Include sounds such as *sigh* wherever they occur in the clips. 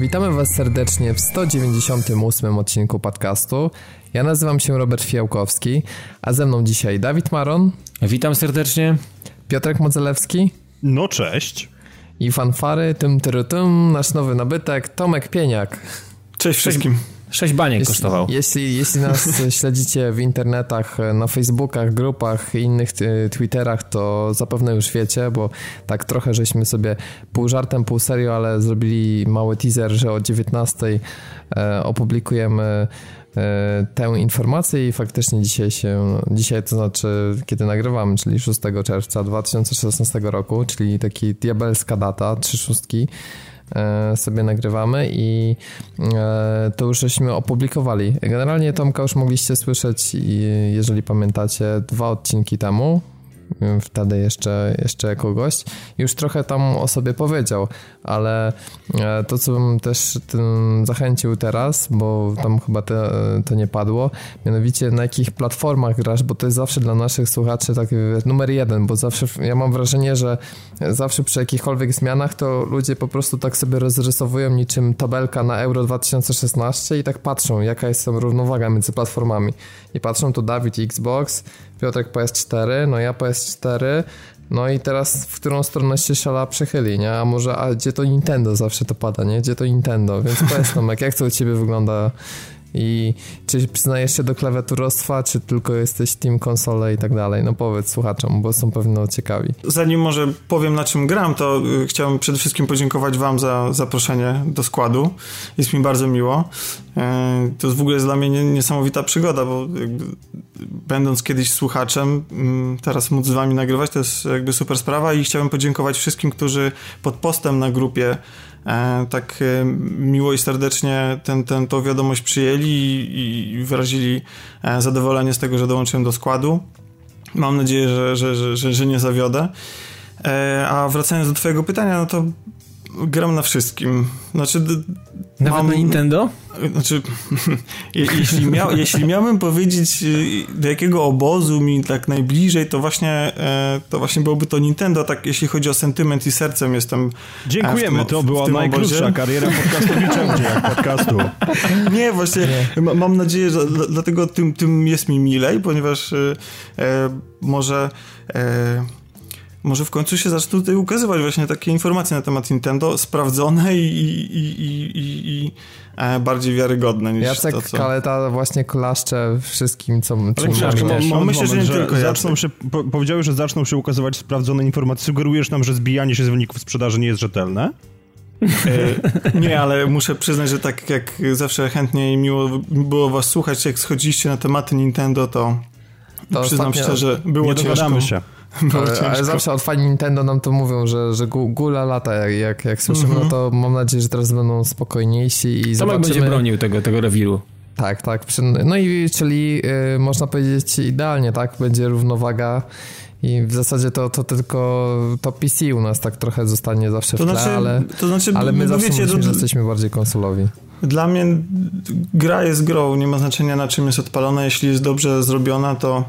Witamy Was serdecznie w 198 odcinku podcastu. Ja nazywam się Robert Fiałkowski, a ze mną dzisiaj Dawid Maron. Witam serdecznie. Piotrek Modzelewski. No cześć. I fanfary, tym, tym, tym, nasz nowy nabytek, Tomek Pieniak. Cześć wszystkim. Sześć baniek jeśli, kosztował. Jeśli, jeśli nas *laughs* śledzicie w internetach, na Facebookach, grupach i innych Twitterach, to zapewne już wiecie, bo tak trochę żeśmy sobie pół żartem, pół serio, ale zrobili mały teaser, że o 19 e, opublikujemy e, tę informację i faktycznie dzisiaj się, dzisiaj to znaczy kiedy nagrywamy, czyli 6 czerwca 2016 roku, czyli taki diabelska data, trzy szóstki, sobie nagrywamy i e, to już żeśmy opublikowali. Generalnie Tomka już mogliście słyszeć, jeżeli pamiętacie, dwa odcinki temu, wtedy jeszcze, jeszcze jako gość. Już trochę tam o sobie powiedział, ale e, to, co bym też zachęcił teraz, bo tam chyba te, to nie padło, mianowicie na jakich platformach grasz, bo to jest zawsze dla naszych słuchaczy taki numer jeden, bo zawsze ja mam wrażenie, że zawsze przy jakichkolwiek zmianach to ludzie po prostu tak sobie rozrysowują niczym tabelka na Euro 2016 i tak patrzą, jaka jest tam równowaga między platformami. I patrzą tu Dawid Xbox, Piotrek PS4, no ja PS4, no i teraz w którą stronę się szala przechyli, nie? A może, a gdzie to Nintendo zawsze to pada, nie? Gdzie to Nintendo? Więc powiedz Tomek, jak to u ciebie wygląda i czy przyznajesz się do klawiaturostwa, czy tylko jesteś team konsole i tak dalej? No powiedz słuchaczom, bo są pewno ciekawi. Zanim może powiem na czym gram, to y, chciałem przede wszystkim podziękować wam za zaproszenie do składu. Jest mi bardzo miło. E, to w ogóle jest dla mnie niesamowita przygoda, bo będąc kiedyś słuchaczem, mm, teraz móc z wami nagrywać, to jest jakby super sprawa i chciałem podziękować wszystkim, którzy pod postem na grupie E, tak e, miło i serdecznie ten, ten, tą wiadomość przyjęli i, i wyrazili e, zadowolenie z tego, że dołączyłem do składu. Mam nadzieję, że, że, że, że, że nie zawiodę. A wracając do Twojego pytania, no to gram na wszystkim. Znaczy, Nawet mam, na Nintendo? Znaczy, *laughs* jeśli, miał, jeśli miałbym powiedzieć, y, do jakiego obozu mi tak najbliżej, to właśnie, e, to właśnie byłoby to Nintendo, tak jeśli chodzi o sentyment i sercem jestem. E, Dziękujemy, tym, to była najkrótsza obozie. kariera podcastowicza podcastu. *laughs* Nie, właśnie nie. mam nadzieję, że dlatego tym, tym jest mi milej, ponieważ e, e może e, może w końcu się zaczną tutaj ukazywać właśnie takie informacje na temat Nintendo sprawdzone i, i, i, i e, bardziej wiarygodne niż Jacek to, co... Kaleta właśnie klaszcze wszystkim, co czym myślę, że nie że tylko zaczną się, po, Powiedziałeś, że zaczną się ukazywać sprawdzone informacje. Sugerujesz nam, że zbijanie się z wyników sprzedaży nie jest rzetelne? E, nie, ale muszę przyznać, że tak jak zawsze chętnie i miło było was słuchać, jak schodziliście na tematy Nintendo, to, to przyznam szczerze, było nie ciężko. się. *laughs* Ale, ale, zawsze od fani Nintendo nam to mówią, że, że gula lata, jak, jak, jak słyszymy, mm -hmm. no to mam nadzieję, że teraz będą spokojniejsi i Tomek zobaczymy... będzie bronił tego, tego rewiru. Tak, tak. No i czyli y, można powiedzieć idealnie, tak? Będzie równowaga i w zasadzie to, to tylko to PC u nas tak trochę zostanie zawsze to w tle, znaczy, ale, to znaczy, ale my zawsze wiecie, myślimy, że jesteśmy bardziej konsolowi. Dla mnie gra jest grą, nie ma znaczenia na czym jest odpalona, jeśli jest dobrze zrobiona, to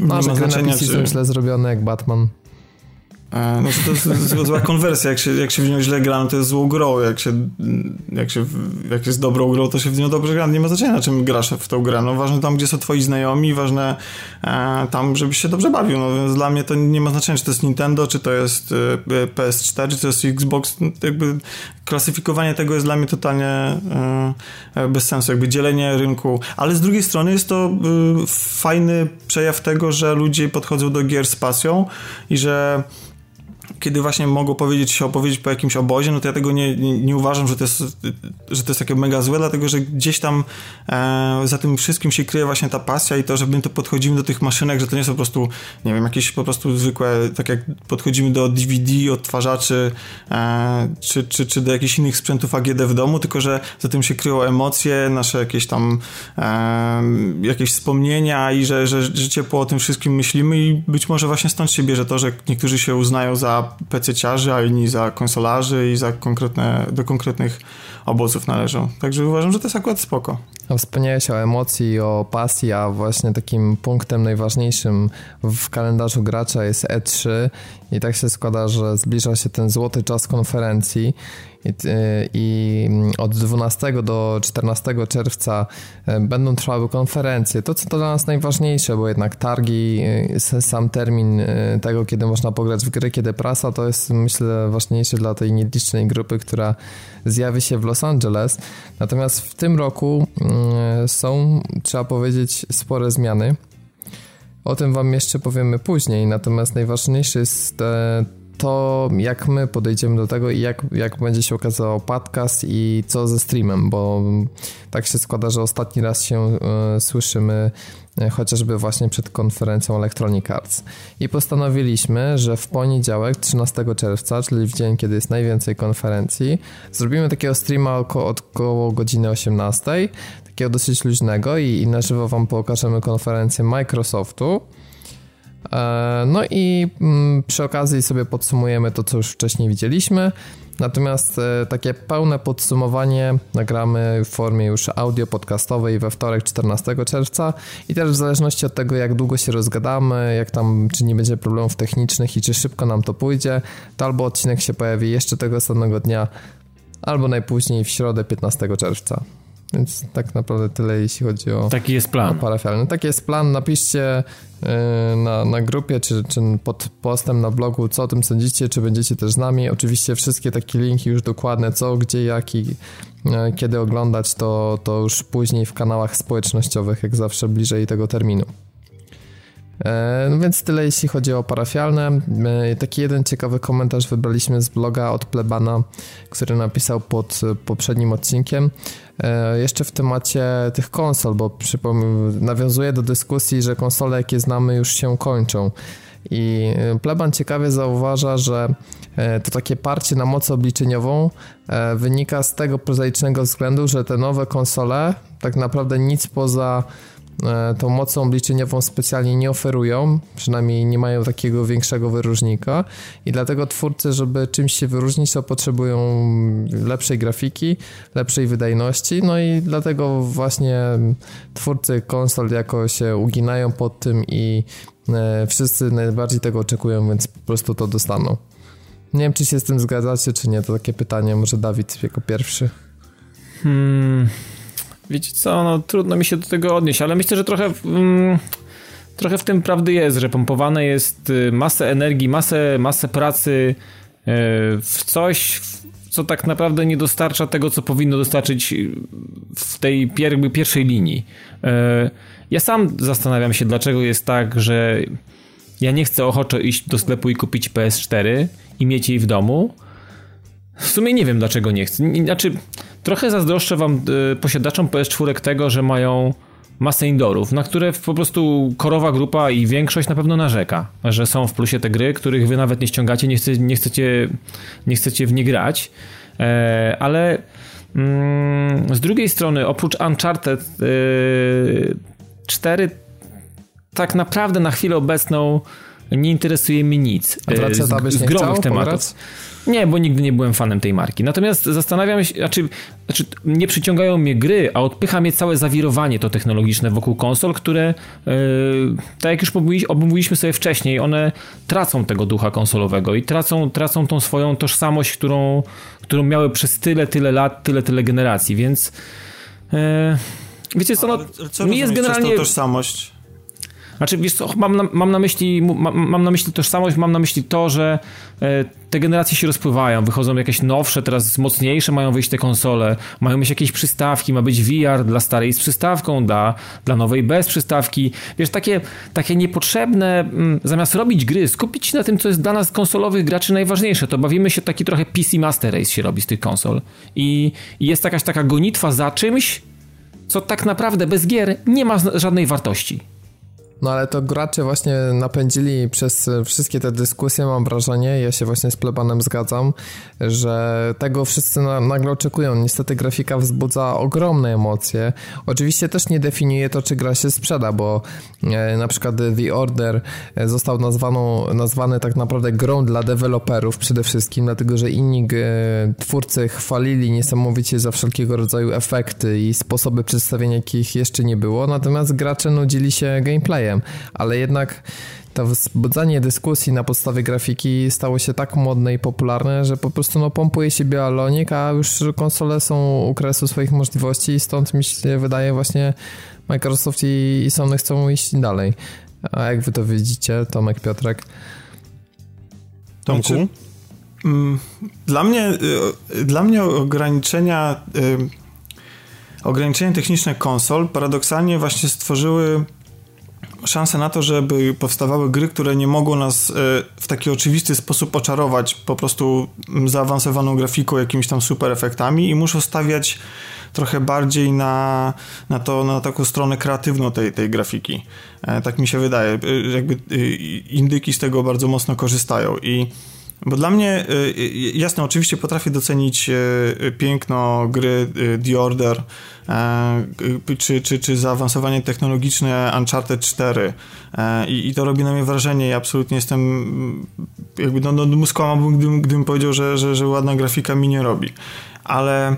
no, nie ma znaczenia, czy... są źle zrobione jak Batman. No to, to jest zła konwersja, jak się, jak się w nią źle gra, no to jest złą grą, jak się, jak się jak jest dobrą grą, to się w nią dobrze gra, nie ma znaczenia na czym grasz w tą grę, no ważne tam, gdzie są twoi znajomi, ważne e, tam, żebyś się dobrze bawił, no więc dla mnie to nie ma znaczenia, czy to jest Nintendo, czy to jest e, PS4, czy to jest Xbox, no, jakby klasyfikowanie tego jest dla mnie totalnie e, bez sensu, jakby dzielenie rynku, ale z drugiej strony jest to e, fajny przejaw tego, że ludzie podchodzą do gier z pasją i że kiedy właśnie mogą powiedzieć się opowiedzieć po jakimś obozie, no to ja tego nie, nie, nie, uważam, że to, jest, że to jest takie mega złe, dlatego że gdzieś tam e, za tym wszystkim się kryje właśnie ta pasja i to, że my to podchodzimy do tych maszynek, że to nie są po prostu, nie wiem, jakieś po prostu zwykłe, tak jak podchodzimy do DVD, odtwarzaczy, e, czy, czy, czy do jakichś innych sprzętów AGD w domu, tylko że za tym się kryją emocje, nasze jakieś tam e, jakieś wspomnienia i że, że, że ciepło o tym wszystkim myślimy i być może właśnie stąd się bierze to, że niektórzy się uznają za PC-ciarzy, a inni za konsolarzy i za konkretne, do konkretnych obozów należą. Także uważam, że to jest akurat spoko. Wspomniałeś o emocji, o pasji, a właśnie takim punktem najważniejszym w kalendarzu gracza jest E3 i tak się składa, że zbliża się ten złoty czas konferencji i, od 12 do 14 czerwca e, będą trwały konferencje. To, co to dla nas najważniejsze, bo jednak targi, e, sam termin e, tego, kiedy można pograć w gry, kiedy prasa, to jest myślę ważniejsze dla tej nielicznej grupy, która zjawi się w Los Angeles. Natomiast w tym roku mm, są, trzeba powiedzieć, spore zmiany. O tym Wam jeszcze powiemy później, natomiast najważniejsze jest to, jak my podejdziemy do tego i jak, jak będzie się okazywał podcast i co ze streamem, bo tak się składa, że ostatni raz się y, słyszymy y, chociażby właśnie przed konferencją Electronic Arts. I postanowiliśmy, że w poniedziałek 13 czerwca, czyli w dzień, kiedy jest najwięcej konferencji, zrobimy takiego streama około, około godziny 18, takiego dosyć luźnego i, i na żywo Wam pokażemy konferencję Microsoftu. E, no i mm, przy okazji sobie podsumujemy to, co już wcześniej widzieliśmy. Natomiast e, takie pełne podsumowanie nagramy w formie już audio podcastowej we wtorek 14 czerwca i też w zależności od tego, jak długo się rozgadamy, jak tam, czy nie będzie problemów technicznych i czy szybko nam to pójdzie, to albo odcinek się pojawi jeszcze tego samego dnia, albo najpóźniej w środę 15 czerwca. Więc tak naprawdę tyle, jeśli chodzi o. Taki jest plan. Parafialny. Taki jest plan. Napiszcie yy, na, na grupie czy, czy pod postem na blogu, co o tym sądzicie, czy będziecie też z nami. Oczywiście wszystkie takie linki już dokładne, co, gdzie, jak i yy, kiedy oglądać, to, to już później w kanałach społecznościowych, jak zawsze bliżej tego terminu. E, no więc tyle jeśli chodzi o parafialne. E, taki jeden ciekawy komentarz wybraliśmy z bloga od Plebana, który napisał pod poprzednim odcinkiem. E, jeszcze w temacie tych konsol, bo nawiązuje do dyskusji, że konsole jakie znamy już się kończą. I Pleban ciekawie zauważa, że to takie parcie na moc obliczeniową wynika z tego prozaicznego względu, że te nowe konsole tak naprawdę nic poza E, tą mocą obliczeniową specjalnie nie oferują, przynajmniej nie mają takiego większego wyróżnika i dlatego twórcy, żeby czymś się wyróżnić, to potrzebują lepszej grafiki, lepszej wydajności, no i dlatego właśnie twórcy konsol jako się uginają pod tym i e, wszyscy najbardziej tego oczekują, więc po prostu to dostaną. Nie wiem, czy się z tym zgadzacie, czy nie, to takie pytanie, może Dawid jako pierwszy. Hmm... Wiecie co, no trudno mi się do tego odnieść, ale myślę, że trochę... Mm, trochę w tym prawdy jest, że pompowane jest y, masę energii, masę, masę pracy y, w coś, co tak naprawdę nie dostarcza tego, co powinno dostarczyć w tej pier pierwszej linii. Y, ja sam zastanawiam się, dlaczego jest tak, że ja nie chcę ochoczo iść do sklepu i kupić PS4 i mieć jej w domu. W sumie nie wiem, dlaczego nie chcę. Znaczy, Trochę zazdroszczę wam y, posiadaczom PS4 tego, że mają masę indorów, na które po prostu korowa grupa i większość na pewno narzeka, że są w plusie te gry, których wy nawet nie ściągacie, nie, chce, nie, chcecie, nie chcecie w nie grać, e, ale mm, z drugiej strony oprócz Uncharted y, 4 tak naprawdę na chwilę obecną nie interesuje mnie nic. A z, z growych tematów. Nie, bo nigdy nie byłem fanem tej marki. Natomiast zastanawiam się, znaczy, znaczy nie przyciągają mnie gry, a odpycha mnie całe zawirowanie to technologiczne wokół konsol, które, yy, tak jak już omówiliśmy sobie wcześniej, one tracą tego ducha konsolowego i tracą, tracą tą swoją tożsamość, którą, którą miały przez tyle, tyle lat, tyle, tyle generacji, więc yy, wiecie co, no, co mi jest generalnie... tożsamość? Znaczy, wiesz co, mam na, mam na myśli mam, mam na myśli tożsamość, mam na myśli to, że e, te generacje się rozpływają, wychodzą jakieś nowsze, teraz mocniejsze mają wyjść te konsole, mają mieć jakieś przystawki, ma być VR dla starej z przystawką, dla, dla nowej bez przystawki. Wiesz, takie, takie niepotrzebne, mm, zamiast robić gry, skupić się na tym, co jest dla nas konsolowych graczy najważniejsze, to bawimy się taki trochę PC Master Race się robi z tych konsol. I, i jest jakaś taka gonitwa za czymś, co tak naprawdę bez gier nie ma żadnej wartości. No ale to gracze właśnie napędzili przez wszystkie te dyskusje, mam wrażenie, ja się właśnie z Plebanem zgadzam, że tego wszyscy na, nagle oczekują. Niestety grafika wzbudza ogromne emocje. Oczywiście też nie definiuje to, czy gra się sprzeda, bo e, na przykład The Order e, został nazwany tak naprawdę grą dla deweloperów przede wszystkim, dlatego że inni e, twórcy chwalili niesamowicie za wszelkiego rodzaju efekty i sposoby przedstawienia, jakich jeszcze nie było, natomiast gracze nudzili się gameplayem, ale jednak to wzbudzanie dyskusji na podstawie grafiki stało się tak modne i popularne, że po prostu no, pompuje się bialonik, a już konsole są u kresu swoich możliwości i stąd mi się wydaje właśnie Microsoft i, i Sony chcą iść dalej. A jak wy to widzicie, Tomek, Piotrek? Tomku? Znaczy, mm, dla mnie, y, dla mnie ograniczenia y, ograniczenia techniczne konsol paradoksalnie właśnie stworzyły szansę na to, żeby powstawały gry, które nie mogą nas e, w taki oczywisty sposób oczarować po prostu zaawansowaną grafiką, jakimiś tam super efektami i muszą stawiać trochę bardziej na, na, to, na taką stronę kreatywną tej, tej grafiki. E, tak mi się wydaje. E, jakby indyki z tego bardzo mocno korzystają i bo dla mnie, jasne, oczywiście potrafię docenić piękno gry The Order, czy, czy, czy zaawansowanie technologiczne Uncharted 4 e, i, i to robi na mnie wrażenie i absolutnie jestem jakby, no, no skłamałbym, gdybym, gdybym powiedział, że, że, że ładna grafika mi nie robi. Ale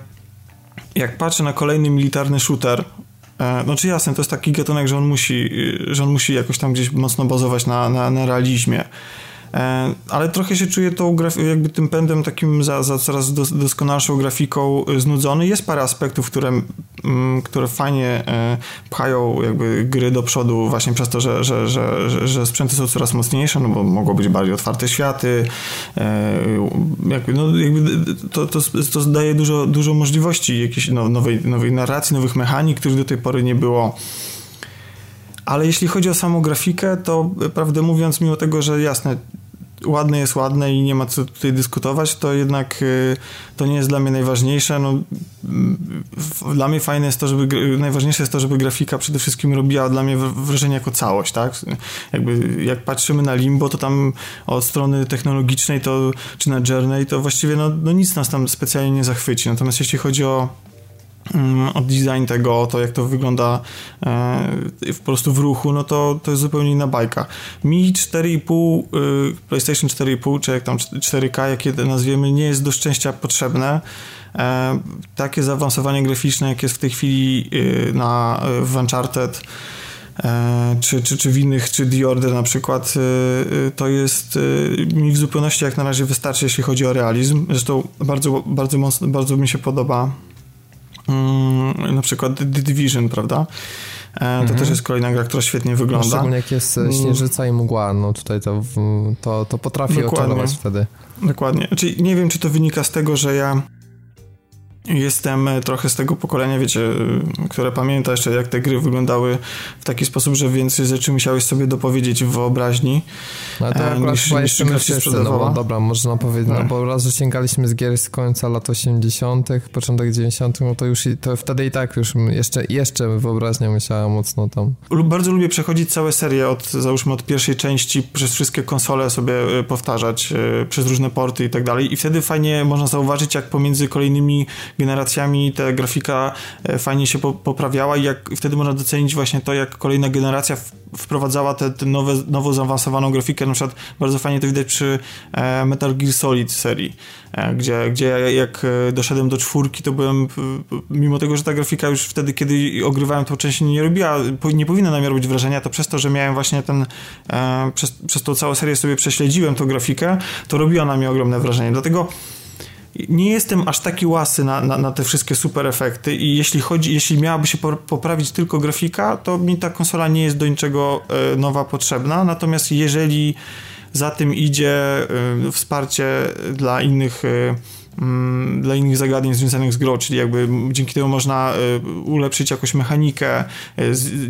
jak patrzę na kolejny militarny shooter, no czy jasne, to jest taki gatunek, że on musi, że on musi jakoś tam gdzieś mocno bazować na, na, na realizmie. E, ale trochę się czuję tą jakby tym pędem takim za, za coraz doskonalszą grafiką e, znudzony. Jest parę aspektów, które, które fajnie e, pchają jakby gry do przodu właśnie przez to, że, że, że, że sprzęty są coraz mocniejsze, no bo mogą być bardziej otwarte światy, jakby, no, jakby to, to, to daje dużo, dużo możliwości jakiejś no, nowej, nowej narracji, nowych mechanik, których do tej pory nie było. Ale jeśli chodzi o samą grafikę, to prawdę mówiąc, mimo tego, że jasne, ładne jest ładne i nie ma co tutaj dyskutować, to jednak y, to nie jest dla mnie najważniejsze. No, dla mnie fajne jest to, żeby najważniejsze jest to, żeby grafika przede wszystkim robiła dla mnie wrażenie jako całość, tak? Jakby jak patrzymy na Limbo, to tam od strony technologicznej to, czy na Journey, to właściwie no, no nic nas tam specjalnie nie zachwyci. Natomiast jeśli chodzi o Mm, od design tego, to jak to wygląda e, po prostu w ruchu, no to, to jest zupełnie inna bajka. Mi 4,5, y, PlayStation 4,5, czy jak tam 4K, jak je nazwiemy, nie jest do szczęścia potrzebne. E, takie zaawansowanie graficzne, jak jest w tej chwili y, na, w Uncharted, e, czy, czy, czy w innych, czy The Order na przykład, to jest mi w zupełności jak na razie wystarczy, jeśli chodzi o realizm. Zresztą bardzo, bardzo, mocno, bardzo mi się podoba na przykład The Division, prawda? E, to mhm. też jest kolejna gra, która świetnie wygląda. No, szczególnie jak jest mm. śnieżyca i mgła, no tutaj to, to, to potrafi Dokładnie. oczarować wtedy. Dokładnie. Znaczy, nie wiem, czy to wynika z tego, że ja Jestem e, trochę z tego pokolenia, wiecie, e, które pamięta jeszcze, jak te gry wyglądały w taki sposób, że więcej rzeczy musiałeś sobie dopowiedzieć w wyobraźni. No to e, akurat niż, niż wszyscy, no dobra, można powiedzieć, no. no bo raz, że sięgaliśmy z gier z końca lat 80., początek 90., no to już to wtedy i tak już jeszcze, jeszcze wyobraźnia musiała mocno tam. Bardzo lubię przechodzić całe serie od, załóżmy, od pierwszej części przez wszystkie konsole sobie powtarzać, przez różne porty i tak dalej i wtedy fajnie można zauważyć, jak pomiędzy kolejnymi generacjami ta grafika e, fajnie się poprawiała i jak wtedy można docenić właśnie to, jak kolejna generacja wprowadzała tę nowe, nowo zaawansowaną grafikę. Na przykład bardzo fajnie to widać przy e, Metal Gear Solid serii, e, gdzie, gdzie jak doszedłem do czwórki, to byłem, mimo tego, że ta grafika już wtedy, kiedy ogrywałem tą część, nie robiła, nie powinna na mnie robić wrażenia, to przez to, że miałem właśnie ten, przez, przez tą całą serię sobie prześledziłem tą grafikę, to robiła na mnie ogromne wrażenie. Dlatego nie jestem aż taki łasy na, na, na, te wszystkie super efekty i jeśli chodzi, jeśli miałaby się poprawić tylko grafika, to mi ta konsola nie jest do niczego e, nowa potrzebna, natomiast jeżeli za tym idzie e, wsparcie dla innych e, dla innych zagadnień związanych z grą, czyli jakby dzięki temu można ulepszyć jakąś mechanikę,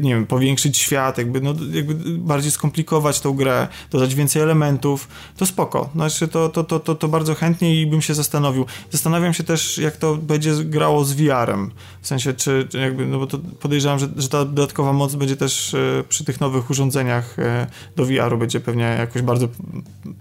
nie wiem, powiększyć świat, jakby, no, jakby bardziej skomplikować tą grę, dodać więcej elementów, to spoko. Znaczy to, to, to, to, to bardzo chętnie i bym się zastanowił. Zastanawiam się też, jak to będzie grało z VR-em. W sensie, czy, czy jakby, no bo to podejrzewam, że, że ta dodatkowa moc będzie też przy tych nowych urządzeniach do VR-u będzie pewnie jakoś bardzo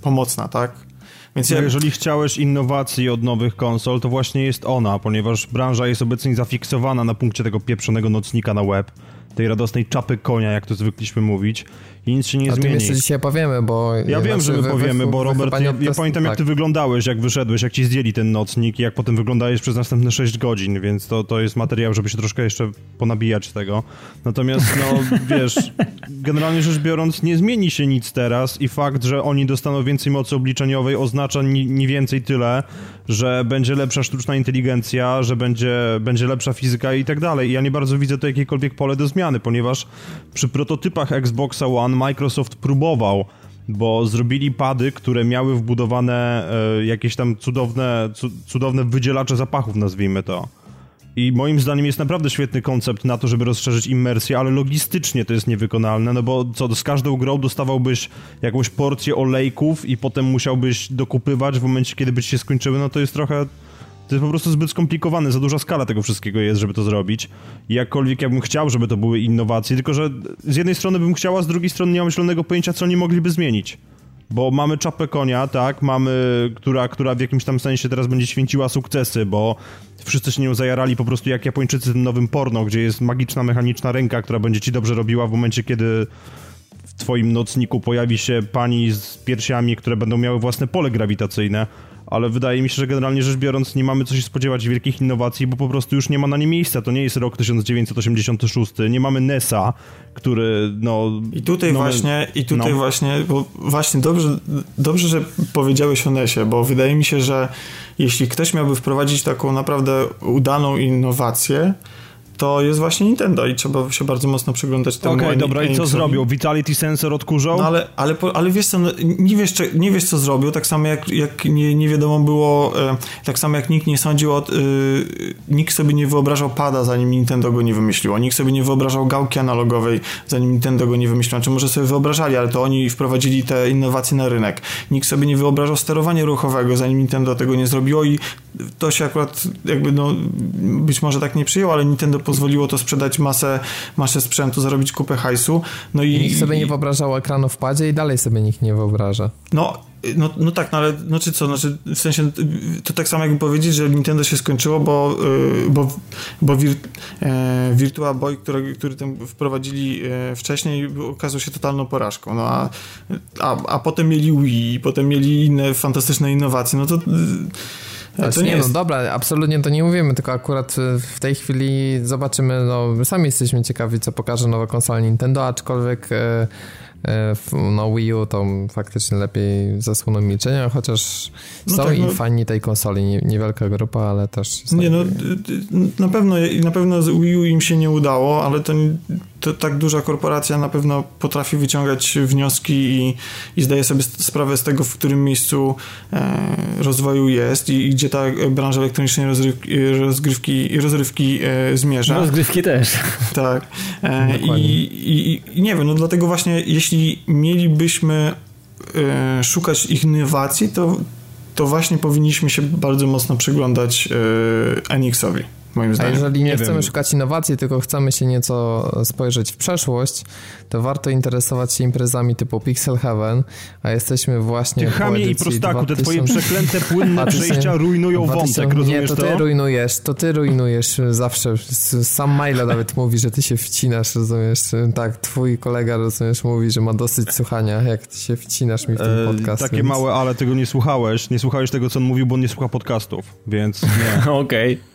pomocna, tak? Więc ja... Jeżeli chciałeś innowacji od nowych konsol, to właśnie jest ona, ponieważ branża jest obecnie zafiksowana na punkcie tego pieprzonego nocnika na web, tej radosnej czapy konia, jak to zwykliśmy mówić i nic się nie o zmieni. Tym jeszcze dzisiaj powiemy, bo... Ja wiem, że my powiemy, bo Robert, ja, ja pamiętam jak ty tak. wyglądałeś, jak wyszedłeś, jak ci zdjęli ten nocnik i jak potem wyglądałeś przez następne 6 godzin, więc to, to jest materiał, żeby się troszkę jeszcze ponabijać tego. Natomiast, no, *laughs* wiesz, generalnie rzecz biorąc, nie zmieni się nic teraz i fakt, że oni dostaną więcej mocy obliczeniowej oznacza nie więcej tyle, że będzie lepsza sztuczna inteligencja, że będzie, będzie lepsza fizyka i tak dalej. Ja nie bardzo widzę to jakiekolwiek pole do zmiany, ponieważ przy prototypach Xboxa One Microsoft próbował bo zrobili pady, które miały wbudowane e, jakieś tam cudowne, cudowne wydzielacze zapachów, nazwijmy to. I moim zdaniem jest naprawdę świetny koncept na to, żeby rozszerzyć immersję, ale logistycznie to jest niewykonalne, no bo co, z każdą grą dostawałbyś jakąś porcję olejków i potem musiałbyś dokupywać w momencie, kiedy by ci się skończyły, no to jest trochę to jest po prostu zbyt skomplikowane, za duża skala tego wszystkiego jest, żeby to zrobić. I jakkolwiek ja bym chciał, żeby to były innowacje, tylko że z jednej strony bym chciał, a z drugiej strony nie mam zielonego pojęcia, co oni mogliby zmienić. Bo mamy czapę konia, tak, mamy, która, która w jakimś tam sensie teraz będzie święciła sukcesy, bo wszyscy się nią zajarali po prostu jak Japończycy tym nowym porno, gdzie jest magiczna, mechaniczna ręka, która będzie ci dobrze robiła w momencie, kiedy w twoim nocniku pojawi się pani z piersiami, które będą miały własne pole grawitacyjne ale wydaje mi się, że generalnie rzecz biorąc nie mamy co się spodziewać wielkich innowacji, bo po prostu już nie ma na nie miejsca. To nie jest rok 1986, nie mamy NESa, który no... I tutaj no, właśnie, i tutaj no. właśnie, bo właśnie dobrze, dobrze, że powiedziałeś o NESie, bo wydaje mi się, że jeśli ktoś miałby wprowadzić taką naprawdę udaną innowację, to jest właśnie Nintendo i trzeba się bardzo mocno przyglądać temu. Okej, okay, dobra, i co zrobił? Vitality Sensor odkurzał? No ale, ale, ale wiesz co, no, nie, wiesz, nie wiesz co zrobił, tak samo jak, jak nie, nie wiadomo było, e, tak samo jak nikt nie sądził, od, e, nikt sobie nie wyobrażał pada, zanim Nintendo go nie wymyśliło, nikt sobie nie wyobrażał gałki analogowej, zanim Nintendo go nie wymyśliło, czy znaczy, może sobie wyobrażali, ale to oni wprowadzili te innowacje na rynek. Nikt sobie nie wyobrażał sterowania ruchowego, zanim Nintendo tego nie zrobiło i to się akurat jakby no być może tak nie przyjął, ale Nintendo pozwoliło to sprzedać masę, masę sprzętu, zarobić kupę hajsu. No i, nikt sobie nie wyobrażał ekranu w padzie i dalej sobie nikt nie wyobraża. No, no, no tak, no ale no czy co, znaczy w sensie to tak samo jakby powiedzieć, że Nintendo się skończyło, bo, y, bo, bo wir, e, Virtua Boy, który, który tam wprowadzili e, wcześniej okazał się totalną porażką, no a, a, a potem mieli Wii, potem mieli inne fantastyczne innowacje, no to znaczy, to nie, nie jest... no dobra, absolutnie to nie mówimy, tylko akurat w tej chwili zobaczymy, no sami jesteśmy ciekawi, co pokaże nowa konsola Nintendo, aczkolwiek e, e, no Wii U to faktycznie lepiej zasłoną milczenia, chociaż no są tak, i no... fani tej konsoli, niewielka grupa, ale też... Nie, no na pewno, na pewno z Wii U im się nie udało, ale to to tak duża korporacja na pewno potrafi wyciągać wnioski i, i zdaje sobie sprawę z tego, w którym miejscu e, rozwoju jest i, i, gdzie ta branża elektronicznej rozrywki, rozgrywki, rozrywki e, zmierza. Rozgrywki też. Tak. E, i, i, nie wiem, no dlatego właśnie jeśli mielibyśmy e, szukać innowacji, to, to właśnie powinniśmy się bardzo mocno przyglądać e, Enixowi moim zdaniem. A jeżeli nie, nie chcemy wiem. szukać innowacji, tylko chcemy się nieco spojrzeć w przeszłość, to warto interesować się imprezami typu Pixel Heaven, a jesteśmy właśnie Ty chamie i prostaku, 2000... te twoje przeklęte płynne *laughs* przejścia rujnują 2000... wątek, rozumiesz Nie, to ty to? rujnujesz, to ty rujnujesz zawsze. Sam Milo nawet *laughs* mówi, że ty się wcinasz, rozumiesz? Tak, twój kolega, rozumiesz, mówi, że ma dosyć słuchania, jak ty się wcinasz mi w tym e, podcast. Takie więc... małe, ale tego nie słuchałeś. Nie słuchałeś tego, co on mówił, bo on nie słucha podcastów, więc nie. *laughs* Okej. Okay.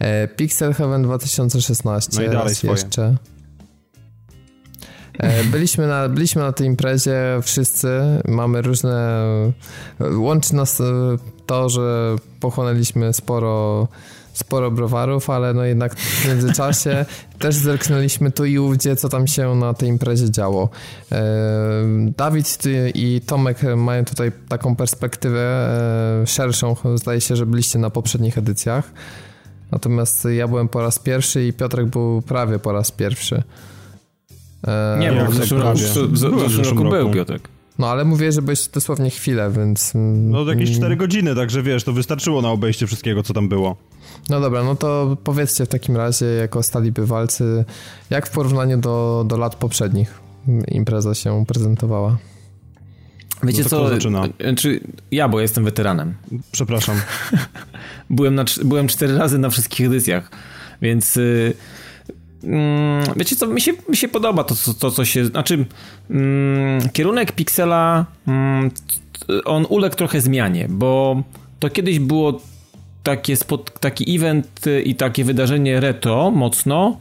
E, Pixel Heaven 2016 no i dalej raz jeszcze. E, byliśmy na, byliśmy na tej imprezie wszyscy, mamy różne... Łączy nas e, to, że pochłonęliśmy sporo sporo browarów, ale no jednak w międzyczasie *laughs* też zerknęliśmy tu i ówdzie, co tam się na tej imprezie działo. Dawid i Tomek mają tutaj taką perspektywę szerszą. Zdaje się, że byliście na poprzednich edycjach. Natomiast ja byłem po raz pierwszy i Piotrek był prawie po raz pierwszy. Nie, bo w zeszłym roku, w zeszłym roku był Piotrek. No ale mówię, że byłeś dosłownie chwilę, więc... Mm, no jakieś 4 godziny, także wiesz, to wystarczyło na obejście wszystkiego, co tam było. No dobra, no to powiedzcie w takim razie, jako stali bywalcy, jak w porównaniu do, do lat poprzednich impreza się prezentowała? Wiecie no co, zaczyna? czy ja, bo jestem weteranem. Przepraszam. *laughs* byłem, na, byłem cztery razy na wszystkich edycjach, więc... Yy wiecie co, mi się, mi się podoba to, to, to co się, znaczy mm, kierunek Pixela mm, on uległ trochę zmianie, bo to kiedyś było takie spot, taki event i takie wydarzenie retro mocno,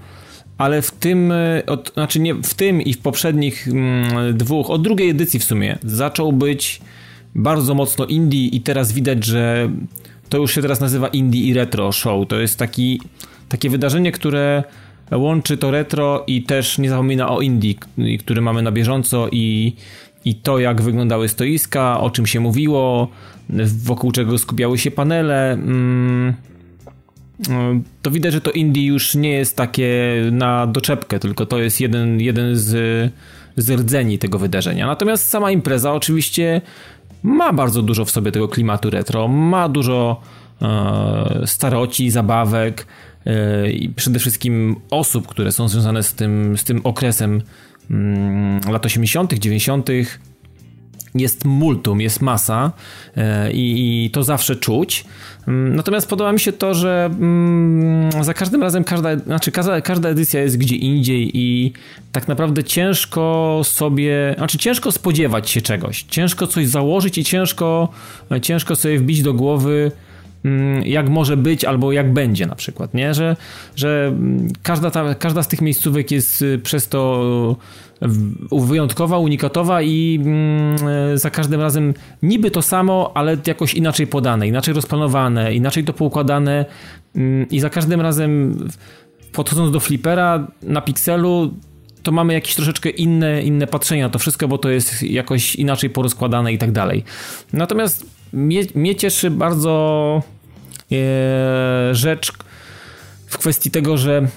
ale w tym, od, znaczy nie w tym i w poprzednich mm, dwóch, od drugiej edycji w sumie, zaczął być bardzo mocno indie i teraz widać, że to już się teraz nazywa indie i retro show. To jest taki, takie wydarzenie, które łączy to retro i też nie zapomina o Indie, który mamy na bieżąco i, i to, jak wyglądały stoiska, o czym się mówiło, wokół czego skupiały się panele. Mm, to widać, że to Indie już nie jest takie na doczepkę, tylko to jest jeden, jeden z, z rdzeni tego wydarzenia. Natomiast sama impreza oczywiście ma bardzo dużo w sobie tego klimatu retro, ma dużo e, staroci, zabawek, E, i przede wszystkim osób, które są związane z tym, z tym okresem mm, lat 80., 90., jest multum, jest masa e, i, i, to zawsze czuć. Mm, natomiast podoba mi się to, że mm, za każdym razem każda, znaczy każda, każda edycja jest gdzie indziej i tak naprawdę ciężko sobie, znaczy ciężko spodziewać się czegoś, ciężko coś założyć i ciężko, ciężko sobie wbić do głowy jak może być albo jak będzie na przykład, nie? Że, że każda, ta, każda z tych miejscówek jest y, przez to wyjątkowa, unikatowa i mm, za każdym razem niby to samo, ale jakoś inaczej podane, inaczej rozplanowane, inaczej to poukładane mm, i za każdym razem podchodząc do flipera na pikselu to mamy jakieś troszeczkę inne, inne patrzenie na to wszystko, bo to jest jakoś inaczej porozkładane i tak dalej. Natomiast mnie, mnie cieszy bardzo e, rzecz w kwestii tego, że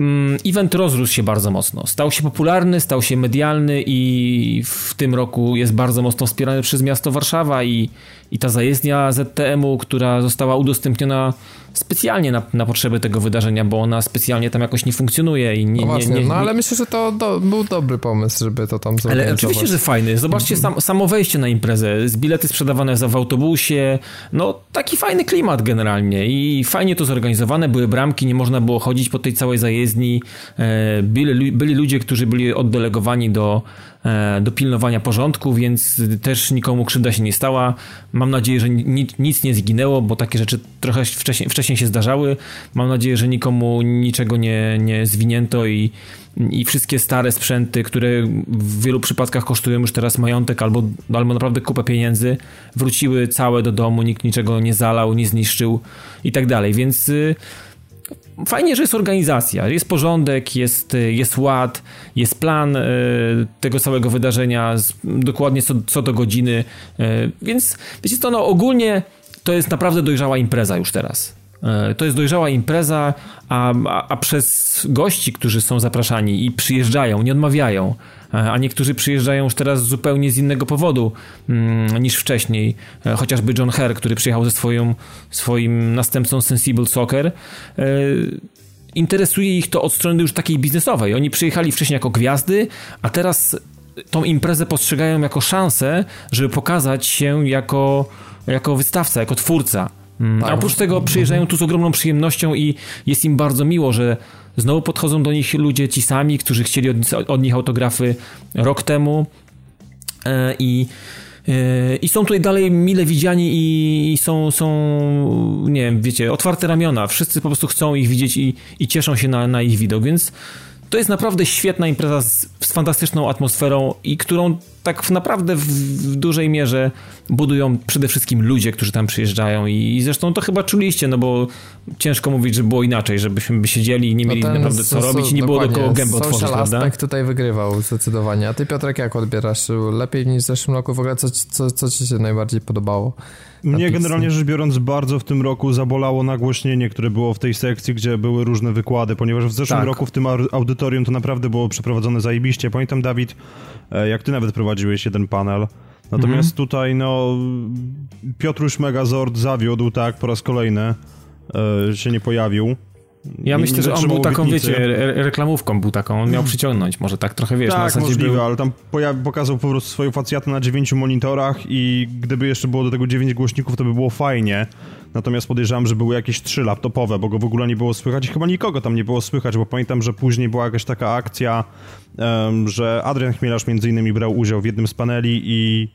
mm, event rozrósł się bardzo mocno. Stał się popularny, stał się medialny i w tym roku jest bardzo mocno wspierany przez miasto Warszawa i, i ta zajezdnia ZTM-u, która została udostępniona specjalnie na, na potrzeby tego wydarzenia, bo ona specjalnie tam jakoś nie funkcjonuje i nie... No właśnie, nie, nie, no ale myślę, że to do, był dobry pomysł, żeby to tam Ale oczywiście, że fajny. Zobaczcie sam, samo wejście na imprezę, z bilety sprzedawane za w autobusie, no taki fajny klimat generalnie i fajnie to zorganizowane, były bramki, nie można było chodzić po tej całej zajezdni, e, byli, byli ludzie, którzy byli oddelegowani do do pilnowania porządku, więc też nikomu krzywda się nie stała. Mam nadzieję, że nic nie zginęło, bo takie rzeczy trochę wcześniej, wcześniej się zdarzały. Mam nadzieję, że nikomu niczego nie, nie zwinięto i, i wszystkie stare sprzęty, które w wielu przypadkach kosztują już teraz majątek albo, albo naprawdę kupę pieniędzy, wróciły całe do domu, nikt niczego nie zalał, nie zniszczył i tak dalej, więc y, fajnie, że jest organizacja, jest porządek, jest, jest ład, jest plan e, tego całego wydarzenia, dokładnie co, co do godziny, e, więc wiecie co, no ogólnie to jest naprawdę dojrzała impreza już teraz. E, to jest dojrzała impreza, a, a, a, przez gości, którzy są zapraszani i przyjeżdżają, nie odmawiają, E, a niektórzy przyjeżdżają już teraz zupełnie z innego powodu mm, niż wcześniej. E, chociażby John Herr, który przyjechał ze swoją, swoim następcą Sensible Soccer interesuje ich to od strony już takiej biznesowej. Oni przyjechali wcześniej jako gwiazdy, a teraz tą imprezę postrzegają jako szansę, żeby pokazać się jako, jako wystawca, jako twórca. Mm, tak. A oprócz tego przyjeżdżają tu z ogromną przyjemnością i jest im bardzo miło, że Znowu podchodzą do nich ludzie ci sami, którzy chcieli od, od nich autografy rok temu e, i e, i są tutaj dalej mile widziani i są, są, nie wiem, wiecie, otwarte ramiona. Wszyscy po prostu chcą ich widzieć i, i cieszą się na, na ich widok, więc to jest naprawdę świetna impreza z, z fantastyczną atmosferą i którą tak w naprawdę w, w, dużej mierze budują przede wszystkim ludzie, którzy tam przyjeżdżają i, i zresztą to chyba czuliście, no bo ciężko mówić, że było inaczej, żebyśmy by siedzieli i nie mieli no naprawdę co robić i nie było do kogo gęby otworzyć, Social prawda? aspekt tutaj wygrywał zdecydowanie. A ty Piotrek jak odbierasz? Lepiej niż w zeszłym roku? W ogóle co, co, co ci się najbardziej podobało? Mnie generalnie rzecz biorąc bardzo w tym roku zabolało nagłośnienie, które było w tej sekcji, gdzie były różne wykłady, ponieważ w zeszłym tak. roku w tym audytorium to naprawdę było przeprowadzone zajebiście. Pamiętam Dawid, e, jak ty nawet prowadziłeś jeden panel, Natomiast mhm. tutaj, no, Piotruś Megazord zawiódł, tak, po raz kolejny e, się nie pojawił. Ja myślę, że on był taką, wiecie, reklamówką był taką, on miał mm. przyciągnąć, może tak trochę, wiesz, tak, na możliwe, był... ale tam pokazał po prostu swoją facjatę na dziewięciu monitorach i gdyby jeszcze było do tego dziewięć głośników, to by było fajnie. Natomiast podejrzewam, że były jakieś trzy laptopowe, bo go w ogóle nie było słychać i chyba nikogo tam nie było słychać, bo pamiętam, że później była jakaś taka akcja, um, że Adrian Chmielarz między innymi brał udział w jednym z paneli i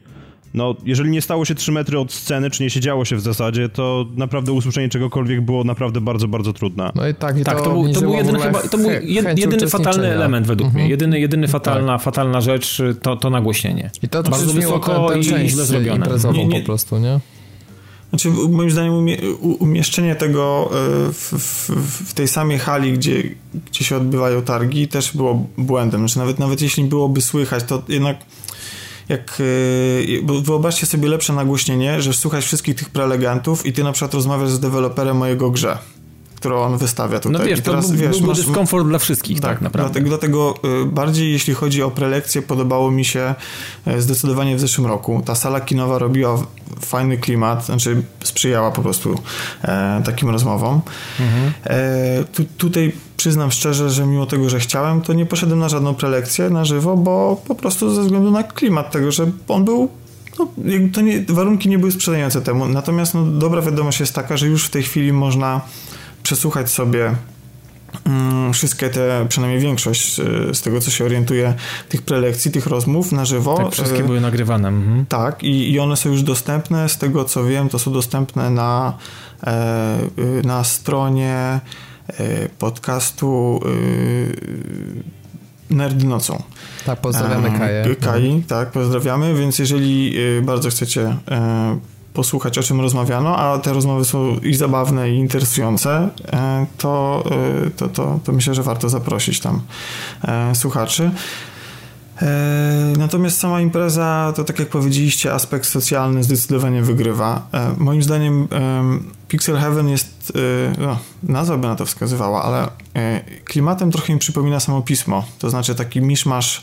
no, jeżeli nie stało się 3 metry od sceny, czy nie siedziało się w zasadzie, to naprawdę usłyszenie czegokolwiek było naprawdę bardzo, bardzo trudne. No i tak, i tak to, to, był, to był jedyny, chyba, to był jedyny fatalny element według mhm. mnie. Jedyny, jedyny tak. fatalna, tak. fatalna rzecz to, to nagłośnienie. I to, bardzo wysoko i źle zrobione. Nie, nie, po prostu, nie? Znaczy, moim zdaniem umie, umieszczenie tego e, w, w, w, tej samej hali, gdzie, gdzie się odbywają targi, też było błędem. Znaczy, nawet, nawet jeśli byłoby słychać, to jednak jak e, wyobraźcie sobie lepsze nagłośnienie, że słuchasz wszystkich tych prelegentów i ty na przykład rozmawiasz z deweloperem mojego grze którą on wystawia tutaj. No wiesz, teraz, to był, wiesz, masz... dyskomfort dla wszystkich, tak, tak naprawdę. Dlatego, dlatego y, bardziej jeśli chodzi o prelekcje, podobało mi się y, zdecydowanie w zeszłym roku. Ta sala kinowa robiła fajny klimat, znaczy sprzyjała po prostu e, takim rozmowom. Mhm. E, tu, tutaj przyznam szczerze, że mimo tego, że chciałem, to nie poszedłem na żadną prelekcję na żywo, bo po prostu ze względu na klimat tego, że on był no, to nie, warunki nie były sprzyjające temu. Natomiast no, dobra wiadomość jest taka, że już w tej chwili można przesłuchać sobie mm, wszystkie te, przynajmniej większość e, z tego, co się orientuje, tych prelekcji, tych rozmów na żywo. Tak, wszystkie e, były nagrywane. Mhm. Tak, i, i one są już dostępne. Z tego, co wiem, to są dostępne na, e, na stronie podcastu Nerd Nocą. Tak, pozdrawiamy Kaję. Kai, mhm. tak, pozdrawiamy, więc jeżeli bardzo chcecie posłuchać, o czym rozmawiano, a te rozmowy są i zabawne, i interesujące, e, to, e, to, to, to myślę, że warto zaprosić tam e, słuchaczy. Natomiast sama impreza, to tak jak powiedzieliście, aspekt socjalny zdecydowanie wygrywa. Moim zdaniem Pixel Heaven jest, no, nazwa by na to wskazywała, ale klimatem trochę mi przypomina samo pismo. To znaczy taki miszmasz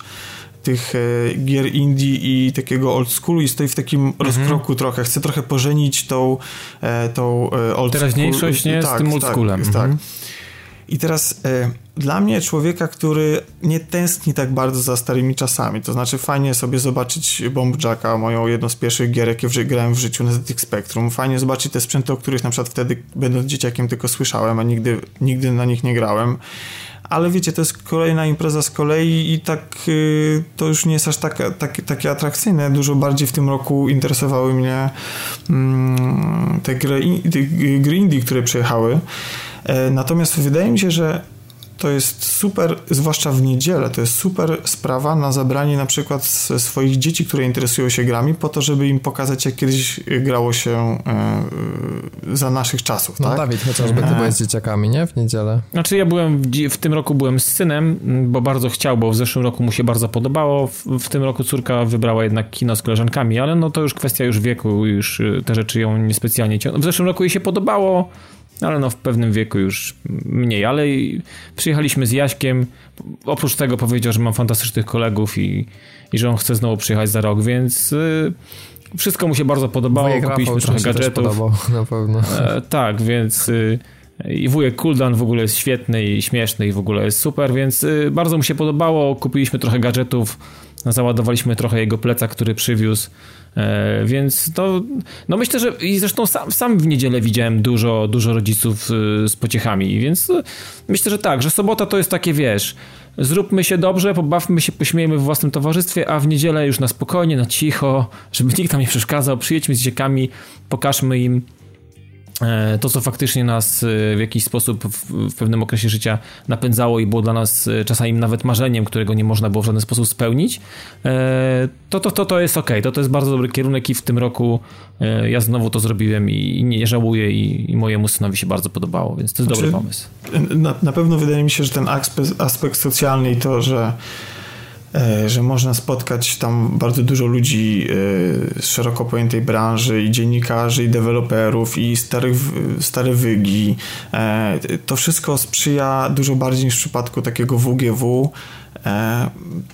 tych e, gier indie i takiego old schoolu i stoi w takim mhm. rozkroku trochę. Chcę trochę pożenić tą, e, tą e, old Teraźniejszość nie tak, z tym old tak, schoolem. Tak, mhm. tak. I teraz dla mnie człowieka, który nie tęskni tak bardzo za starymi czasami, to znaczy fajnie sobie zobaczyć Bomb Jacka, moją jedną z pierwszych gier, jakie grałem w życiu na ZX Spectrum, fajnie zobaczyć te sprzęty, o których na przykład wtedy będąc dzieciakiem tylko słyszałem, a nigdy, nigdy na nich nie grałem ale wiecie, to jest kolejna impreza z kolei i tak y, to już nie jest aż tak, tak, takie atrakcyjne. Dużo bardziej w tym roku interesowały mnie mm, te gry, te gry indie, które przyjechały. E, natomiast wydaje mi się, że to jest super, zwłaszcza w niedzielę, to jest super sprawa na zabranie na przykład swoich dzieci, które interesują się grami, po to, żeby im pokazać, jak kiedyś grało się e, za naszych czasów. No tak? Dawid, chociażby ty e. byłeś z dzieciakami, nie? W niedzielę. Znaczy ja byłem, w, w, tym roku byłem z synem, bo bardzo chciał, bo w zeszłym roku mu się bardzo podobało, w, w, tym roku córka wybrała jednak kino z koleżankami, ale no to już kwestia już wieku, już y, te rzeczy ją niespecjalnie ciągną. W zeszłym roku jej się podobało, ale no w pewnym wieku już mniej, ale przyjechaliśmy z Jaśkiem, oprócz tego powiedział, że mam fantastycznych kolegów i, i że on chce znowu przyjechać za rok, więc y, wszystko mu się bardzo podobało, Wujek kupiliśmy trochę gadżetów. *laughs* na pewno. E, tak, więc y, i wujek Kuldan w ogóle jest świetny i śmieszny i w ogóle jest super, więc y, bardzo mu się podobało, kupiliśmy trochę gadżetów, załadowaliśmy trochę jego pleca, który przywiózł więc to, no myślę, że i zresztą sam, sam w niedzielę widziałem dużo, dużo rodziców e, z pociechami, więc e, myślę, że tak, że sobota to jest takie, wiesz, zróbmy się dobrze, pobawmy się, pośmiejmy w własnym towarzystwie, a w niedzielę już na spokojnie, na cicho, żeby nikt tam nie przeszkadzał, przyjedźmy z dzieciakami, pokażmy im E, to, co faktycznie nas e, w jakiś sposób w, pewnym okresie życia napędzało i było dla nas e, czasami nawet marzeniem, którego nie można było w żaden sposób spełnić, to to, to, to jest ok. To, to jest bardzo dobry kierunek i w tym roku ja znowu to zrobiłem i nie żałuję i, i mojemu synowi się bardzo podobało, więc to jest znaczy, dobry pomysł. Na, na pewno wydaje mi się, że ten aspekt, aspekt socjalny i to, że E, że można spotkać tam bardzo dużo ludzi e, z szeroko pojętej branży i dziennikarzy, i deweloperów, i starych, stare wygi. E, to wszystko sprzyja dużo bardziej niż w przypadku takiego WGW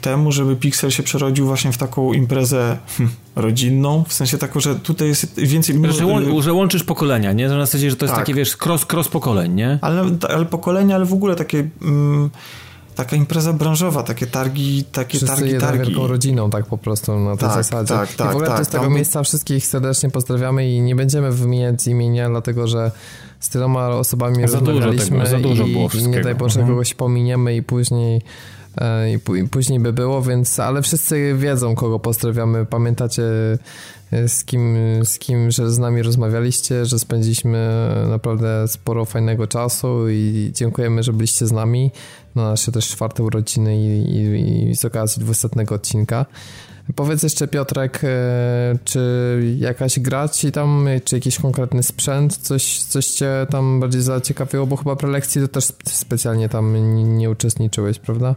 temu, żeby Pixel się przerodził właśnie w taką imprezę hm, rodzinną, w sensie taką, że tutaj jest więcej... Że, łą że łączysz pokolenia, nie? Że na zasadzie, że to jest tak. takie, wiesz, cross, cross pokoleń, nie? Ale, ale pokolenia, ale w ogóle takie... Mm, taka impreza branżowa, takie targi, takie Wszyscy targi, targi. wielką rodziną, tak po prostu na tej tak, zasadzie. Tak, tak, I w ogóle tak, z tego miejsca wszystkich serdecznie pozdrawiamy i nie będziemy wymieniać imienia, dlatego że z tyloma osobami za rozmawialiśmy dużo tego, za dużo było i, i nie daj Boże mhm. kogoś pominiemy i później e, i, później by było, więc ale wszyscy wiedzą, kogo pozdrawiamy. Pamiętacie z kim, z kim, że z nami rozmawialiście, że spędziliśmy naprawdę sporo fajnego czasu i dziękujemy, że byliście z nami na nasze też czwarte urodziny i, i, i z okazji 200 odcinka. Powiedz jeszcze Piotrek, e, czy jakaś gra ci tam, czy jakiś konkretny sprzęt, coś, coś cię tam bardziej zaciekawiło, bo chyba prelekcji to też specjalnie tam nie, uczestniczyłeś, prawda?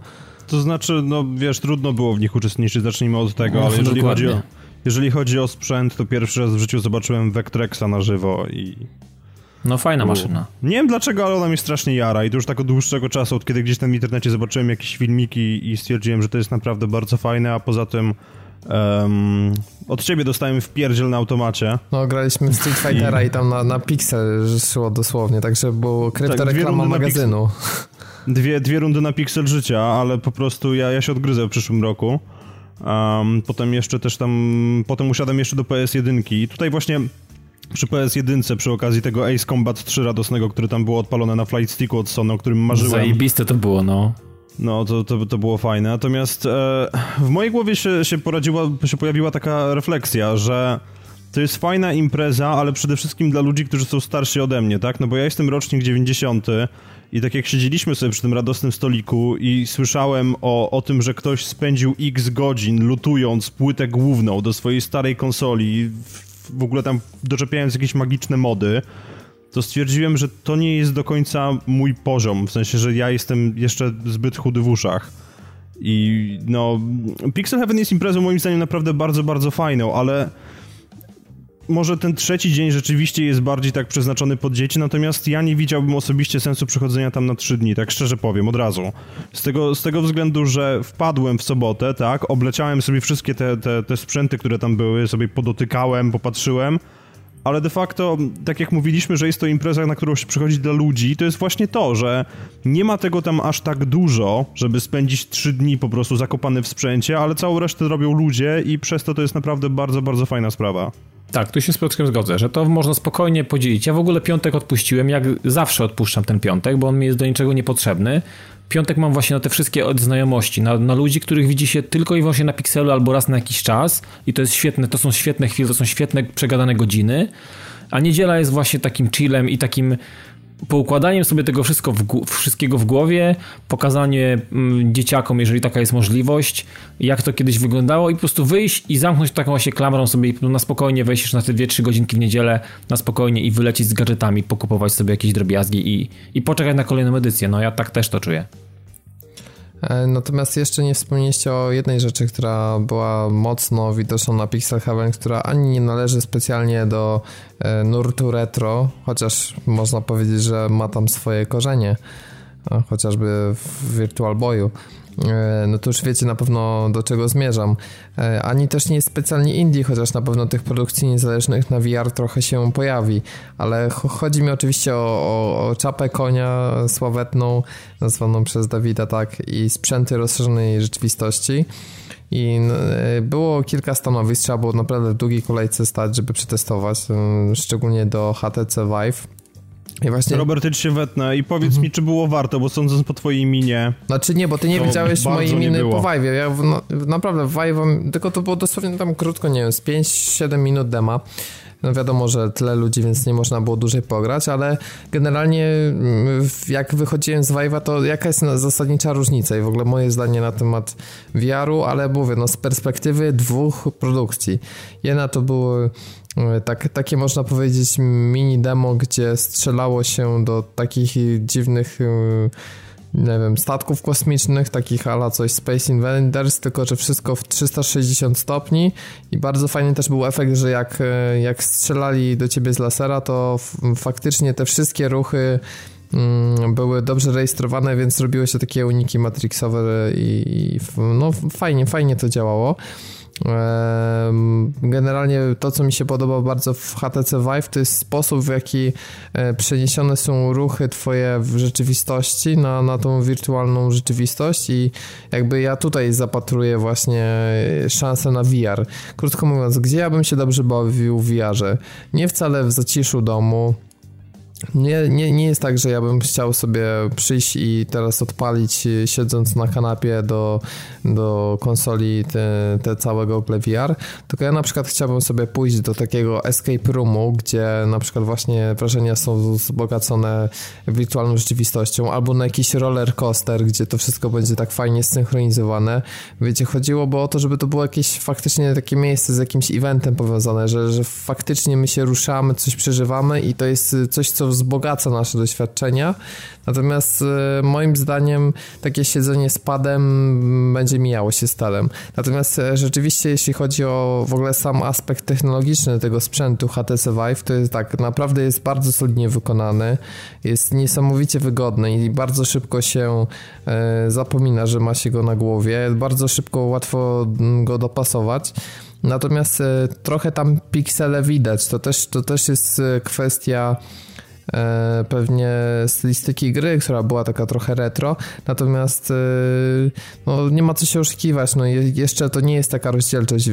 To znaczy, no wiesz, trudno było w nich uczestniczyć, zacznijmy od tego, no, ale jeżeli chodzi, o, jeżeli chodzi o sprzęt, to pierwszy raz w życiu zobaczyłem Vectrexa na żywo i no fajna maszyna. Nie wiem dlaczego, ale ona mi strasznie jara i to już tak od dłuższego czasu, od kiedy gdzieś tam w internecie zobaczyłem jakieś filmiki i stwierdziłem, że to jest naprawdę bardzo fajne, a poza tym um, od ciebie dostałem w pierdziel na automacie. No graliśmy w Street Fightera i, i tam na, na Pixel szło dosłownie, także było kryptoreklama tak, magazynu. Dwie, dwie rundy na Pixel życia, ale po prostu ja, ja się odgryzę w przyszłym roku. Um, potem jeszcze też tam, potem usiadłem jeszcze do PS1 i tutaj właśnie przy PS1 przy okazji tego Ace Combat 3 radosnego, który tam było odpalone na Flight Sticku od Sony, o którym marzyłem. Zajebiste to było, no. No, to, to, to było fajne. Natomiast e, w mojej głowie się, się, poradziła, się pojawiła taka refleksja, że to jest fajna impreza, ale przede wszystkim dla ludzi, którzy są starsi ode mnie, tak? No bo ja jestem rocznik 90 i tak jak siedzieliśmy sobie przy tym radosnym stoliku i słyszałem o, o tym, że ktoś spędził x godzin lutując płytę główną do swojej starej konsoli w ogóle tam doczepiając jakieś magiczne mody, to stwierdziłem, że to nie jest do końca mój poziom, w sensie, że ja jestem jeszcze zbyt chudy w uszach. I no, Pixel Heaven jest imprezą moim zdaniem naprawdę bardzo, bardzo fajną, ale może ten trzeci dzień rzeczywiście jest bardziej tak przeznaczony pod dzieci, natomiast ja nie widziałbym osobiście sensu przychodzenia tam na trzy dni, tak szczerze powiem, od razu. Z tego, z tego względu, że wpadłem w sobotę, tak, obleciałem sobie wszystkie te, te, te sprzęty, które tam były, sobie podotykałem, popatrzyłem, ale de facto, tak jak mówiliśmy, że jest to impreza, na którą się przychodzi dla ludzi, to jest właśnie to, że nie ma tego tam aż tak dużo, żeby spędzić trzy dni po prostu zakopany w sprzęcie, ale całą resztę robią ludzie i przez to to jest naprawdę bardzo, bardzo fajna sprawa. Tak, tu się z Piotrkiem zgodzę, że to można spokojnie podzielić. Ja w ogóle piątek odpuściłem, jak zawsze odpuszczam ten piątek, bo on mi jest do niczego niepotrzebny. Piątek mam właśnie na te wszystkie odznajomości, na, na ludzi, których widzi się tylko i wyłącznie na pikselu albo raz na jakiś czas i to jest świetne, to są świetne chwile, to są świetne przegadane godziny. A niedziela jest właśnie takim chillem i takim poukładaniem sobie tego wszystko w, wszystkiego w głowie, pokazanie mm, dzieciakom, jeżeli taka jest możliwość, jak to kiedyś wyglądało i po prostu wyjść i zamknąć taką właśnie klamrą sobie na spokojnie wejść na te 2-3 godzinki w niedzielę, na spokojnie i wylecieć z gadżetami, pokupować sobie jakieś drobiazgi i, i poczekać na kolejną edycję. No ja tak też to czuję. E, natomiast jeszcze nie wspomnieliście o jednej rzeczy, która była mocno widoczna na Pixel Heaven, która ani nie należy specjalnie do e, nurtu retro, chociaż można powiedzieć, że ma tam swoje korzenie, chociażby w Virtual Boyu. E, no to już wiecie na pewno do czego zmierzam. E, ani też nie jest specjalnie indie, chociaż na pewno tych produkcji niezależnych na VR trochę się pojawi, ale chodzi mi oczywiście o, o, o czapę konia sławetną, nazwaną przez Dawida tak, i sprzęty rozszerzonej rzeczywistości. I e, było kilka stanowisk, trzeba było naprawdę w długiej kolejce stać, żeby przetestować, szczególnie do HTC Vive. I właśnie... Robert, się wetnę i powiedz mhm. mi, czy było warto, bo sądząc po twojej minie... Znaczy nie, bo ty nie widziałeś mojej miny po Vive'ie. Ja w, no, naprawdę w Vive'em, tylko to było dosłownie tam krótko, nie wiem, z 5-7 minut dema. No wiadomo, że tyle ludzi, więc nie można było dłużej pograć, ale generalnie mm, jak wychodziłem z Vive'a, to jaka jest zasadnicza różnica i w ogóle moje zdanie na temat VR-u, ale mówię, no z perspektywy dwóch produkcji. Jedna to były tak, takie można powiedzieć mini demo, gdzie strzelało się do takich dziwnych e, nie wiem, statków kosmicznych, takich ala coś Space Invaders, tylko że wszystko w 360 stopni i bardzo fajny też był efekt, że jak, e, jak strzelali do ciebie z lasera, to faktycznie te wszystkie ruchy mm, były dobrze rejestrowane, więc zrobiły się takie uniki matrixowe i, i no fajnie, fajnie to działało. Generalnie to, co mi się podoba bardzo w HTC Vive, to jest sposób, w jaki e, przeniesione są ruchy twoje w rzeczywistości na, na tą wirtualną rzeczywistość i jakby ja tutaj zapatruję właśnie szansę na VR. Krótko mówiąc, gdzie ja bym się dobrze bawił w VR-ze? Nie wcale w zaciszu domu, nie, nie, nie jest tak, że ja bym chciał sobie przyjść i teraz odpalić siedząc na kanapie do, do konsoli te, te całego Google VR, tylko ja na przykład chciałbym sobie pójść do takiego escape roomu, gdzie na przykład właśnie wrażenia są wzbogacone wirtualną rzeczywistością, albo na jakiś roller coaster, gdzie to wszystko będzie tak fajnie zsynchronizowane. Wiecie, chodziło bo o to, żeby to było jakieś faktycznie takie miejsce z jakimś eventem powiązane, że, że faktycznie my się ruszamy, coś przeżywamy i to jest coś, co wzbogaca nasze doświadczenia. Natomiast e, moim zdaniem takie siedzenie z padem będzie mijało się stalem. Natomiast e, rzeczywiście jeśli chodzi o w ogóle sam aspekt technologiczny tego sprzętu HTC Vive, to jest tak, naprawdę jest bardzo solidnie wykonany, jest niesamowicie wygodny i bardzo szybko się e, zapomina, że ma się go na głowie, bardzo szybko, łatwo go dopasować. Natomiast trochę tam piksele widać. To też, to też jest kwestia E, pewnie stylistyki gry, która była taka trochę retro, natomiast e, no, nie ma co się oszukiwać, no jeszcze to nie jest taka rozdzielczość.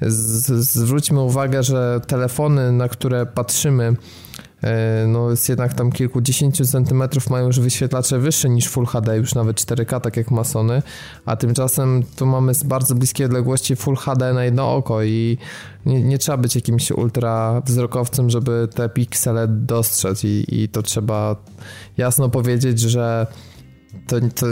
Zwróćmy uwagę, że telefony, na które patrzymy E, no jest jednak tam kilkudziesięciu centymetrów mają już wyświetlacze wyższe niż Full HD, już nawet 4K, tak jak Masony, a tymczasem tu mamy z bardzo bliskiej odległości Full HD na jedno oko i nie, nie trzeba być jakimś ultra wzrokowcem, żeby te piksele dostrzec. I, i to trzeba jasno powiedzieć, że to, to,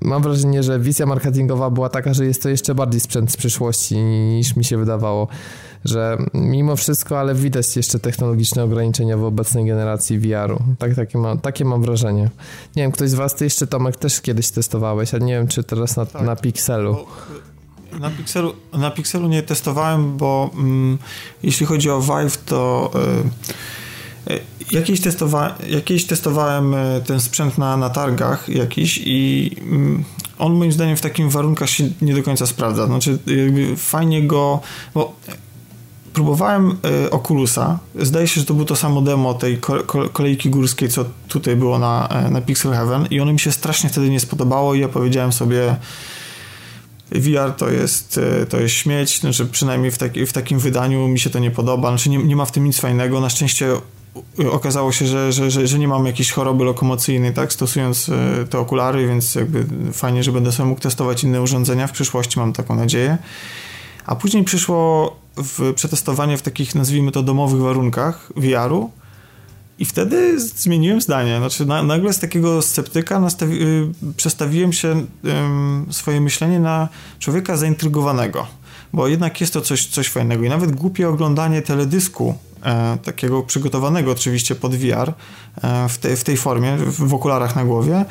mam wrażenie, że wizja marketingowa była taka, że jest to jeszcze bardziej sprzęt z przyszłości niż mi się wydawało że mimo wszystko, ale widać jeszcze technologiczne ograniczenia w obecnej generacji VR-u. Tak, takie, mam, takie mam wrażenie. Nie wiem, ktoś z was, ty jeszcze Tomek też kiedyś testowałeś, a nie wiem, czy teraz na, tak, na Pixelu. Na Pixelu, na Pixelu nie testowałem, bo mm, jeśli chodzi o Vive, to y, y, jakieś, testowa jakieś testowałem y, ten sprzęt na, na targach jakiś i mm, on moim zdaniem w takim warunkach się nie do końca sprawdza. Znaczy fajnie go, bo próbowałem y, Oculusa. Zdaje się, że to było to samo demo tej kolejki górskiej, co tutaj było na, e, na Pixel Heaven i ono mi się strasznie wtedy nie spodobało i ja powiedziałem sobie VR to jest, e, to jest śmieć, znaczy przynajmniej w, taki, w takim wydaniu mi się to nie podoba, znaczy nie, nie ma w tym nic fajnego. Na szczęście okazało się, że, że, że, że, nie mam jakiejś choroby lokomocyjnej, tak, stosując e, te okulary, więc jakby fajnie, że będę sobie mógł testować inne urządzenia w przyszłości, mam taką nadzieję. A później przyszło w przetestowanie w takich, nazwijmy to, domowych warunkach VR-u i wtedy zmieniłem zdanie. Znaczy, na, nagle z takiego sceptyka nastawi, y, przestawiłem się y, swoje myślenie na człowieka zaintrygowanego, bo jednak jest to coś, coś fajnego i nawet głupie oglądanie teledysku takiego przygotowanego oczywiście pod VR e, w, te, w tej formie, w, okularach na głowie,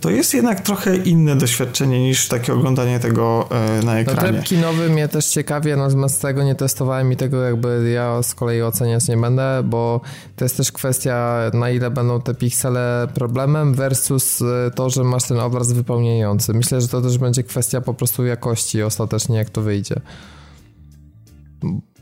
to jest jednak trochę inne doświadczenie niż takie oglądanie tego e, na ekranie. No, tryb kinowy mnie też ciekawie, natomiast tego nie testowałem i tego jakby ja z kolei oceniać nie będę, bo to jest też kwestia na ile będą te piksele problemem versus e, to, że masz ten obraz wypełniający. Myślę, że to też będzie kwestia po prostu jakości ostatecznie jak to wyjdzie.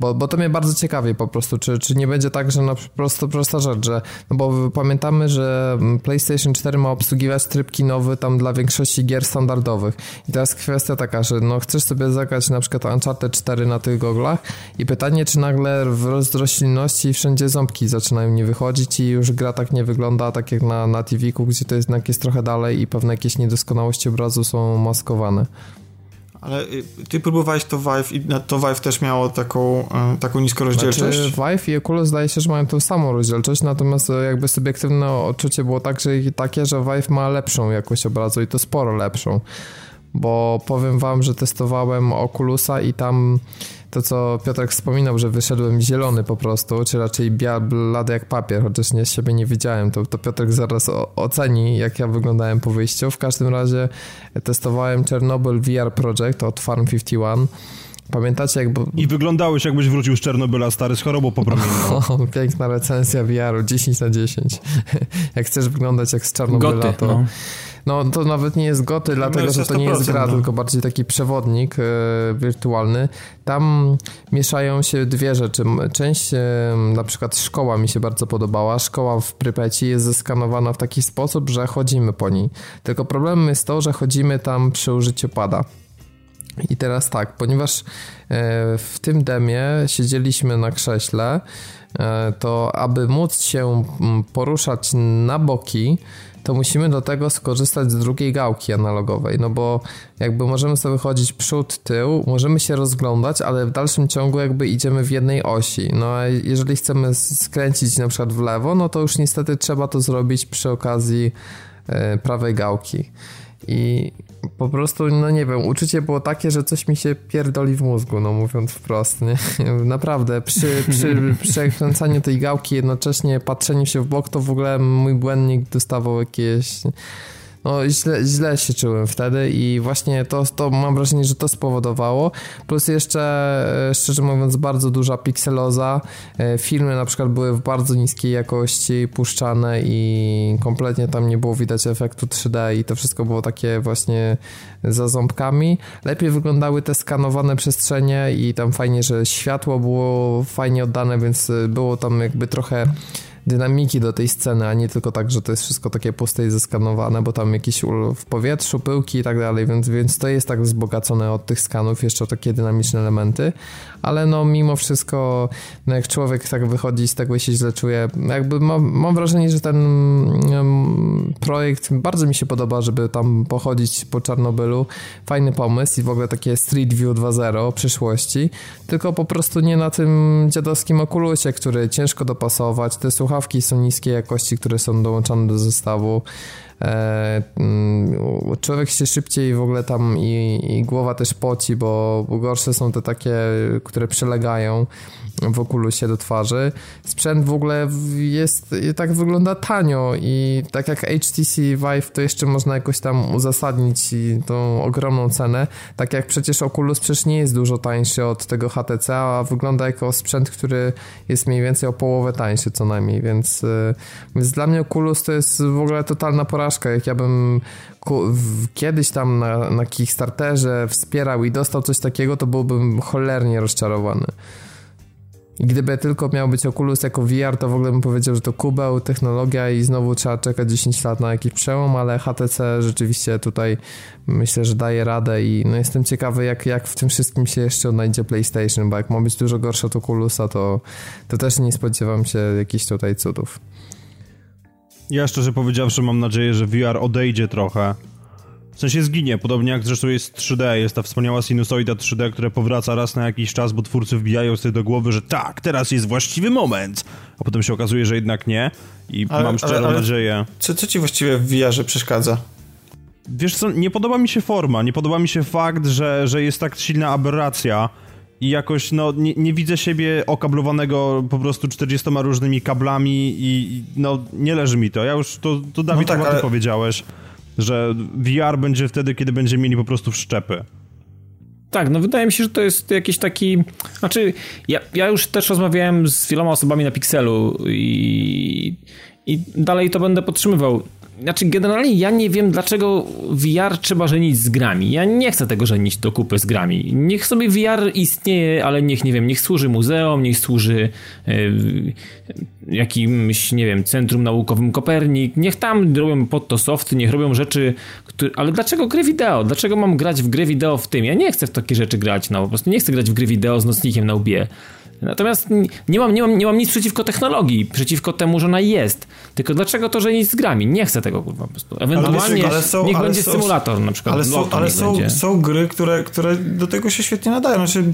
Bo, bo to mnie bardzo ciekawi po prostu, czy, czy nie będzie tak, że na prostu prosta rzecz, że, no bo pamiętamy, że PlayStation 4 ma obsługiwać tryb kinowy tam dla większości gier standardowych i teraz kwestia taka, że no chcesz sobie zagrać na przykład Uncharted 4 na tych goglach i pytanie, czy nagle w roślinności wszędzie ząbki zaczynają nie wychodzić i już gra tak nie wygląda tak jak na, na TV-ku, gdzie to jednak jest trochę dalej i pewne jakieś niedoskonałości obrazu są maskowane. Ale y, ty próbowałeś to Vive i to Vive też miało taką, y, taką niską rozdzielczość? Znaczy, Vive i Oculus zdaje się, że mają tą samą rozdzielczość, natomiast e, jakby subiektywne odczucie było tak, że, takie, że Vive ma lepszą jakość obrazu i to sporo lepszą. Bo powiem wam, że testowałem Oculusa i tam to, co Piotrek wspominał, że wyszedłem zielony po prostu, czy raczej blady jak papier, chociaż nie z siebie nie widziałem, to, to Piotrek zaraz oceni, jak ja wyglądałem po wyjściu. W każdym razie testowałem Chernobyl VR Project od Farm 51. Pamiętacie jak... I wyglądałeś jakbyś wrócił z Czernobyla stary z chorobą popromienną. *laughs* O, piękna recenzja VR-u, 10 na 10. *laughs* jak chcesz wyglądać jak z Czarnobyla, Goty, to... No. No to nawet nie jest goty, dlatego że to nie jest gra, no. tylko bardziej taki przewodnik e, wirtualny. Tam mieszają się dwie rzeczy. Część, e, na przykład szkoła mi się bardzo podobała. Szkoła w Prypeci jest zeskanowana w taki sposób, że chodzimy po niej. Tylko problemem jest to, że chodzimy tam przy użyciu pada. I teraz tak, ponieważ e, w tym demie siedzieliśmy na krześle, to aby móc się poruszać na boki, to musimy do tego skorzystać z drugiej gałki analogowej, no bo jakby możemy sobie chodzić przód, tył, możemy się rozglądać, ale w dalszym ciągu jakby idziemy w jednej osi. No a jeżeli chcemy skręcić na przykład w lewo, no to już niestety trzeba to zrobić przy okazji e, prawej gałki. I po prostu, no nie wiem, uczucie było takie, że coś mi się pierdoli w mózgu, no mówiąc wprost, nie? *laughs* Naprawdę, przy, przy *laughs* przekręcaniu tej gałki jednocześnie patrzeniu się w bok, to w ogóle mój błędnik dostawał jakieś no źle, źle się czułem wtedy i właśnie to, to mam wrażenie, że to spowodowało. Plus jeszcze, e, szczerze mówiąc, bardzo duża pikseloza. E, filmy na przykład były w bardzo niskiej jakości puszczane i kompletnie tam nie było widać efektu 3D i to wszystko było takie właśnie za ząbkami. Lepiej wyglądały te skanowane przestrzenie i tam fajnie, że światło było fajnie oddane, więc było tam jakby trochę dynamiki do tej sceny, a nie tylko tak, że to jest wszystko takie puste i zeskanowane, bo tam jakieś w powietrzu, pyłki i tak dalej, więc, więc to jest tak wzbogacone od tych skanów, jeszcze takie dynamiczne elementy, ale no mimo wszystko, no jak człowiek tak wychodzi z tego i się źle czuje, jakby mam, mam wrażenie, że ten um, projekt bardzo mi się podoba, żeby tam pochodzić po Czarnobylu, fajny pomysł i w ogóle takie Street View 2.0 przyszłości, tylko po prostu nie na tym dziadowskim okulusie, który ciężko dopasować, te słuchawki są niskiej jakości, które są dołączane do zestawu, E, mm, człowiek się szybciej w ogóle tam i, i głowa też poci, bo, bo gorsze są te takie, które przylegają w okulusie do twarzy. Sprzęt w ogóle jest, tak wygląda tanio i tak jak HTC Vive to jeszcze można jakoś tam uzasadnić tą ogromną cenę, tak jak przecież Oculus przecież nie jest dużo tańszy od tego HTC, a wygląda jako sprzęt, który jest mniej więcej o połowę tańszy co najmniej, więc, y, więc dla mnie Oculus to jest w ogóle totalna porażka, jak ja bym kiedyś tam na, na Kickstarterze wspierał i dostał coś takiego, to byłbym cholernie rozczarowany. I gdyby tylko miał być Oculus jako VR, to w ogóle bym powiedział, że to kubeł, technologia i znowu trzeba czekać 10 lat na jakiś przełom, ale HTC rzeczywiście tutaj myślę, że daje radę i no jestem ciekawy, jak, jak w tym wszystkim się jeszcze odnajdzie PlayStation, bo jak ma być dużo gorsze od Oculusa, to, to też nie spodziewam się jakichś tutaj cudów. Ja szczerze powiedziawszy mam nadzieję, że VR odejdzie trochę w sensie zginie, podobnie jak zresztą jest 3D, jest ta wspaniała sinusoida 3D, która powraca raz na jakiś czas, bo twórcy wbijają sobie do głowy, że tak, teraz jest właściwy moment, a potem się okazuje, że jednak nie i ale, mam szczerą ale, ale nadzieję. Co, co ci właściwie w VR przeszkadza? Wiesz co, nie podoba mi się forma, nie podoba mi się fakt, że, że jest tak silna aberracja i jakoś, no, nie, nie widzę siebie okablowanego po prostu 40 różnymi kablami i, no, nie leży mi to. Ja już, to, to Dawid, no tak, ale... powiedziałeś że VR będzie wtedy, kiedy będziemy mieli po prostu wszczepy. Tak, no wydaje mi się, że to jest jakiś taki. Znaczy, ja, ja już też rozmawiałem z wieloma osobami na Pixelu i, i dalej to będę podtrzymywał. Znaczy, generalnie ja nie wiem, dlaczego VR trzeba żenić z grami. Ja nie chcę tego żenić do kupy z grami. Niech sobie VR istnieje, ale niech, nie wiem, niech służy muzeum, niech służy yy, jakimś, nie wiem, centrum naukowym Kopernik. Niech tam robią pod to softy, niech robią rzeczy, które... ale dlaczego gry wideo? Dlaczego mam grać w grę wideo w tym? Ja nie chcę w takie rzeczy grać, no po prostu nie chcę grać w gry wideo z nocnikiem na łbie. Natomiast nie mam, nie, mam, nie mam nic przeciwko technologii, przeciwko temu, że ona jest. Tylko dlaczego to, że nic z grami? Nie chcę tego kurwa po prostu. Ewentualnie ale są, niech ale będzie są, symulator na przykład. Ale, są, ale są, są, gry, które, które do tego się świetnie nadają. Znaczy,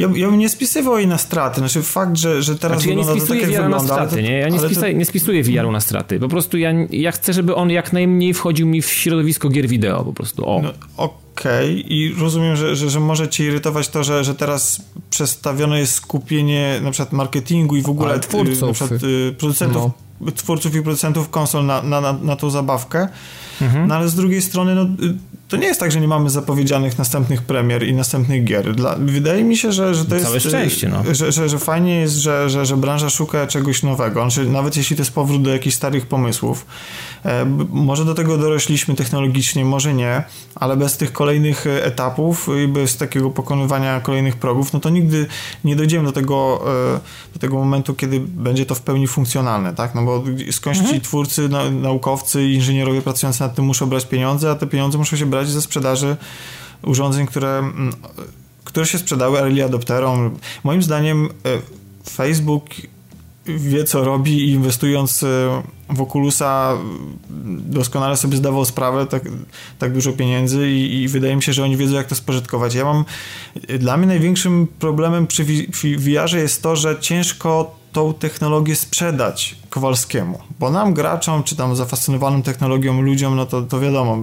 ja, ja bym nie spisywał jej na straty. Znaczy fakt, że, że teraz znaczy, ja nie spisuję tak, VR na straty, to, nie? Ja nie, spisa, to... nie spisuję VR na straty. Po prostu ja, ja chcę, żeby on jak najmniej wchodził mi w środowisko gier wideo po prostu. O. No, Okej, okay. i rozumiem, że, że, że może cię irytować to, że, że teraz przestawione jest skupienie na przykład marketingu i w ogóle Ale twórców, na przykład, y, producentów, no. twórców i producentów konsol na, na, na, na tą zabawkę. Mhm. No ale z drugiej strony, no, y, to nie jest tak, że nie mamy zapowiedzianych następnych premier i następnych gier. Dla, wydaje mi się, że, że to Całe jest... Całe szczęście, no. Że, że, że fajnie jest, że, że, że branża szuka czegoś nowego. Znaczy, nawet jeśli to jest powrót do jakichś starych pomysłów. E, może do tego dorośliśmy technologicznie, może nie, ale bez tych kolejnych e, etapów i bez takiego pokonywania kolejnych progów, no to nigdy nie dojdziemy do tego, e, do tego momentu, kiedy będzie to w pełni funkcjonalne, tak? No bo skądś mhm. ci twórcy, naukowcy, inżynierowie pracujący nad tym muszą brać pieniądze, a te pieniądze muszą się brać ze sprzedaży urządzeń, które, mm, które się sprzedały early adopterom. Moim zdaniem Facebook wie co robi i inwestując e, w Oculusa doskonale sobie zdawał sprawę tak, tak dużo pieniędzy i, i, wydaje mi się, że oni wiedzą jak to spożytkować. Ja mam, dla mnie największym problemem przy VR jest to, że ciężko tą technologię sprzedać Kowalskiemu, bo nam graczom, czy tam zafascynowanym technologią ludziom, no to, to wiadomo,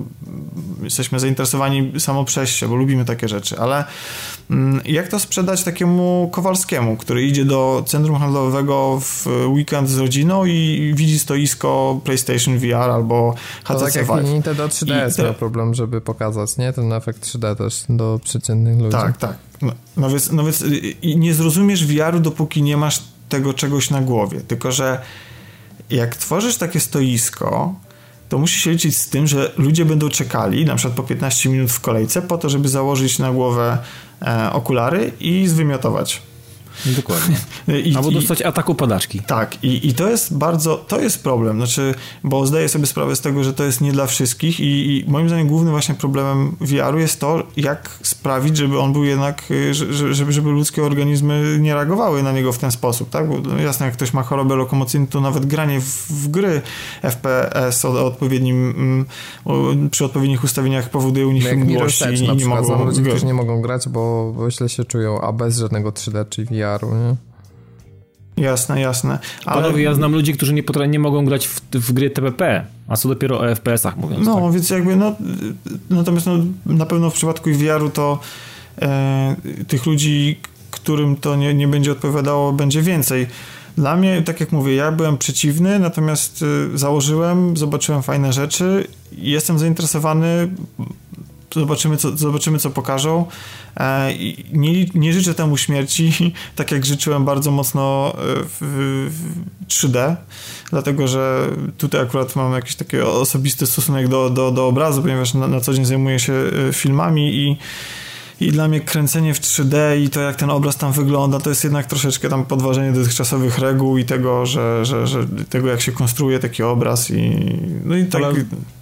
jesteśmy zainteresowani samo przez się, bo lubimy takie rzeczy, ale mm, jak to sprzedać takiemu Kowalskiemu, który idzie do centrum handlowego w weekend z rodziną i widzi stoisko PlayStation VR albo HTC to tak jak Nintendo 3DS te... miał problem, żeby pokazać, nie? Ten efekt 3D też do przeciętnych ludzi. Tak, tak. No, no więc, no więc nie zrozumiesz VR-u, dopóki nie masz tego czegoś na głowie. Tylko, że jak tworzysz takie stoisko, to musisz się liczyć z tym, że ludzie będą czekali, na przykład po 15 minut w kolejce, po to, żeby założyć na głowę e, okulary i zwymiotować. Dokładnie. I, Albo dostać i, ataku padaczki. Tak, i, i to jest bardzo, to jest problem, znaczy, bo zdaję sobie sprawę z tego, że to jest nie dla wszystkich i, i moim zdaniem głównym właśnie problemem VR-u jest to, jak sprawić, żeby on był jednak, y, żeby, żeby ludzkie organizmy nie reagowały na niego w ten sposób, tak? Bo jasne, jak ktoś ma chorobę lokomocyjną, to nawet granie w, w gry FPS o, odpowiednim, mm, przy odpowiednich ustawieniach powoduje u nich no mgłości i nie mogą... Ludzie, którzy nie mogą grać, bo, bo źle się czują, a bez żadnego 3D czy VR VR-u, nie? Jasne, jasne. Ale... Panowie, ja znam ludzi, którzy nie, nie mogą grać w, w gry TPP, a co dopiero o FPS-ach mówiąc. No, tak. więc jakby, no, natomiast no, na pewno w przypadku VR-u to e, tych ludzi, którym to nie, nie będzie odpowiadało, będzie więcej. Dla mnie, tak jak mówię, ja byłem przeciwny, natomiast y, założyłem, zobaczyłem fajne rzeczy i jestem zainteresowany Zobaczymy co, zobaczymy, co pokażą. E, nie, nie życzę temu śmierci, *laughs* tak jak życzyłem bardzo mocno e, w, w 3D, dlatego że tutaj akurat mam jakiś taki osobisty stosunek do, do, do obrazu, ponieważ na, na co dzień zajmuję się e, filmami i i dla mnie kręcenie w 3D i to jak ten obraz tam wygląda, to jest jednak troszeczkę tam podważenie dotychczasowych reguł i tego, że, że, że tego jak się konstruuje taki obraz i no i tak, Ale...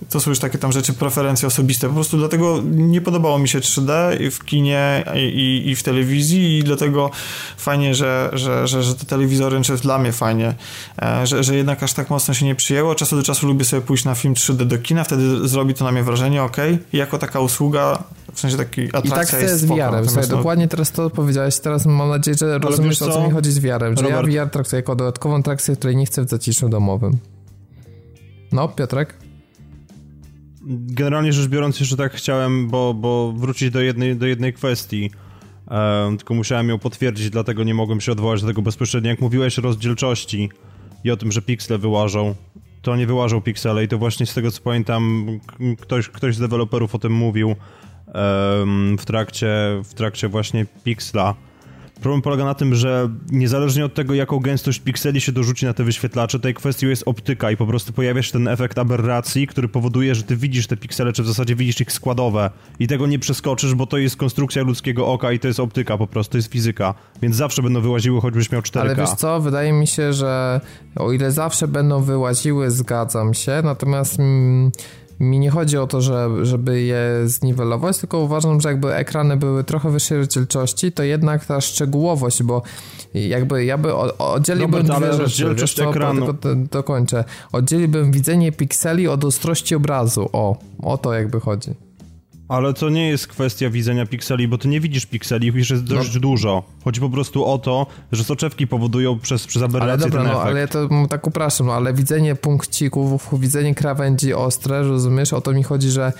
to są już takie tam rzeczy, preferencje osobiste. Po prostu dlatego nie podobało mi się 3D w kinie i, i w telewizji i dlatego fajnie, że, że, że, że te telewizory, czy dla mnie fajnie, e, że, że jednak aż tak mocno się nie przyjęło. Czasu do czasu lubię sobie pójść na film 3D do kina, wtedy zrobi to na mnie wrażenie, ok. I jako taka usługa, w sensie taki atrakcja I tak jest z VR-em. Słuchaj, no... dokładnie teraz to powiedziałeś, teraz mam nadzieję, że rozumiesz o co mi chodzi z VR-em, że Robert. ja VR traktuję jako dodatkową atrakcję, której nie chcę w zaciszu domowym. No, Piotrek? Generalnie rzecz biorąc, jeszcze tak chciałem, bo, bo wrócić do jednej, do jednej kwestii. Tylko musiałem ją potwierdzić, dlatego nie mogłem się odwołać do tego bezpośrednio. Jak mówiłeś o rozdzielczości i o tym, że piksele wyłażą, to nie wyłażą piksele i to właśnie z tego co pamiętam, ktoś, ktoś z deweloperów o tym mówił, w trakcie, w trakcie właśnie Pixla. Problem polega na tym, że niezależnie od tego, jaką gęstość pikseli się dorzuci na te wyświetlacze, tej kwestią jest optyka i po prostu pojawia się ten efekt aberracji, który powoduje, że ty widzisz te piksele, czy w zasadzie widzisz ich składowe i tego nie przeskoczysz, bo to jest konstrukcja ludzkiego oka i to jest optyka po prostu, to jest fizyka, więc zawsze będą wyłaziły, choćbyś miał 4K. Ale wiesz co, wydaje mi się, że o ile zawsze będą wyłaziły, zgadzam się, natomiast... Mm, mi nie chodzi o to, że, żeby je zniwelować, tylko uważam, że jakby ekrany były trochę wyższej rozdzielczości, to jednak ta szczegółowość, bo jakby ja by oddzieliłbym Robert, dwie rzeczy, wiesz co, ekranu. tylko dokończę. Oddzieliłbym widzenie pikseli od ostrości obrazu. O, o to jakby chodzi. Ale to nie jest kwestia widzenia pikseli, bo ty nie widzisz pikseli, ich jest dość no. dużo. Chodzi po prostu o to, że soczewki powodują przez, przez aberrację ale dobra, ten no, ale ja to tak upraszam, no, ale widzenie punkcików, widzenie krawędzi ostre, rozumiesz? O to mi chodzi, że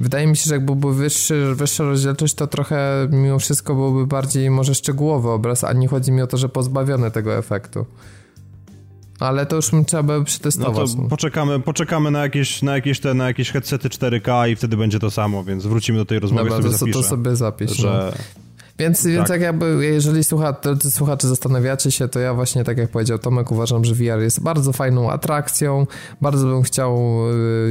wydaje mi się, że jakby były wyższy, wyższa rozdzielczość, to trochę mimo wszystko byłby bardziej może szczegółowy obraz, a nie chodzi mi o to, że pozbawiony tego efektu. Ale to już trzeba by przetestować. No to poczekamy, poczekamy na jakieś, na jakieś te, na jakieś headsety 4K i wtedy będzie to samo, więc wrócimy do tej rozmowy, Dobra, sobie to, to sobie zapisz. Że... No. Więc, tak. więc jak jakby, jeżeli słuchacze, słuchacze zastanawiacie się, to ja właśnie, tak jak powiedział Tomek, uważam, że VR jest bardzo fajną atrakcją. Bardzo bym chciał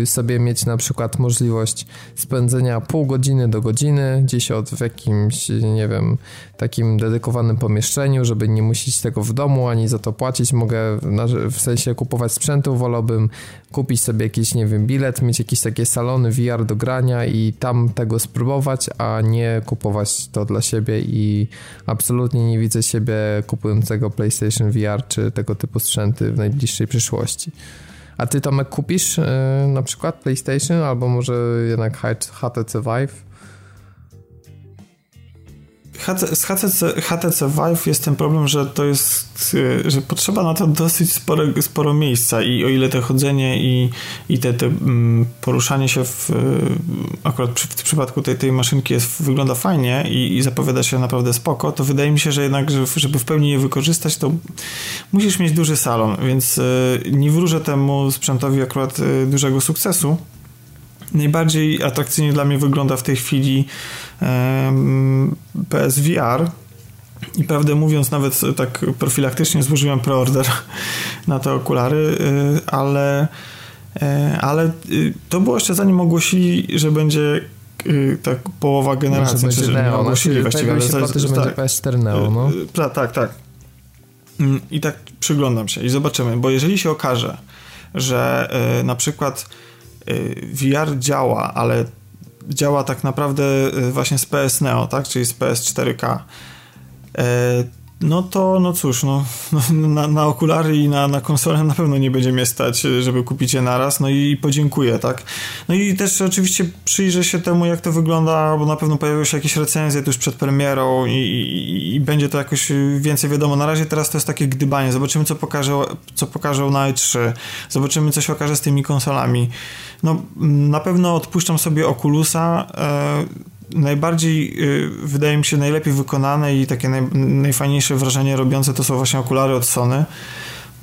y, sobie mieć na przykład możliwość spędzenia pół godziny do godziny gdzieś od w jakimś, nie wiem, takim dedykowanym pomieszczeniu, żeby nie musieć tego w domu ani za to płacić. Mogę w sensie kupować sprzętu, wolałbym kupić sobie jakiś, nie wiem, bilet, mieć jakieś takie salony VR do grania i tam tego spróbować, a nie kupować to dla siebie i absolutnie nie widzę siebie kupującego PlayStation VR czy tego typu sprzęty w najbliższej przyszłości. A ty Tomek kupisz yy, na przykład PlayStation albo może jednak HTC Vive? Z HTC, HTC Vive jest ten problem, że to jest, y, że potrzeba na to dosyć spore, sporo miejsca i o ile to chodzenie i, i te, te mm, poruszanie się w, y, akurat przy, w przypadku tej, tej maszynki jest, wygląda fajnie i, i zapowiada się naprawdę spoko, to wydaje mi się, że jednak, żeby w pełni je wykorzystać, to musisz mieć duży salon, więc y, nie wróżę temu sprzętowi akurat dużego sukcesu, Najbardziej atrakcyjnie dla mnie wygląda w tej chwili PSVR. I prawdę mówiąc, nawet tak profilaktycznie złożyłem preorder *laughs* na te okulary, y, ale, y, ale y, to było jeszcze zanim ogłosili, że będzie tak połowa generacji, czy że Neo, ogłosili właściwie. Ale się że będzie tak, PS4 Neo, no. Tak, tak. Mm, I tak przyglądam się i zobaczymy, bo jeżeli się okaże, że na przykład Y, VR działa, ale działa tak naprawdę y, właśnie z PS Neo, tak? Czyli z PS4K no to, no cóż, no, no, na, na, okulary i na, na konsolę na pewno nie będzie mnie stać, żeby kupić je naraz, no i podziękuję, tak. No i też oczywiście przyjrzę się temu, jak to wygląda, bo na pewno pojawią się jakieś recenzje tuż przed premierą i, i, i będzie to jakoś więcej wiadomo. Na razie teraz to jest takie gdybanie, zobaczymy, co pokażą, co pokażą na E3, zobaczymy, co się okaże z tymi konsolami. No, na pewno odpuszczam sobie Oculusa, e, najbardziej, y, wydaje mi się, najlepiej wykonane i takie naj, najfajniejsze wrażenie robiące to są właśnie okulary od Sony.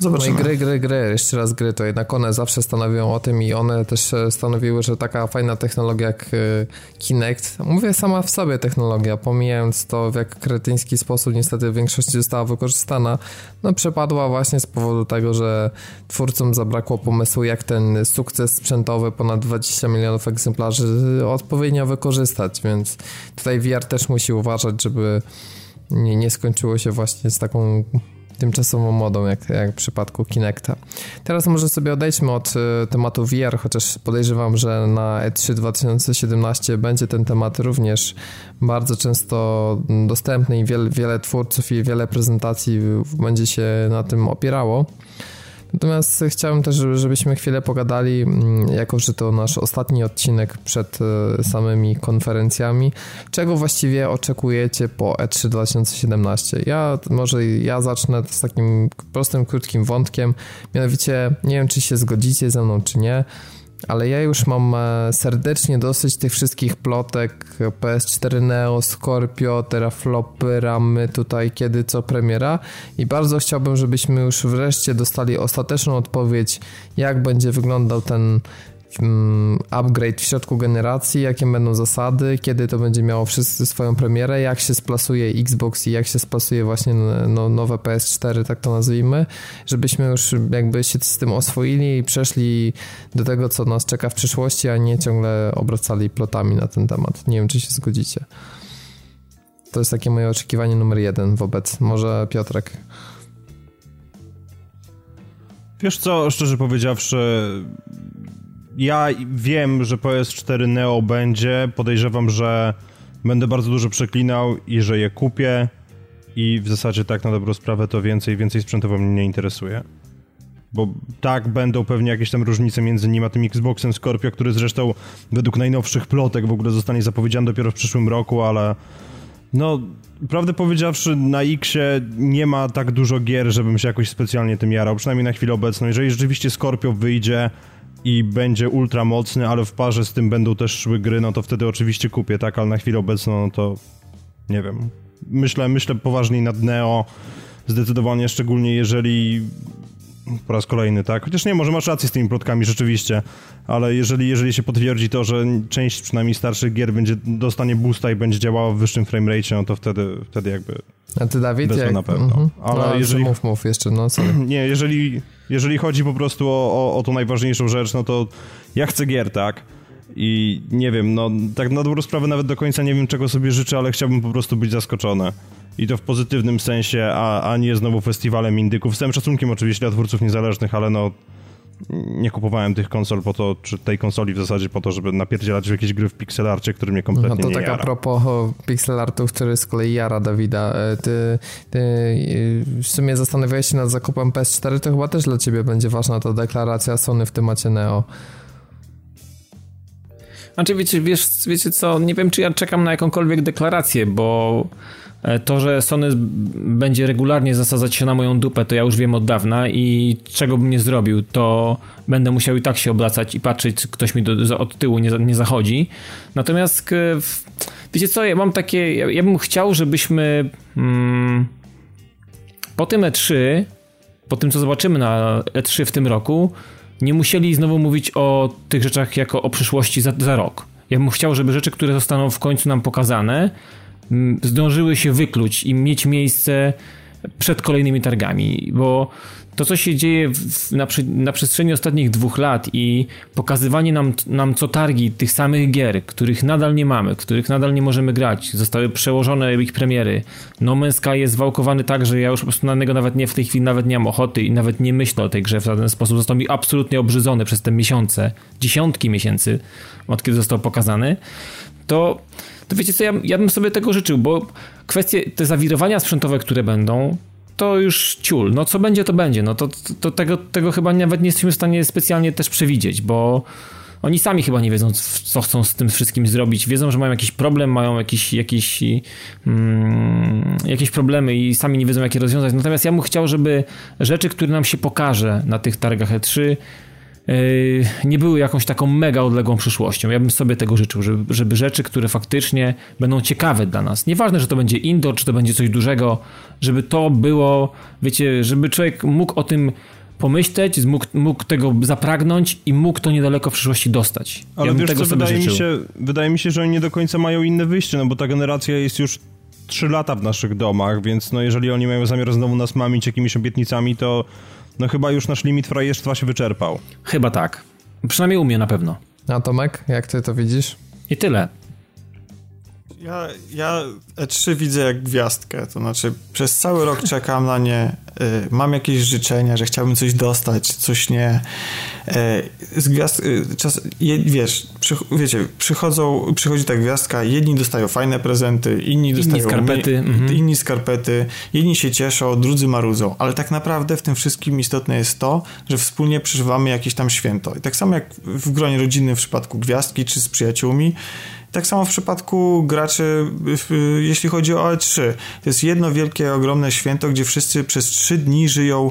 Zobaczymy. No i gry, gry, gry, jeszcze raz gry, to jednak one zawsze stanowią o tym i one też e, stanowiły, że taka fajna technologia jak e, Kinect, mówię sama w sobie technologia, pomijając to w jak kretyński sposób niestety w większości została wykorzystana, no przepadła właśnie z powodu tego, że twórcom zabrakło pomysłu jak ten sukces sprzętowy ponad 20 milionów egzemplarzy odpowiednio wykorzystać, więc tutaj VR też musi uważać, żeby nie, nie skończyło się właśnie z taką tymczasową modą, jak, jak w przypadku Kinecta. Teraz może sobie odejdźmy od y, tematu VR, chociaż podejrzewam, że na E3 2017 będzie ten temat również bardzo często dostępny i wiele, wiele twórców i wiele prezentacji będzie się na tym opierało. Natomiast chciałem też, żebyśmy chwilę pogadali, mm, jako że to nasz ostatni odcinek przed e, samymi konferencjami. Czego właściwie oczekujecie po E3 2017? Ja może ja zacznę z takim prostym, krótkim wątkiem. Mianowicie, nie wiem, czy się zgodzicie ze mną, czy nie ale ja już mam e, serdecznie dosyć tych wszystkich plotek. PS4 Neo, Scorpio, teraflopy, ramy tutaj, kiedy co premiera. I bardzo chciałbym, żebyśmy już wreszcie dostali ostateczną odpowiedź, jak będzie wyglądał ten upgrade w środku generacji, jakie będą zasady, kiedy to będzie miało wszyscy swoją premierę, jak się splasuje Xbox i jak się splasuje właśnie no, nowe PS4, tak to nazwijmy, żebyśmy już jakby się z tym oswoili i przeszli do tego, co nas czeka w przyszłości, a nie ciągle obracali plotami na ten temat. Nie wiem, czy się zgodzicie. To jest takie moje oczekiwanie numer jeden wobec, może Piotrek. Wiesz co, szczerze powiedziawszy, ja wiem, że PS4 Neo będzie, podejrzewam, że będę bardzo dużo przeklinał i że je kupię i w zasadzie tak na dobrą sprawę to więcej, więcej sprzętowo mnie nie interesuje. Bo tak będą pewnie jakieś tam różnice między nim a tym Xboxem Scorpio, który zresztą według najnowszych plotek w ogóle zostanie zapowiedziany dopiero w przyszłym roku, ale no prawdę powiedziawszy na Xie nie ma tak dużo gier, żebym się jakoś specjalnie tym jarał, przynajmniej na chwilę obecną. Jeżeli rzeczywiście Scorpio wyjdzie i będzie ultra mocny, ale w parze z tym będą też szły gry, no to wtedy oczywiście kupię, tak, ale na chwilę obecną no to nie wiem. Myślę, myślę poważniej nad Neo, zdecydowanie, szczególnie jeżeli po raz kolejny, tak? Chociaż nie, może masz rację z tymi plotkami rzeczywiście, ale jeżeli, jeżeli się potwierdzi to, że część przynajmniej starszych gier będzie dostanie boosta i będzie działała w wyższym framerate, no to wtedy, wtedy jakby a ty Dawid? Jak... na pewno. Mhm. Ale no, jeżeli... Mów, mów jeszcze, no sorry. *clears throat* Nie, jeżeli, jeżeli chodzi po prostu o, o, o tą najważniejszą rzecz, no to ja chcę gier, tak? I nie wiem, no tak na dobrą sprawę nawet do końca nie wiem czego sobie życzę, ale chciałbym po prostu być zaskoczony. I to w pozytywnym sensie, a, a nie znowu festiwalem indyków. Z całym szacunkiem oczywiście dla twórców niezależnych, ale no nie kupowałem tych konsol po to, czy tej konsoli w zasadzie po to, żeby napierdzielać w jakieś gry w pixelarcie, który mnie kompletnie no to nie tak jara. a propos pixelartów, który z kolei jara Dawida. E, ty, ty w sumie zastanawiałeś się nad zakupem PS4, to chyba też dla ciebie będzie ważna ta deklaracja Sony w temacie Neo. Znaczy wiecie, wiesz, wiecie co, nie wiem czy ja czekam na jakąkolwiek deklarację, bo e, to, że Sony będzie regularnie zasadzać się na moją dupę, to ja już wiem od dawna i czego bym nie zrobił, to będę musiał i tak się obracać i patrzeć, czy ktoś mi do, od tyłu nie, nie zachodzi. Natomiast wiecie co, ja mam takie, ja, ja bym chciał, żebyśmy mm, po tym E3, po tym co zobaczymy na E3 w tym roku, nie musieli znowu mówić o tych rzeczach jako o przyszłości za, za rok. Ja bym chciał, żeby rzeczy, które zostaną w końcu nam pokazane, zdążyły się wykluć i mieć miejsce przed kolejnymi targami, bo to, co się dzieje w, na, na, przestrzeni ostatnich dwóch lat i pokazywanie nam, nam co targi tych samych gier, których nadal nie mamy, których nadal nie możemy grać, zostały przełożone ich premiery. No Man's Sky jest wałkowany tak, że ja już po prostu na niego nawet nie w tej chwili nawet nie mam ochoty i nawet nie myślę o tej grze w żaden sposób. Został mi absolutnie obrzydzony przez te miesiące, dziesiątki miesięcy, od kiedy został pokazany. To to wiecie co, ja, ja bym sobie tego życzył, bo kwestie, te zawirowania sprzętowe, które będą, to już ciul. No co będzie, to będzie. No to, to tego, tego chyba nawet nie jesteśmy w stanie specjalnie też przewidzieć, bo oni sami chyba nie wiedzą, co chcą z tym wszystkim zrobić. Wiedzą, że mają jakiś problem, mają jakieś, jakieś, mm, jakieś problemy i sami nie wiedzą, jak je rozwiązać. Natomiast ja bym chciał, żeby rzeczy, które nam się pokaże na tych targach E3, Yy, nie były jakąś taką mega odległą przyszłością. Ja bym sobie tego życzył, żeby, żeby rzeczy, które faktycznie będą ciekawe dla nas. Nieważne, że to będzie indoor, czy to będzie coś dużego, żeby to było, wiecie, żeby człowiek mógł o tym pomyśleć, mógł, mógł tego zapragnąć i mógł to niedaleko w przyszłości dostać. Ale ja wiesz co, wydaje mi, się, wydaje mi się, że oni nie do końca mają inne wyjście, no bo ta generacja jest już 3 lata w naszych domach, więc no jeżeli oni mają zamiar znowu nas mamić jakimiś obietnicami, to no chyba już nasz limit frajerstwa się wyczerpał. Chyba tak. Przynajmniej u mnie na pewno. A Tomek, jak ty to widzisz? I tyle. Ja, ja E3 widzę jak gwiazdkę, to znaczy przez cały rok *laughs* czekam na nie, y, mam jakieś życzenia, że chciałbym coś dostać, coś nie. Y, z gwiazd, y, czas, je, wiesz, przy, wiecie, przychodzą, przychodzi ta gwiazdka, jedni dostają fajne prezenty, inni dostają skarpety, mhm. inni skarpety, jedni się cieszą, drudzy marudzą, ale tak naprawdę w tym wszystkim istotne jest to, że wspólnie przeżywamy jakieś tam święto. I tak samo jak w gronie rodzinnym w przypadku gwiazdki czy z przyjaciółmi, tak samo w przypadku graczy, jeśli chodzi o E3. To jest jedno wielkie, ogromne święto, gdzie wszyscy przez trzy dni żyją,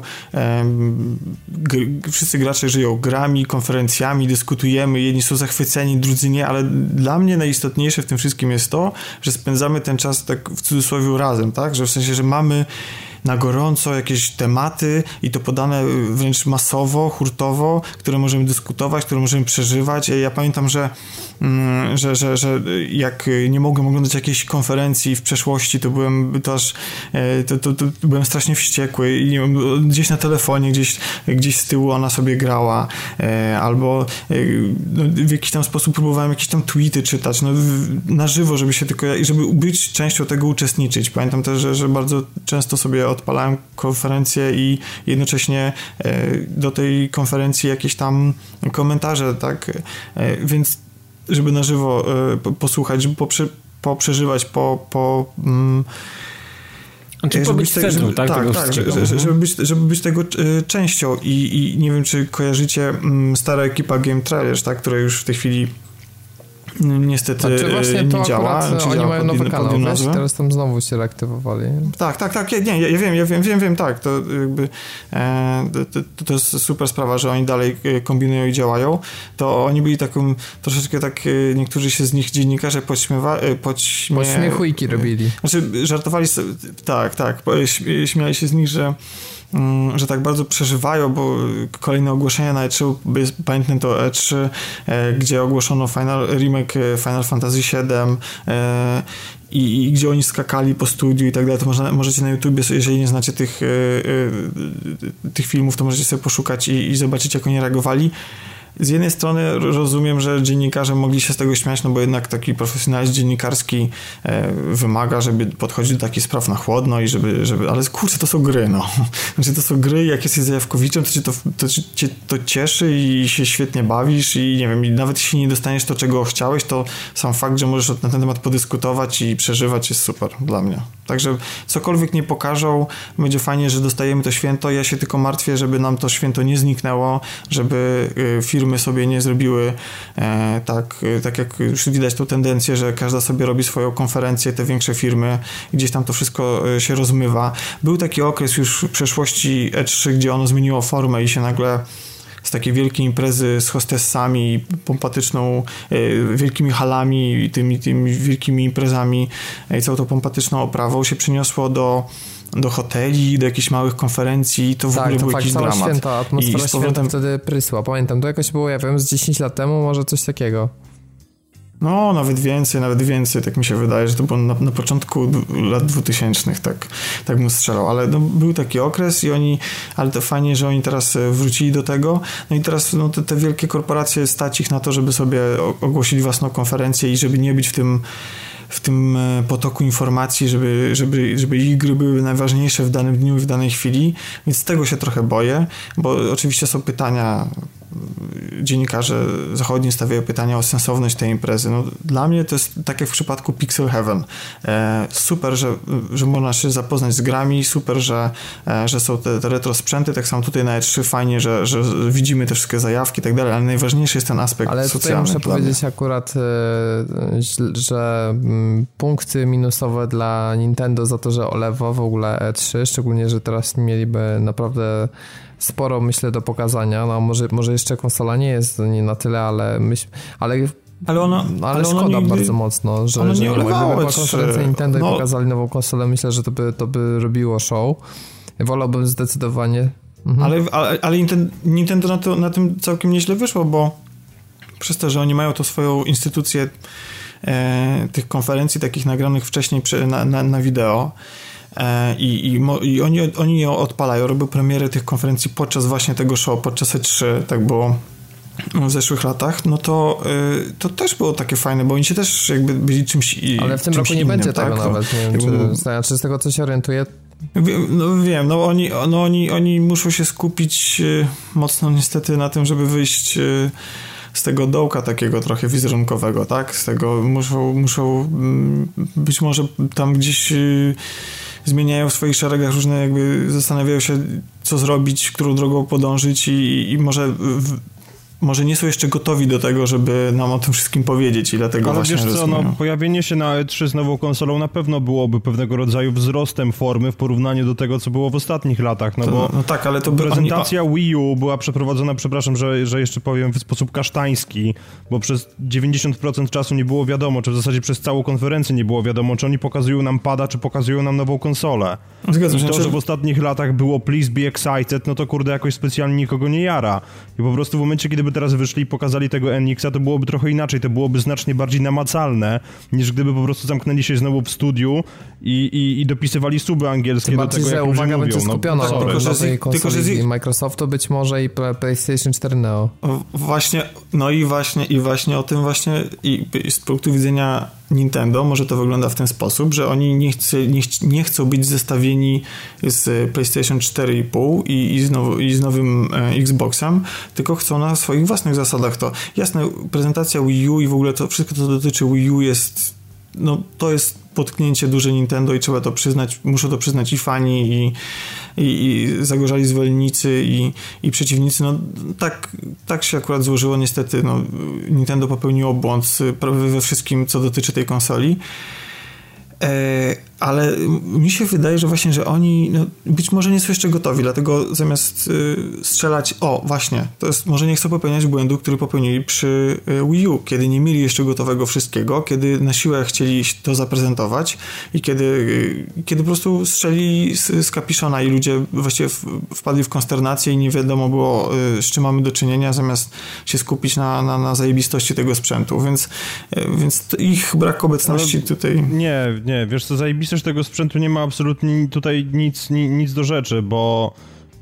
wszyscy gracze żyją grami, konferencjami, dyskutujemy, jedni są zachwyceni, drudzy nie, ale dla mnie najistotniejsze w tym wszystkim jest to, że spędzamy ten czas tak w cudzysłowie razem, tak? Że w sensie, że mamy na gorąco jakieś tematy i to podane wręcz masowo, hurtowo, które możemy dyskutować, które możemy przeżywać. Ja pamiętam, że, mm, że, że, że jak nie mogłem oglądać jakiejś konferencji w przeszłości, to byłem to aż e, to, to, to byłem strasznie wściekły i gdzieś na telefonie, gdzieś, gdzieś z tyłu ona sobie grała e, albo e, no, w jakiś tam sposób próbowałem jakieś tam tweety czytać, no, na żywo, żeby się tylko, żeby być częścią tego uczestniczyć. Pamiętam też, że, że bardzo często sobie odpalałem konferencję i jednocześnie do tej konferencji jakieś tam komentarze, tak? Więc żeby na żywo posłuchać, żeby poprzeżywać, po, po mm, znaczy, żeby być centrum, tak, tak, tego tak żeby, żeby, być, żeby być tego częścią i, i nie wiem, czy kojarzycie mm, stara ekipa Game Trailers, tak, która już w tej chwili niestety znaczy właśnie nie działa. Czy oni mają nowy kanał, wiesz, teraz tam znowu się reaktywowali. Tak, tak, tak, nie, ja, wiem, ja wiem, wiem, wiem, tak, to jakby e, to, to, jest super sprawa, że oni dalej e, kombinują i działają, to oni byli taką, troszeczkę tak, e, niektórzy się z nich dziennikarze podśmiewa, e, podśmie... Podśmiechujki robili. Znaczy, żartowali, tak, tak, śmiali się z nich, że że tak bardzo przeżywają, bo kolejne ogłoszenia na E3, pamiętam to E3, e, gdzie ogłoszono final, remake e, Final Fantasy VII e, i, i, gdzie oni skakali po studiu i tak dalej, to można, możecie na YouTubie, jeżeli nie znacie tych, tych filmów, to możecie sobie poszukać i, i zobaczyć, jak oni reagowali z jednej strony rozumiem, że dziennikarze mogli się z tego śmiać, no bo jednak taki profesjonalizm dziennikarski e, wymaga, żeby podchodzić do takich spraw na chłodno i żeby, żeby ale kurczę, to są gry, no. *laughs* Znaczy to są gry, jak jesteś zajawkowiczem, to cię to, to cię to cieszy i się świetnie bawisz i nie wiem, i nawet jeśli nie dostaniesz to, czego chciałeś, to sam fakt, że możesz na ten temat podyskutować i przeżywać jest super dla mnie. Także cokolwiek nie pokażą, będzie fajnie, że dostajemy to święto. Ja się tylko martwię, żeby nam to święto nie zniknęło, żeby y, firmy sobie nie zrobiły e, tak, tak jak już widać tą tendencję, że każda sobie robi swoją konferencję, te większe firmy, gdzieś tam to wszystko y, się rozmywa. Był taki okres już w przeszłości E3, gdzie ono zmieniło formę i się nagle z takiej wielkiej imprezy z hostessami, pompatyczną, e, wielkimi halami tymi, tymi wielkimi imprezami e, i całą tą pompatyczną oprawą się przyniosło do do hoteli, do jakichś małych konferencji, to w tak, ogóle to był jakiś dramat. święta, atmosfera I z powrotem... święta wtedy prysła. Pamiętam, to jakoś było, ja wiem, z 10 lat temu, może coś takiego. No, nawet więcej, nawet więcej, tak mi się wydaje, że to było na, na początku lat 2000, tak, tak mu strzelał, ale no, był taki okres i oni, ale to fajnie, że oni teraz e, wrócili do tego, no i teraz no, te, te wielkie korporacje stać ich na to, żeby sobie ogłosili własną konferencję i żeby nie być w tym w tym e, potoku informacji, żeby, żeby, żeby gry były najważniejsze w danym dniu i w danej chwili, więc tego się trochę boję, bo oczywiście są pytania dziennikarze zachodni stawiają pytania o sensowność tej imprezy. No, dla mnie to jest tak jak w przypadku Pixel Heaven. E, super, że, że można się zapoznać z grami, super, że, e, że są te, te retro sprzęty, tak samo tutaj na E3 fajnie, że, że widzimy te wszystkie zajawki i tak dalej, ale najważniejszy jest ten aspekt ale socjalny. Ale tutaj muszę powiedzieć mnie. akurat, e, że mm, punkty minusowe dla Nintendo za to, że olewa w ogóle E3, szczególnie, że teraz mieliby naprawdę sporo, myślę, do pokazania. No, może, może jeszcze konsola nie jest nie na tyle, ale myśl, ale ale, ona, ale, ale szkoda nigdy, bardzo mocno, że, ona że nie gdyby była konferencja Nintendo no. i pokazali nową konsolę, myślę, że to by, to by robiło show. Wolałbym zdecydowanie. Mhm. Ale, ale, ale Nintendo na, to, na tym całkiem nieźle wyszło, bo przez to, że oni mają to swoją instytucję e, tych konferencji takich nagranych wcześniej na, na, na wideo, i, i, i oni, oni ją odpalają, robią premiery tych konferencji podczas właśnie tego show, podczas E3, tak było w zeszłych latach, no to, y, to też było takie fajne, bo oni się też jakby byli czymś Ale w tym roku nie innym, będzie tak? tego nawet, nie wiem, czy, znaczy z tego co się orientuję, no wiem, no oni, no oni, oni muszą się skupić y, mocno niestety na tym, żeby wyjść y, z tego dołka takiego trochę wizerunkowego, tak? Z tego muszą, muszą mm, być może tam gdzieś zmieniają w swoich szeregach różne, jakby zastanawiają się, co zrobić, którą drogą podążyć i, i może w, może nie są jeszcze gotowi do tego, żeby nam o tym wszystkim powiedzieć i dlatego Ale właśnie wiesz co, no, pojawienie się na E3 z nową konsolą na pewno byłoby pewnego rodzaju wzrostem formy w porównaniu do tego, co było w ostatnich latach, no to, bo no tak, ale to prezentacja oni... Wii U była przeprowadzona, przepraszam, że, że jeszcze powiem w sposób kasztański, bo przez 90% czasu nie było wiadomo, czy w zasadzie przez całą konferencję nie było wiadomo, czy oni pokazują nam pada, czy pokazują nam nową konsolę. Zgadzam się. To, że w ostatnich latach było please be excited, no to kurde jakoś specjalnie nikogo nie jara. I po prostu w momencie, kiedy gdyby teraz wyszli i pokazali tego NX-a, to byłoby trochę inaczej, to byłoby znacznie bardziej namacalne, niż gdyby po prostu zamknęli się znowu w studiu i, i, i dopisywali suby angielskie Tym do tego, jak uwaga będzie no, skupiona no, tylko, że z, tylko, że z... Microsoftu być może i PlayStation 4 Neo. Właśnie, no i właśnie, i właśnie o tym właśnie i z punktu widzenia Nintendo może to wygląda w ten sposób, że oni nie, chce, nie, ch nie chcą być zestawieni z PlayStation 4,5 i, i, z i z nowym e, Xboxem, tylko chcą na swoich własnych zasadach to. Jasne, prezentacja Wii U i w ogóle to wszystko, co dotyczy Wii U jest no to jest potknięcie duże Nintendo i trzeba to przyznać, muszą to przyznać i fani, i, i, i zagorzali zwolennicy, i, i przeciwnicy. No, tak, tak się akurat złożyło niestety. No, Nintendo popełniło błąd prawie we wszystkim, co dotyczy tej konsoli. E, ale mi się wydaje, że właśnie, że oni no, być może nie są jeszcze gotowi, dlatego zamiast y, strzelać, o właśnie, to jest, może nie chcą popełniać błędu, który popełnili przy y, Wii U, kiedy nie mieli jeszcze gotowego wszystkiego, kiedy na siłę chcieli to zaprezentować i kiedy, y, kiedy po prostu strzeli z, z kapiszona i ludzie właściwie w, wpadli w konsternację i nie wiadomo było, y, z czym mamy do czynienia, zamiast się skupić na, na, na zajebistości tego sprzętu, więc, y, więc ich brak obecności Ale tutaj... Nie, nie, wiesz co, zajebistość że tego sprzętu nie ma absolutnie tutaj nic, nic do rzeczy, bo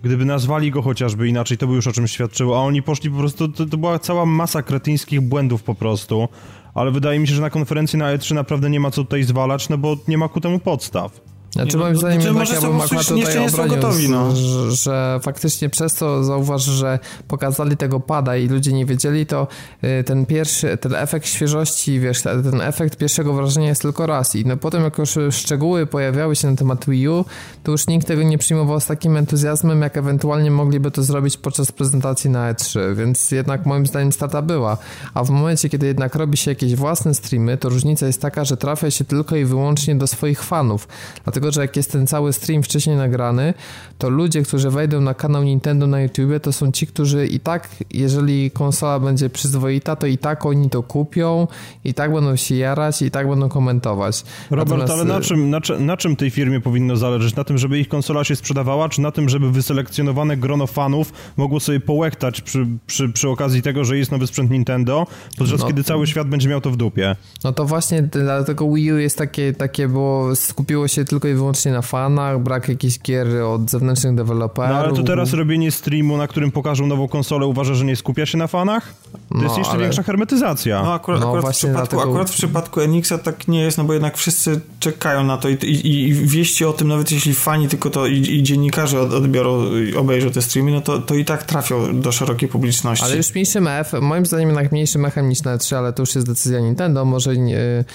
gdyby nazwali go chociażby inaczej, to by już o czym świadczyło, a oni poszli po prostu, to, to była cała masa kretyńskich błędów po prostu, ale wydaje mi się, że na konferencji na E3 naprawdę nie ma co tutaj zwalać, no bo nie ma ku temu podstaw. Znaczy moim zdaniem znaczy, jednak ja bym akurat tutaj obronił, gotowi, no. że, że, faktycznie przez to zauważ, że pokazali tego pada i ludzie nie wiedzieli, to y, ten pierwszy, ten efekt świeżości, wiesz, ten efekt pierwszego wrażenia jest tylko raz. I no potem jak już szczegóły pojawiały się na temat Wii U, to już nikt tego nie przyjmował z takim entuzjazmem, jak ewentualnie mogliby to zrobić podczas prezentacji na E3, więc jednak moim zdaniem strata była, a w momencie, kiedy jednak robi się jakieś własne streamy, to różnica jest taka, że trafia się tylko i wyłącznie do swoich fanów, dlatego dlatego że jak jest ten cały stream wcześniej nagrany, to ludzie, którzy wejdą na kanał Nintendo na YouTube, to są ci, którzy i tak, jeżeli konsola będzie przyzwoita, to i tak oni to kupią, i tak będą się jarać, i tak będą komentować. Robert, Natomiast... ale na czym, na, na czym tej firmie powinno zależeć? Na tym, żeby ich konsola się sprzedawała, czy na tym, żeby wyselekcjonowane grono fanów mogło sobie połechtać przy, przy, przy okazji tego, że jest nowy sprzęt Nintendo, podczas no, kiedy cały świat będzie miał to w dupie? No to właśnie dlatego Wii U jest takie, takie było, skupiło się tylko i wyłącznie na fanach, brak jakichś gier od zewnętrznych deweloperów. No ale to teraz robienie streamu, na którym pokażą nową konsolę, uważa, że nie skupia się na fanach? To no, jest jeszcze ale... większa hermetyzacja. No akurat, no, akurat, w przypadku, dlatego... akurat w przypadku Enixa tak nie jest, no bo jednak wszyscy czekają na to i, i, i wieści o tym, nawet jeśli fani tylko to i, i dziennikarze odbiorą i obejrzą te streamy, no to, to i tak trafią do szerokiej publiczności. Ale już mniejszy mech, moim zdaniem jednak mniejszy mechem niż na 3, ale to już jest decyzja Nintendo, może yy, yy,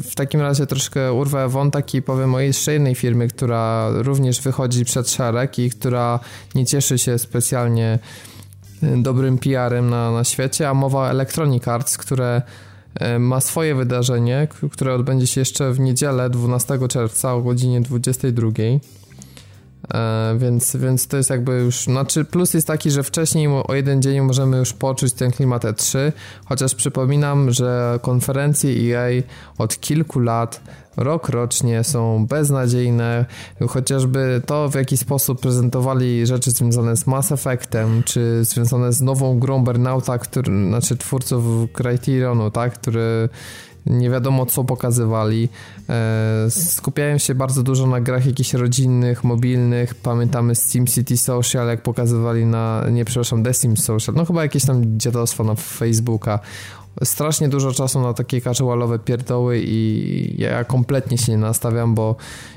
w takim razie troszkę urwę wątek i powiem o jeszcze jednej firmie, która również wychodzi przed szereg i która nie cieszy się specjalnie y, dobrym PR-em na, na świecie, a mowa Electronic Arts, które y, ma swoje wydarzenie, które odbędzie się jeszcze w niedzielę 12 czerwca o godzinie 22. E, więc, więc to jest jakby już, znaczy plus jest taki, że wcześniej o jeden dzień możemy już poczuć ten klimat E3, chociaż przypominam, że konferencje EA od kilku lat rok rocznie są beznadziejne, chociażby to w jaki sposób prezentowali rzeczy związane z Mass Effectem, czy związane z nową grą Burnouta, który, znaczy twórców Criterionu, tak, który nie wiadomo co pokazywali. E, skupiają się bardzo dużo na grach jakichś rodzinnych, mobilnych. Pamiętamy Steam City Social, jak pokazywali na, nie przepraszam, The Steam Social, no chyba jakieś tam dziadostwo na Facebooka strasznie dużo czasu na takie casualowe pierdoły i ja kompletnie się nie nastawiam, bo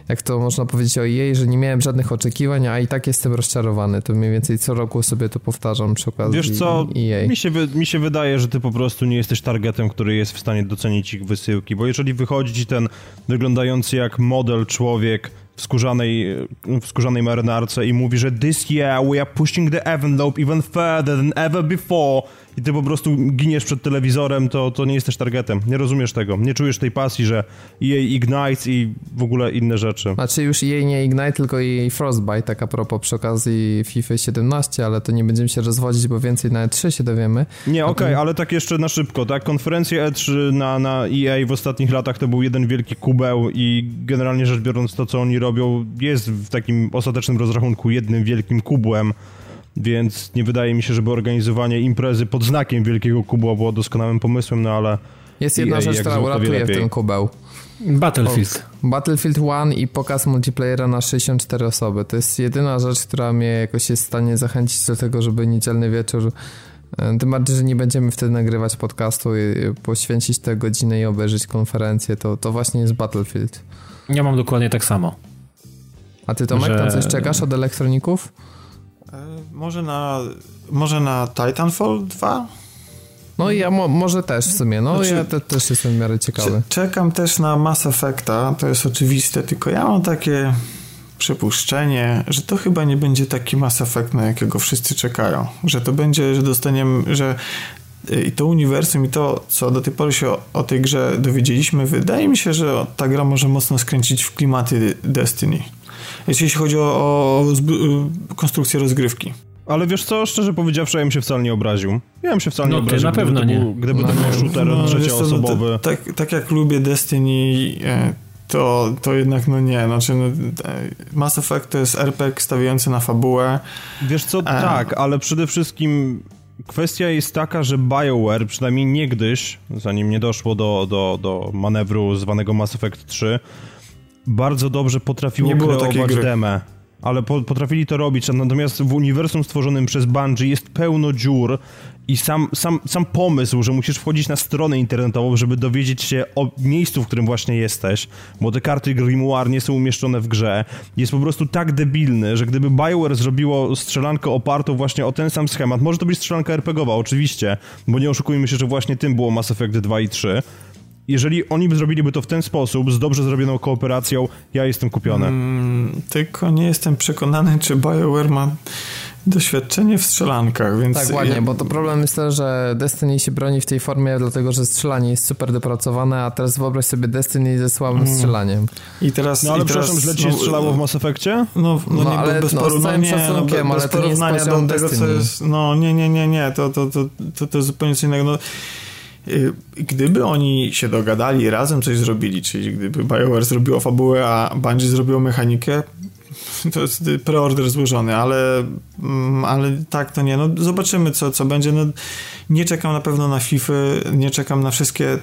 jak to można powiedzieć o jej, że nie miałem żadnych oczekiwań, a i tak jestem rozczarowany. To mniej więcej co roku sobie to powtarzam przy okazji Wiesz co, EA. Mi, się, mi się wydaje, że ty po prostu nie jesteś targetem, który jest w stanie docenić ich wysyłki, bo jeżeli wychodzi ci ten wyglądający jak model człowiek w skórzanej, w skórzanej marynarce i mówi, że this year we are pushing the envelope even further than ever before i ty po prostu giniesz przed telewizorem, to, to nie jesteś targetem. Nie rozumiesz tego. Nie czujesz tej pasji, że jej Ignite i w ogóle inne rzeczy. Znaczy już jej nie Ignite, tylko jej Frostbite, tak a propos przy okazji FIFA 17, ale to nie będziemy się rozwodzić, bo więcej na E3 się dowiemy. Nie, okej, okay, ale tak jeszcze na szybko, tak? Konferencje E3 na, na EA w ostatnich latach to był jeden wielki kubeł i generalnie rzecz biorąc to, co oni robią, jest w takim ostatecznym rozrachunku jednym wielkim kubłem więc nie wydaje mi się, żeby organizowanie imprezy pod znakiem Wielkiego Kubła było doskonałym pomysłem, no ale... Jest jedna EA, rzecz, która uratuje w ten kubeł. Battlefield. O, Battlefield 1 i pokaz multiplayera na 64 osoby. To jest jedyna rzecz, która mnie jakoś jest w stanie zachęcić do tego, żeby niedzielny wieczór E, tym bardziej, że nie będziemy wtedy nagrywać podcastu i poświęcić tę godzinę i obejrzeć konferencję, to, to właśnie jest Battlefield. Ja mam dokładnie tak samo. A ty Tomek, że... tam coś czekasz od elektroników? E, może na, może na Titanfall 2? No i ja mo może też w sumie, no znaczy, ja te, też jestem w miarę ciekawy. Czekam też na Mass Effecta, to jest oczywiste, tylko ja mam takie przypuszczenie, że to chyba nie będzie taki Mass Effect, na jakiego wszyscy czekają. Że to będzie, że dostaniemy, że y, i to uniwersum i to, co do tej pory się o, o, tej grze dowiedzieliśmy, wydaje mi się, że ta gra może mocno skręcić w klimaty Destiny. Jeśli chodzi o, o y, konstrukcję rozgrywki. Ale wiesz co, szczerze powiedziawszy, ja bym się wcale nie obraził. Ja bym się wcale no, nie obraził. na pewno gdyby nie. Był, gdyby no, to był shooter no, trzecioosobowy. No, tak, tak jak lubię Destiny, e, to, to jednak no nie. Znaczy, no, Mass Effect to jest RPG stawiający na fabułę. Wiesz co, e... tak, ale przede wszystkim kwestia jest taka, że BioWare, przynajmniej niegdyś, zanim nie doszło do, do, do manewru zwanego Mass Effect 3, bardzo dobrze potrafiło kreować demę ale po, potrafili to robić, natomiast w uniwersum stworzonym przez Bungie jest pełno dziur i sam, sam, sam pomysł, że musisz wchodzić na stronę internetową, żeby dowiedzieć się o miejscu, w którym właśnie jesteś, bo te karty Grimoire nie są umieszczone w grze, jest po prostu tak debilny, że gdyby BioWare zrobiło strzelankę opartą właśnie o ten sam schemat, może to być strzelanka RPGowa, oczywiście, bo nie oszukujmy się, że właśnie tym było Mass Effect 2 i 3, jeżeli oni by zrobiliby to w ten sposób, z dobrze zrobioną kooperacją, ja jestem kupiony. Mm, tylko nie jestem przekonany, czy BioWare ma doświadczenie w strzelankach, więc... Tak, ładnie, ja... bo to problem jest to, że Destiny się broni w tej formie, dlatego, że strzelanie jest super dopracowane, a teraz wyobraź sobie Destiny ze słabym mm. strzelaniem. I teraz... No ale i teraz, przepraszam, źle ci się no, strzelało w Mass Effectie? No, no, no nie, ale bez, no, nie, no, bez, ale bez porównania do tego, co jest... No nie, nie, nie, nie, to, to, to, to, to zupełnie co innego. No, gdyby oni się dogadali, razem coś zrobili, czyli gdyby BioWare zrobiło fabułę, a Bungie zrobiło mechanikę, *laughs* to jest preorder złożony, ale, mm, ale tak to nie. No, zobaczymy, co, co będzie. No, nie czekam na pewno na FIFA, nie czekam na wszystkie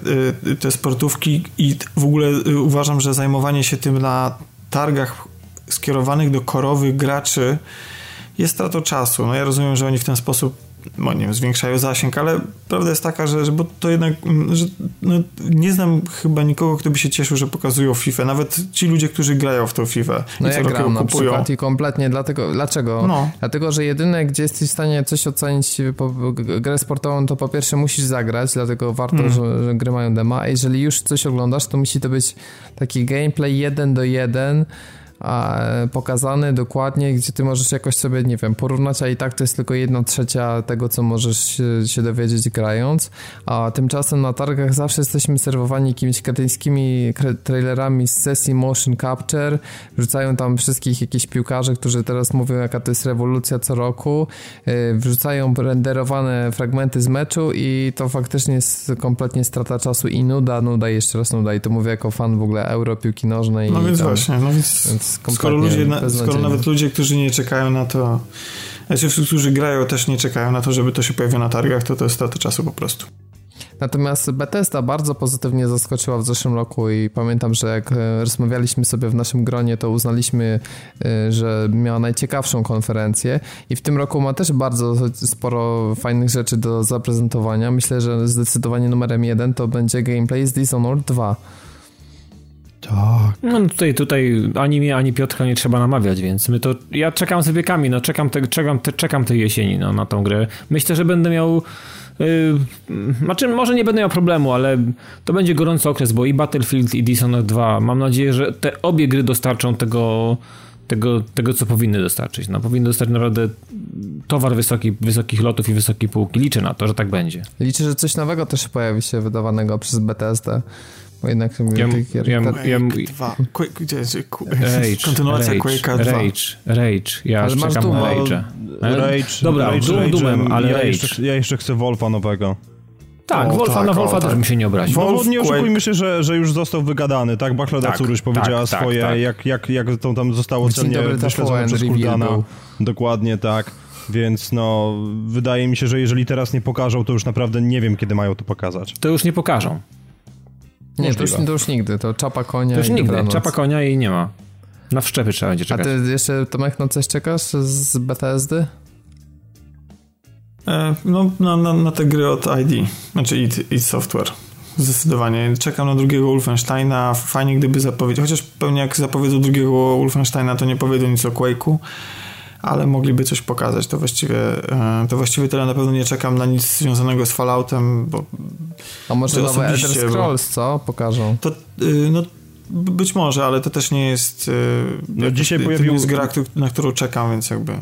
y, te sportówki i w ogóle y, uważam, że zajmowanie się tym na targach skierowanych do korowych graczy jest stratą czasu. No ja rozumiem, że oni w ten sposób no nie wiem, zwiększają zasięg, ale prawda jest taka, że, że bo to jednak, mm, że no, nie znam chyba nikogo, kto by się cieszył, że pokazują FIFA, nawet ci ludzie, którzy grają w tą FIFA no ja gram na kupują. przykład i kompletnie dlatego, dlaczego? No. Dlatego, że jedyne, gdzie jesteś w stanie coś ocenić po, grę sportową, to po pierwsze musisz zagrać, dlatego warto, hmm. że, że gry mają dema, a jeżeli już coś oglądasz, to musi to być taki gameplay jeden do jeden, pokazany dokładnie, gdzie ty możesz jakoś sobie, nie wiem, porównać, a i tak to jest tylko jedna trzecia tego, co możesz się, dowiedzieć grając, a tymczasem na targach zawsze jesteśmy serwowani jakimiś kretyńskimi trailerami z sesji motion capture, wrzucają tam wszystkich jakichś piłkarzy, którzy teraz mówią, jaka to jest rewolucja co roku, y, wrzucają renderowane fragmenty z meczu i to faktycznie jest kompletnie strata czasu i nuda, nuda jeszcze raz nuda. I to mówię jako fan w ogóle euro, piłki nożnej. No więc tam, właśnie, no więc skoro, ludzie na, skoro nawet ludzie, którzy nie czekają na to, znaczy którzy grają też nie czekają na to, żeby to się pojawiło na targach, to to jest strata czasu po prostu. Natomiast Bethesda bardzo pozytywnie zaskoczyła w zeszłym roku i pamiętam, że jak e, rozmawialiśmy sobie w naszym gronie, to uznaliśmy, e, że miała najciekawszą konferencję i w tym roku ma też bardzo sporo fajnych rzeczy do zaprezentowania. Myślę, że zdecydowanie numerem jeden to będzie gameplay z Dishonored 2. Tak. No tutaj, tutaj ani mnie, ani Piotrka nie trzeba namawiać, więc my to. Ja czekam z wiekami, no czekam, te, czekam, te, czekam tej jesieni no, na tą grę. Myślę, że będę miał. Yy, znaczy, może nie będę miał problemu, ale to będzie gorący okres, bo i Battlefield, i Dishonored 2. Mam nadzieję, że te obie gry dostarczą tego, tego, tego co powinny dostarczyć. No, powinny dostarczyć naprawdę towar wysoki, wysokich lotów i wysokiej półki. Liczę na to, że tak będzie. Liczę, że coś nowego też pojawi się wydawanego przez BTSD. Bo jednak ja, tych gier... Ja, Quake ja, 2. Quake, gdzie, Rage, *laughs* kontynuacja Rage, Quake'a 2. Rage, Rage. Ja ale czekam Doom, na Rage'a. Rage, Dobra, Rage, Doom, Doomem, ale ja Rage. Jeszcze, ja jeszcze chcę Wolfa nowego. Tak, o, Wolfa, tak, na Wolfa o, też tak. mi się nie obraził. Wolf, no, nie oszukujmy się, że, że już został wygadany, tak? Bachleda tak, Curuś powiedziała tak, swoje, tak, jak, jak, jak to tam zostało celnie wyśledzone przez Kuldana. Dokładnie tak. Więc no, wydaje mi się, że jeżeli teraz nie pokażą, to już naprawdę nie wiem, kiedy mają to pokazać. To już nie pokażą. Nie, to już, to już, nigdy, to czapa konia To już nigdy, dobranoc. czapa konia i nie ma. Na wszczepy trzeba będzie czekać. A ty jeszcze, Tomek, na coś czekasz z BTSD? E, no, na, na, na te gry od ID, znaczy id, id Software. Zdecydowanie. Czekam na drugiego Wolfensteina. Fajnie, gdyby zapowiedział, chociaż pewnie jak zapowiedzą drugiego Wolfensteina, to nie powiedzą nic o Quake'u, ale mogliby coś pokazać. To właściwie, e, to właściwie tyle. Na pewno nie czekam na nic związanego z Falloutem, bo... A może nowe Elder Scrolls, bo, co? Pokażą. To, y, no, być może, ale to też nie jest... Y, no, dzisiaj pojawił... jest gra, na którą czekam, więc jakby...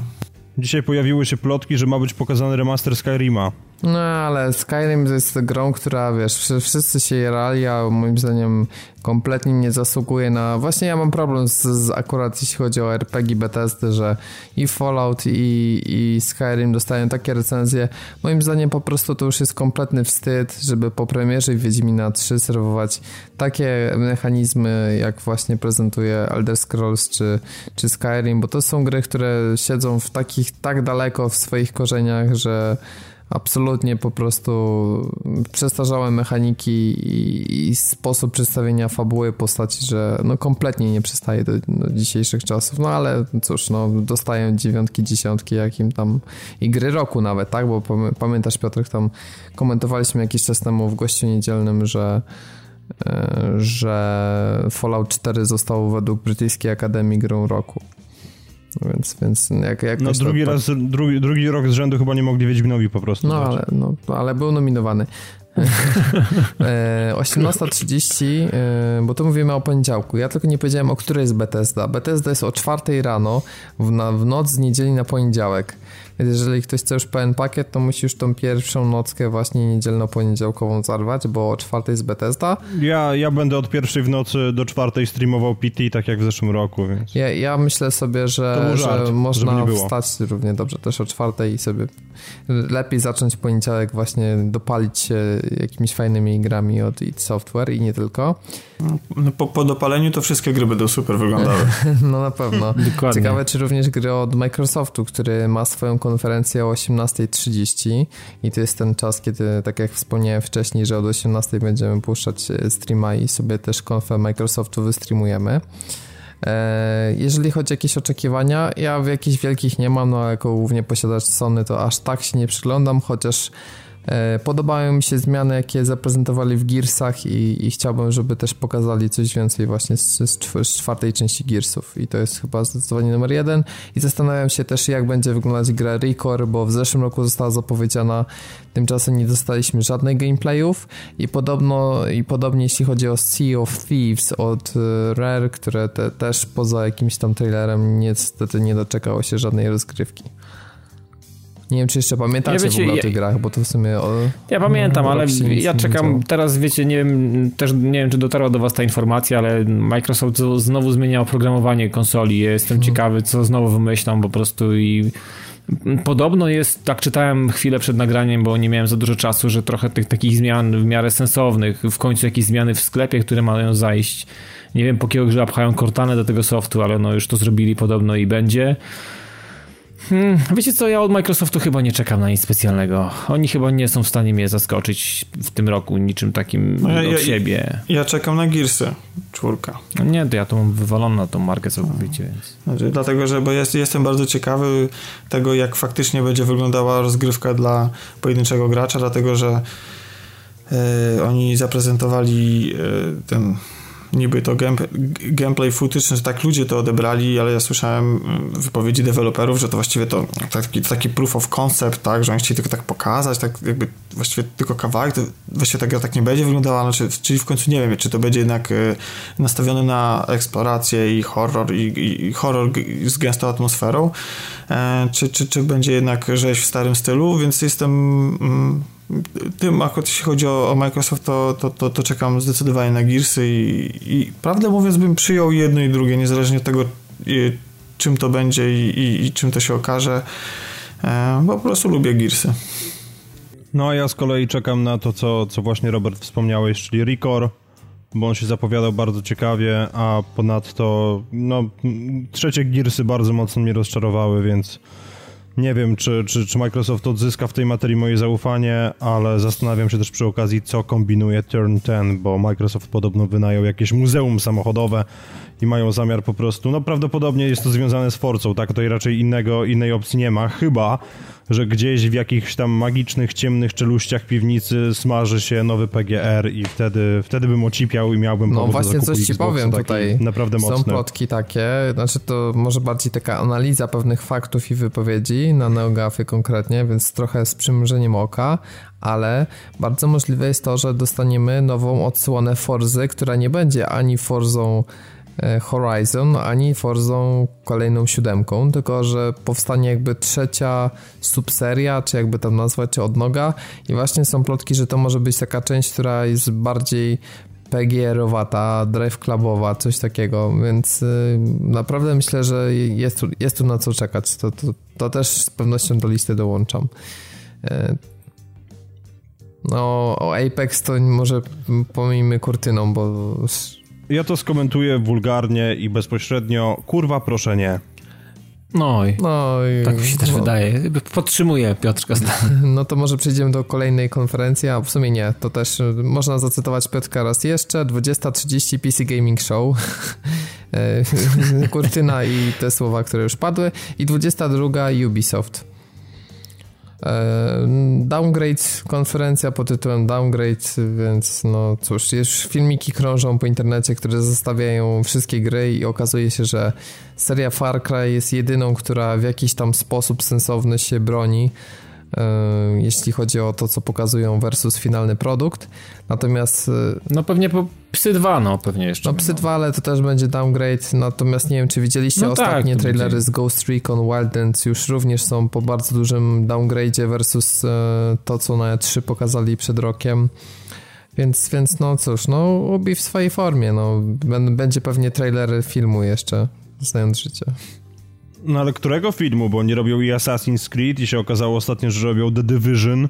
Dzisiaj pojawiły się plotki, że ma być pokazany remaster Skyrima. No, ale Skyrim jest grą, która, wiesz, wszyscy się jerali, a moim zdaniem kompletnie nie zasługuje na... Właśnie ja mam problem z, z akurat jeśli chodzi o RPG Bethesdy, że i Fallout i, i Skyrim dostają takie recenzje. Moim zdaniem po prostu to już jest kompletny wstyd, żeby po premierze Wiedźmina 3 serwować takie mechanizmy, jak właśnie prezentuje Elder Scrolls czy, czy Skyrim, bo to są gry, które siedzą w takich tak daleko w swoich korzeniach, że absolutnie po prostu przestarzałe mechaniki i, i, sposób przedstawienia fabuły postaci, że no kompletnie nie przystaje do, do, dzisiejszych czasów, no ale cóż, no dostają dziewiątki, dziesiątki, jakim tam i gry roku nawet, tak, bo pamiętasz Piotrek, tam komentowaliśmy jakiś czas temu w gościu niedzielnym, że e, że Fallout 4 został według Brytyjskiej Akademii grą roku. Więc, więc jak, jak no drugi raz, drugi, drugi rok z rzędu chyba nie mogli Wiedźminowi po prostu. No ale, no, ale był nominowany. 18.30, *laughs* e, e, bo tu mówimy o poniedziałku. Ja tylko nie powiedziałem, o której jest Bethesda. Bethesda jest o 4 rano w, na, w noc z niedzieli na poniedziałek. Jeżeli ktoś chce już pełen pakiet, to musi już tą pierwszą nockę właśnie niedzielno-poniedziałkową zarwać, bo o czwartej jest Bethesda. Ja, ja będę od pierwszej w nocy do czwartej streamował PT, tak jak w zeszłym roku, więc... Ja, ja myślę sobie, że, żart, że można wstać równie dobrze też o czwartej i sobie lepiej zacząć poniedziałek właśnie dopalić się jakimiś fajnymi grami od id Software i nie tylko. No, po, po dopaleniu to wszystkie gry będą super wyglądały. *laughs* no na pewno. Dokładnie. Ciekawe, czy również gry od Microsoftu, który ma swoją konferencję o 18.30 i to jest ten czas, kiedy, tak jak wspomniałem wcześniej, że od 18.00 będziemy puszczać e, streama i sobie też konfę Microsoftu wystreamujemy. E, jeżeli chodzi o jakieś oczekiwania, ja w jakichś wielkich nie mam, no ale jako głównie posiadacz Sony to aż tak się nie przyglądam, chociaż podobają mi się zmiany, jakie zaprezentowali w Gearsach i, i chciałbym, żeby też pokazali coś więcej właśnie z, z, z, czwartej części Gearsów. I to jest chyba zdecydowanie numer jeden. I zastanawiam się też, jak będzie wyglądać gra Recore, bo w zeszłym roku została zapowiedziana, tymczasem nie dostaliśmy żadnych gameplayów. I podobno, i podobnie jeśli chodzi o Sea of Thieves od e, Rare, które te, też poza jakimś tam trailerem niestety nie doczekało się żadnej rozgrywki. Nie wiem, czy jeszcze pamiętacie ja wiecie, w ogóle o tych grach, bo to w sumie... O, ja pamiętam, ale ja czekam teraz, wiecie, nie wiem, też nie wiem, czy dotarła do was ta informacja, ale Microsoft znowu zmienia oprogramowanie konsoli. Jestem hmm. ciekawy, co znowu wymyślą po prostu i Podobno jest, tak czytałem chwilę przed nagraniem, bo nie miałem za dużo czasu, że trochę tych takich zmian w miarę sensownych, w końcu jakieś zmiany w sklepie, które mają zajść. Nie wiem po jakiego grze pchają Cortanę do tego softu, ale no już to zrobili podobno i będzie. Hmm, wiecie co, ja od Microsoftu chyba nie czekam na nic specjalnego. Oni chyba nie są w stanie mnie zaskoczyć w tym roku niczym takim no ja, od siebie. Ja, ja, czekam na Gearsy, czwórka. No nie, to ja to mam wywaloną na tą markę całkowicie. Więc... Znaczy, dlatego, że bo jest, jestem bardzo ciekawy tego, jak faktycznie będzie wyglądała rozgrywka dla pojedynczego gracza, dlatego, że yy, oni zaprezentowali yy, ten niby to gameplay footage, że tak ludzie to odebrali, ale ja słyszałem mm, wypowiedzi deweloperów, że to właściwie to taki, taki proof of concept, tak, że oni chcieli tylko tak pokazać, tak jakby właściwie tylko kawałek, to właściwie ta gra tak nie będzie wyglądała, znaczy, czyli w końcu nie wiem, czy to będzie jednak y, nastawione na eksplorację i horror i, i horror z gęstą atmosferą, e, czy, czy, czy będzie jednak rzeź w starym stylu, więc jestem mm, tym akurat jeśli chodzi o, o Microsoft, to, to, to, to, czekam zdecydowanie na Gearsy i, i prawdę mówiąc bym przyjął jedno i drugie, niezależnie od tego czym to będzie i, i, i czym to się okaże, e, bo po prostu lubię Gearsy. No a ja z kolei czekam na to, co, co właśnie Robert wspomniałeś, czyli Record, bo on się zapowiadał bardzo ciekawie, a ponadto no, trzecie Gearsy bardzo mocno mnie rozczarowały, więc nie wiem, czy, czy, czy Microsoft odzyska w tej materii moje zaufanie, ale zastanawiam się też przy okazji, co kombinuje Turn 10, bo Microsoft podobno wynajął jakieś muzeum samochodowe i mają zamiar po prostu, no prawdopodobnie jest to związane z Forcą, tak? Tutaj raczej innego, innej opcji nie ma, chyba, że gdzieś w jakichś tam magicznych, ciemnych czeluściach piwnicy smaży się nowy PGR i wtedy, wtedy bym ocipiał i miałbym No właśnie coś ci powiem tutaj. Naprawdę mocne. Są plotki takie, znaczy to może bardziej taka analiza pewnych faktów i wypowiedzi na NeoGAFy konkretnie, więc trochę z przymrużeniem oka, ale bardzo możliwe jest to, że dostaniemy nową odsłonę Forzy, która nie będzie ani Forzą Horizon, ani Forzą kolejną siódemką, tylko że powstanie jakby trzecia subseria, czy jakby tam nazwać, czy odnoga i właśnie są plotki, że to może być taka część, która jest bardziej PGR-owata, drive clubowa, coś takiego, więc y, naprawdę myślę, że jest tu, jest tu na co czekać. To, to, to też z pewnością do listy dołączam. Y, no, o Apex to może pomijmy kurtyną, bo... Ja to skomentuję wulgarnie i bezpośrednio. Kurwa, proszę nie. No i, no i tak mi się też no. wydaje. Podtrzymuję Piotrka. *laughs* No to może przejdziemy do kolejnej konferencji, a w sumie nie. To też można zacytować Piotrka raz jeszcze. 20.30 PC Gaming Show. E, *laughs* *laughs* kurtyna i te słowa, które już padły. I 22 Ubisoft. E, downgrade, konferencja pod tytułem Downgrade, więc no cóż, już filmiki krążą po internecie, które zostawiają wszystkie gry i okazuje się, że seria Far Cry jest jedyną, która w jakiś tam sposób sensowny się broni jeśli chodzi o to, co pokazują versus finalny produkt. Natomiast... E, no pewnie po Psy 2, no pewnie jeszcze. No Psy 2, ale to też będzie downgrade, natomiast nie wiem, czy widzieliście no tak, ostatnie tak, trailery będzie. z Ghost Recon Wildlands, już również są po bardzo dużym downgrade'zie versus e, to, co na E3 pokazali przed rokiem. Więc, więc no cóż, no Ubi w swojej formie, no będzie pewnie trailer filmu jeszcze, znając życie. No ale którego filmu? Bo oni robią i Assassin's Creed i się okazało ostatnio, że robią The Division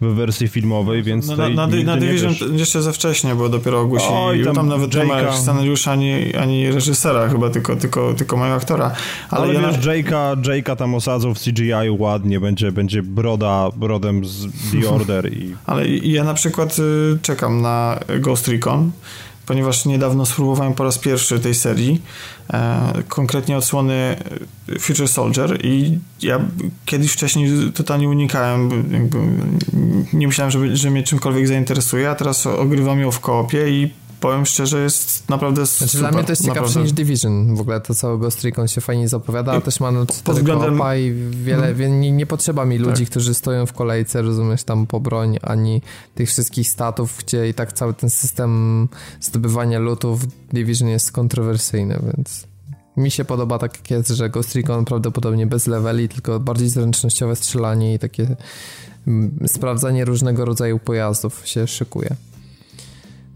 w wersji filmowej, więc no, na, na, na Division jeszcze za wcześnie, bo dopiero ogłosili. Oj, tam, tam nawet Jake'a... nie ma scenariusza ani, ani reżysera chyba, tylko, tylko, tylko mają aktora. Ale, ale ja wiesz, na... Jake'a, Jake'a tam osadzą w CGI ładnie, będzie, będzie broda rodem z The *laughs* Order. I... ale ja na przykład y, czekam na Ghost Recon, ponieważ niedawno spróbowałem po raz pierwszy tej serii, e, konkretnie odsłony Future Soldier i ja kiedyś wcześniej totalnie unikałem, nie myślałem, że, że mnie czymkolwiek zainteresuje, a teraz ogrywam ją w koopie i powiem szczerze, jest naprawdę znaczy, super. Dla mnie to jest ciekawsze naprawdę. niż Division. W ogóle to całego Ghost Recon się fajnie zapowiada, a też ma no, pod względem... i wiele, hmm. nie, nie, potrzeba mi ludzi, tak. którzy stoją w kolejce, rozumiesz, tam po broń, ani tych wszystkich statów, gdzie i tak cały ten system zdobywania lootów Division jest kontrowersyjny, więc mi się podoba tak jak jest, że Ghost Recon prawdopodobnie bez leveli, tylko bardziej zręcznościowe strzelanie i takie mm, sprawdzanie różnego rodzaju pojazdów się szykuje.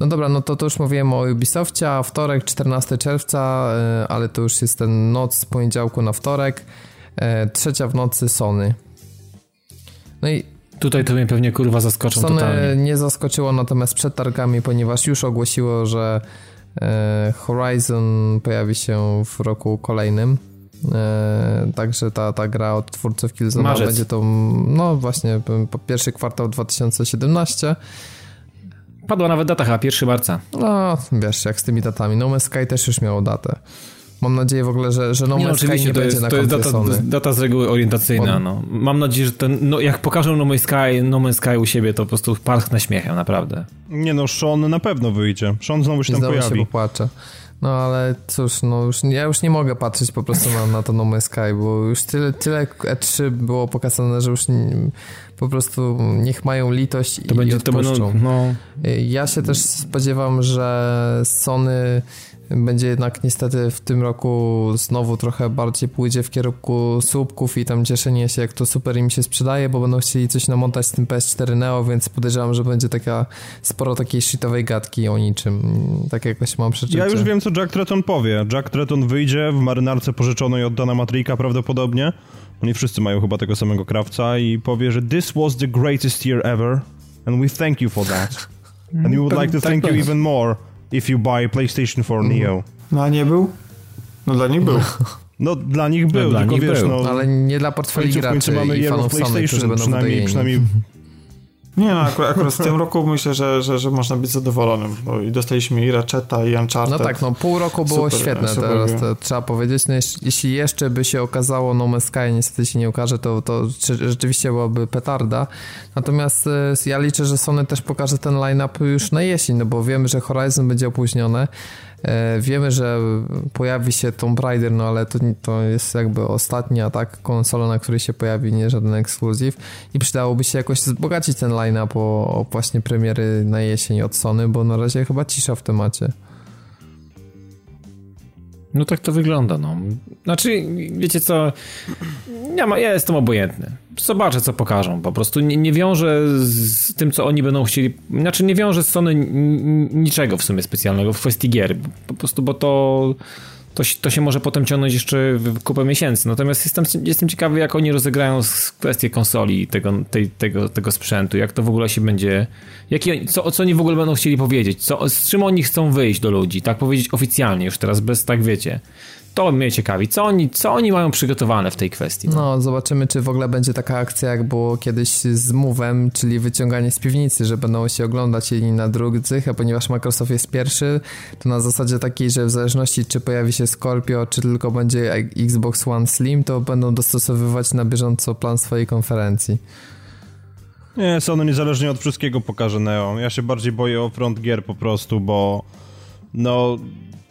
No dobra, no to, to już mówiłem o Ubisoftie, a wtorek 14 czerwca, e, ale to już jest ten noc z poniedziałku na wtorek, e, trzecia w nocy Sony. No i Tutaj to mnie pewnie kurwa zaskoczą Sony totalnie. nie zaskoczyło natomiast przed targami, ponieważ już ogłosiło, że e, Horizon pojawi się w roku kolejnym. Także ta, ta gra od twórców Killzone będzie to, no właśnie, po pierwszy kwartał 2017. Padła nawet data, chyba 1 marca. No, wiesz, jak z tymi datami. No Man's Sky też już miało datę. Mam nadzieję w ogóle, że, że No Man's Sky nie to będzie jest, na to jest data, data z reguły orientacyjna. No. Mam nadzieję, że ten, no, jak pokażą No Man's Sky, No Man's Sky u siebie, to po prostu parchnę śmiechem, naprawdę. Nie no, Sean na pewno wyjdzie. Sean znowu się tam znowu pojawi. się popłacze. No ale cóż, no już, ja już nie mogę patrzeć po prostu na, na to No Man's Sky, bo już tyle, tyle E3 było pokazane, że już nie, po prostu niech mają litość to i będzie, odpuszczą. To będą, no. Ja się też spodziewam, że Sony będzie jednak niestety w tym roku znowu trochę bardziej pójdzie w kierunku słupków i tam cieszenie się, jak to super im się sprzedaje, bo będą chcieli coś namontać z tym PS4 Neo, więc podejrzewam, że będzie taka sporo takiej shitowej gadki o niczym. Tak jakoś mam przeczucie. Ja już wiem, co Jack Tretton powie. Jack Tretton wyjdzie w marynarce pożyczonej od Dana Matrika prawdopodobnie. Oni wszyscy mają chyba tego samego krawca i powie, że this was the greatest year ever and we thank you for that. *laughs* And we would like to thank you even more if you buy PlayStation 4 mhm. Neo. No a nie był? No dla nich był. No dla nich był, no, dla tylko nich wiesz, był. no... Ale nie dla portfeli graczy mamy i fanów Sony, którzy będą przynajmniej, przynajmniej Nie no, akurat, akurat w tym roku myślę, że, że, że można być zadowolonym, bo i dostaliśmy i Ratcheta i Uncharted. No tak, no pół roku było super, świetne super teraz, to trzeba powiedzieć. No, jeśli jeszcze by się okazało No Man's Sky niestety się nie ukaże, to, to rzeczywiście byłaby petarda. Natomiast e, ja liczę, że Sony też pokaże ten line-up już na jesień, no bo wiemy, że Horizon będzie opóźnione. E, wiemy, że pojawi się Tomb Raider, no ale to, to jest jakby ostatnia tak konsola, na której się pojawi, nie żaden ekskluzyw i przydałoby się jakoś wzbogacić ten line-up o, o właśnie premiery na jesień od Sony, bo na razie chyba cisza w temacie. No tak to wygląda, no. Znaczy, wiecie co, ja, ma, ja jestem obojętny. Zobaczę, co pokażą. Po prostu nie, nie wiążę z tym, co oni będą chcieli. Znaczy, nie wiążę z Sony niczego w sumie specjalnego w kwestii gier. Po prostu, bo to to, to się może potem ciągnąć jeszcze w kupę miesięcy. Natomiast jestem, jestem ciekawy, jak oni rozegrają kwestię konsoli tego, tej, tego, tego sprzętu, jak to w ogóle się będzie, jaki, co, co oni w ogóle będą chcieli powiedzieć, co, z czym oni chcą wyjść do ludzi, tak powiedzieć oficjalnie już teraz, bez tak wiecie to mnie ciekawi. Co oni, co oni mają przygotowane w tej kwestii? No? zobaczymy, czy w ogóle będzie taka akcja, jak było kiedyś z Move'em, czyli wyciąganie z piwnicy, że będą się oglądać jedni na drugich, a ponieważ Microsoft jest pierwszy, to na zasadzie takiej, że w zależności czy pojawi się Scorpio, czy tylko będzie Xbox One Slim, to będą dostosowywać na bieżąco plan swojej konferencji. Nie, Sony niezależnie od wszystkiego pokaże Neo. Ja się bardziej boję o front gier po prostu, bo no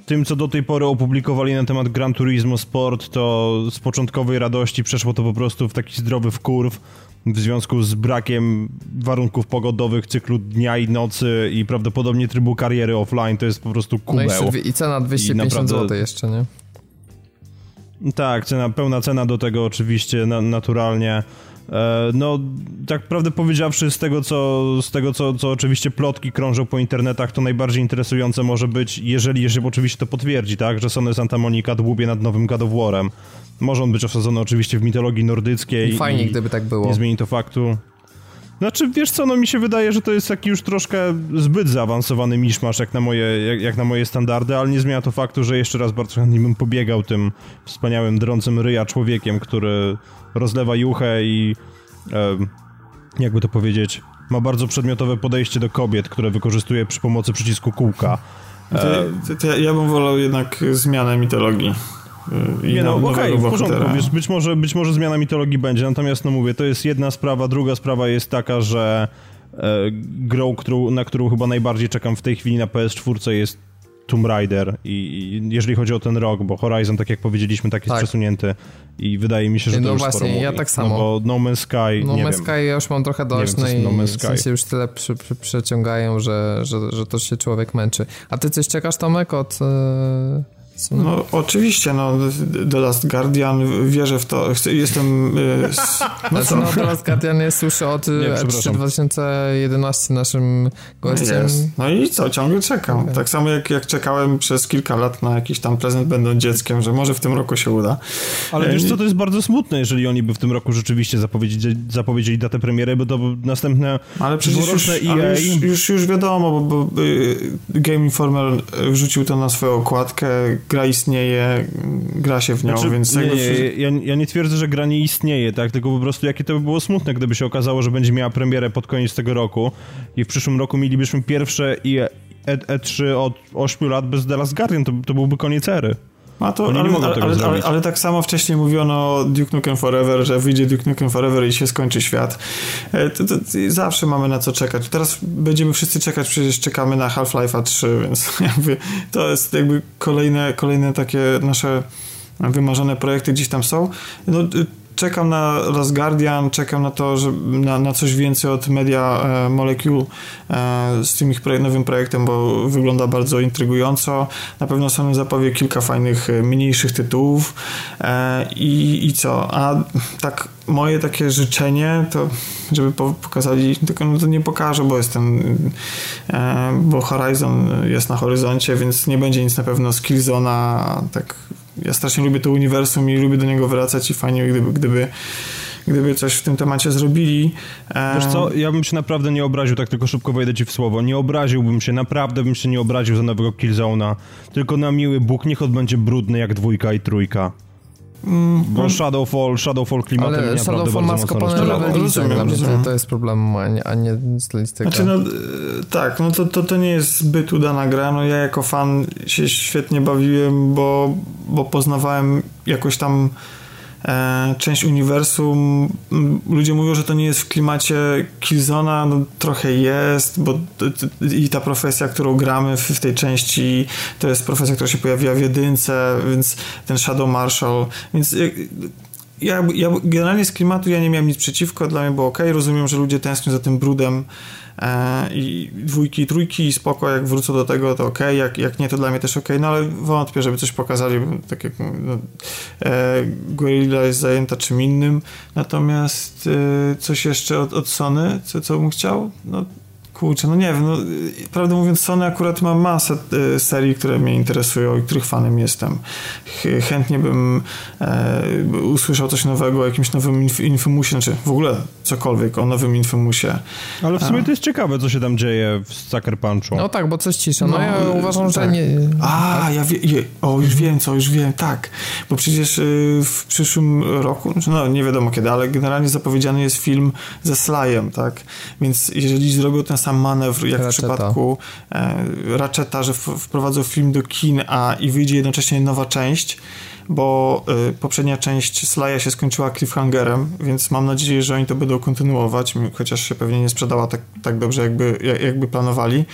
tym, co do tej pory opublikowali na temat Gran Turismo Sport, to z początkowej radości przeszło to po prostu w taki zdrowy wkurw w związku z brakiem warunków pogodowych, cyklu dnia i nocy i prawdopodobnie trybu kariery offline, to jest po prostu kubeł. No i, i cena 250 I naprawdę... zł jeszcze, nie? Tak, cena, pełna cena do tego oczywiście na, naturalnie. E, no, tak prawdę powiedziawszy, z tego, co, z tego co, co oczywiście plotki krążą po internetach, to najbardziej interesujące może być, jeżeli, jeżeli oczywiście to potwierdzi, tak, że Sony Santa Monica dłubie nad nowym God of War'em. Może on być osadzony oczywiście w mitologii nordyckiej. Fajnie, i gdyby tak było. Nie zmieni to faktu. Znaczy, wiesz co, no mi się wydaje, że to jest taki już troszkę zbyt zaawansowany miszmasz jak na moje, jak, jak na moje standardy, ale nie zmienia to faktu, że jeszcze raz bardzo chętnie bym pobiegał tym wspaniałym, drącym ryja człowiekiem, który rozlewa juchę i e, jakby to powiedzieć, ma bardzo przedmiotowe podejście do kobiet, które wykorzystuje przy pomocy przycisku kółka. E, to, to, to ja bym wolał jednak zmianę mitologii. I nie no, okej, okay, w porządku, wiesz, być może, być może zmiana mitologii będzie, natomiast no mówię, to jest jedna sprawa, druga sprawa jest taka, że e, grą, którą, na którą chyba najbardziej czekam w tej chwili na PS4 jest Tomb Raider I, i jeżeli chodzi o ten rok, bo Horizon, tak jak powiedzieliśmy, tak jest tak. przesunięty i wydaje mi się, że to no już właśnie, ja tak samo. No bo No Man's Sky, No Man's Sky ja już mam trochę dość, no i no w sensie już tyle przy, przy, przeciągają, że, że, że to się człowiek męczy. A ty coś czekasz, Tomek, od... Yy no oczywiście, no The Last Guardian, wierzę w to, jestem... Y, *laughs* no, co? no The Last Guardian jest już od E3 2011 naszym gościem. Jest. No i co, ciągle czekam. Okay. Tak samo jak, jak czekałem przez kilka lat na jakiś tam prezent będąc dzieckiem, że może w tym roku się uda. Ale wiesz co, to jest bardzo smutne, jeżeli oni by w tym roku rzeczywiście zapowiedzieli, zapowiedzieli datę premiery, bo to następne ale przecież już, EA... ale już, już, już wiadomo, bo, bo y, Game Informer wrzucił to na swoją okładkę, gra istnieje, gra się w nią, znaczy, więc... Nie, nie, ja, ja, nie twierdzę, że gra nie istnieje, tak, tylko po prostu jakie to by było smutne, gdyby się okazało, że będzie miała premierę pod koniec tego roku i w przyszłym roku mielibyśmy pierwsze e, E3 od 8 lat bez The Last Guardian, to, to byłby koniec ery. A to, ale, ale, ale, ale, tak samo wcześniej mówiono o Duke Nukem Forever, że wyjdzie Duke Nukem Forever i się skończy świat. E, to, to, to zawsze mamy na co czekać. Teraz będziemy wszyscy czekać, przecież czekamy na Half-Life'a 3, więc *laughs* jakby to jest jakby kolejne, kolejne takie nasze wymarzone projekty gdzieś tam są. No, czekam na Last Guardian, czekam na to, że na, na coś więcej od Media e, Molecule e, z tym ich nowym projektem, bo wygląda bardzo intrygująco. Na pewno Sony zapowie kilka fajnych, e, mniejszych tytułów i, i co? A tak moje takie życzenie to, żeby pokazali, tylko no to nie pokażę, bo jestem, bo Horizon jest na horyzoncie, więc nie będzie nic na pewno z Killzona, tak ja strasznie lubię to uniwersum i lubię do niego wracać i fajnie gdyby, gdyby gdyby coś w tym temacie zrobili. Wiesz co, ja bym się naprawdę nie obraził, tak tylko szybko wejdę ci w słowo, nie obraziłbym się, naprawdę bym się nie obraził za nowego Killzone'a, tylko na miły Bóg, niech on będzie brudny jak dwójka i trójka. Mm, Bo Shadowfall, Shadowfall klimatem ale naprawdę Shadowfall ma skopane rozumiem, rozumiem. To jest problem, a nie, a nie stylistyka. Znaczy, no, e, tak, no to, to, to nie jest zbyt udana gra. No ja jako fan się świetnie bawiłem, bo, bo poznawałem jakoś tam część uniwersum. Ludzie mówią, że to nie jest w klimacie Killzona, no trochę jest, bo i ta profesja, którą gramy w, tej części, to jest profesja, która się pojawiła w jedynce, więc ten Shadow Marshal, więc ja, ja generalnie z klimatu ja nie miałem nic przeciwko, dla mnie było ok, rozumiem, że ludzie tęsknią za tym brudem e, i dwójki trójki i spoko, jak wrócą do tego to ok, jak, jak nie to dla mnie też ok, no ale wątpię, żeby coś pokazali, tak jak no, e, jest zajęta czym innym, natomiast e, coś jeszcze od, od Sony, co, co bym chciał, no Kurczę, no nie wiem, no, prawdę mówiąc Sony akurat ma masę y, serii, które mnie interesują i których fanem jestem. Ch chętnie bym e, usłyszał coś nowego o jakimś nowym inf Infomusie, znaczy w ogóle cokolwiek o nowym Infomusie. Ale w sumie to jest ciekawe, co się tam dzieje w Sucker Punchu. No tak, bo coś cisza. No, no ja uważam, tak. że nie... A, ja wiem, o już wiem co, już wiem, tak. Bo przecież y, w przyszłym roku, znaczy, no nie wiadomo kiedy, ale generalnie zapowiedziany jest film ze Slyem, tak? Więc jeżeli zrobią ten sam sam manewr, jak Ratcheta. w przypadku e, Ratcheta, że wprowadzą film do kin, a i wyjdzie jednocześnie nowa część, bo y, poprzednia część Slaja się skończyła cliffhangerem, więc mam nadzieję, że oni to będą kontynuować, chociaż się pewnie nie sprzedała tak, tak dobrze, jakby, jakby planowali.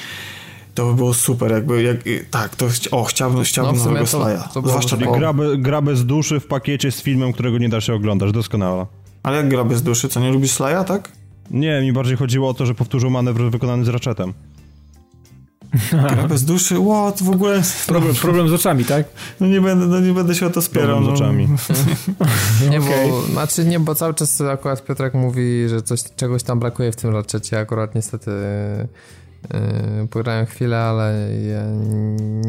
To by było super, jakby, jak, tak, to o, chciałbym, chciałbym no, nowego Slaja. Zwłaszcza po... gra, be, gra bez duszy w pakiecie z filmem, którego nie da się oglądać, doskonała. Ale jak gra bez duszy, co nie lubisz Slaja, tak? Nie, mi bardziej chodziło o to, że powtórzył manewr wykonany z Ratchetem. Gra bez duszy, what, w ogóle... Problem, problem z oczami, tak? No nie będę, no nie będę się o to spierał. Problem z no. oczami. *laughs* nie, okay. bo, znaczy nie, bo cały czas akurat Piotrek mówi, że coś, czegoś tam brakuje w tym Ratchetie, akurat niestety Yy, pograłem chwilę, ale ja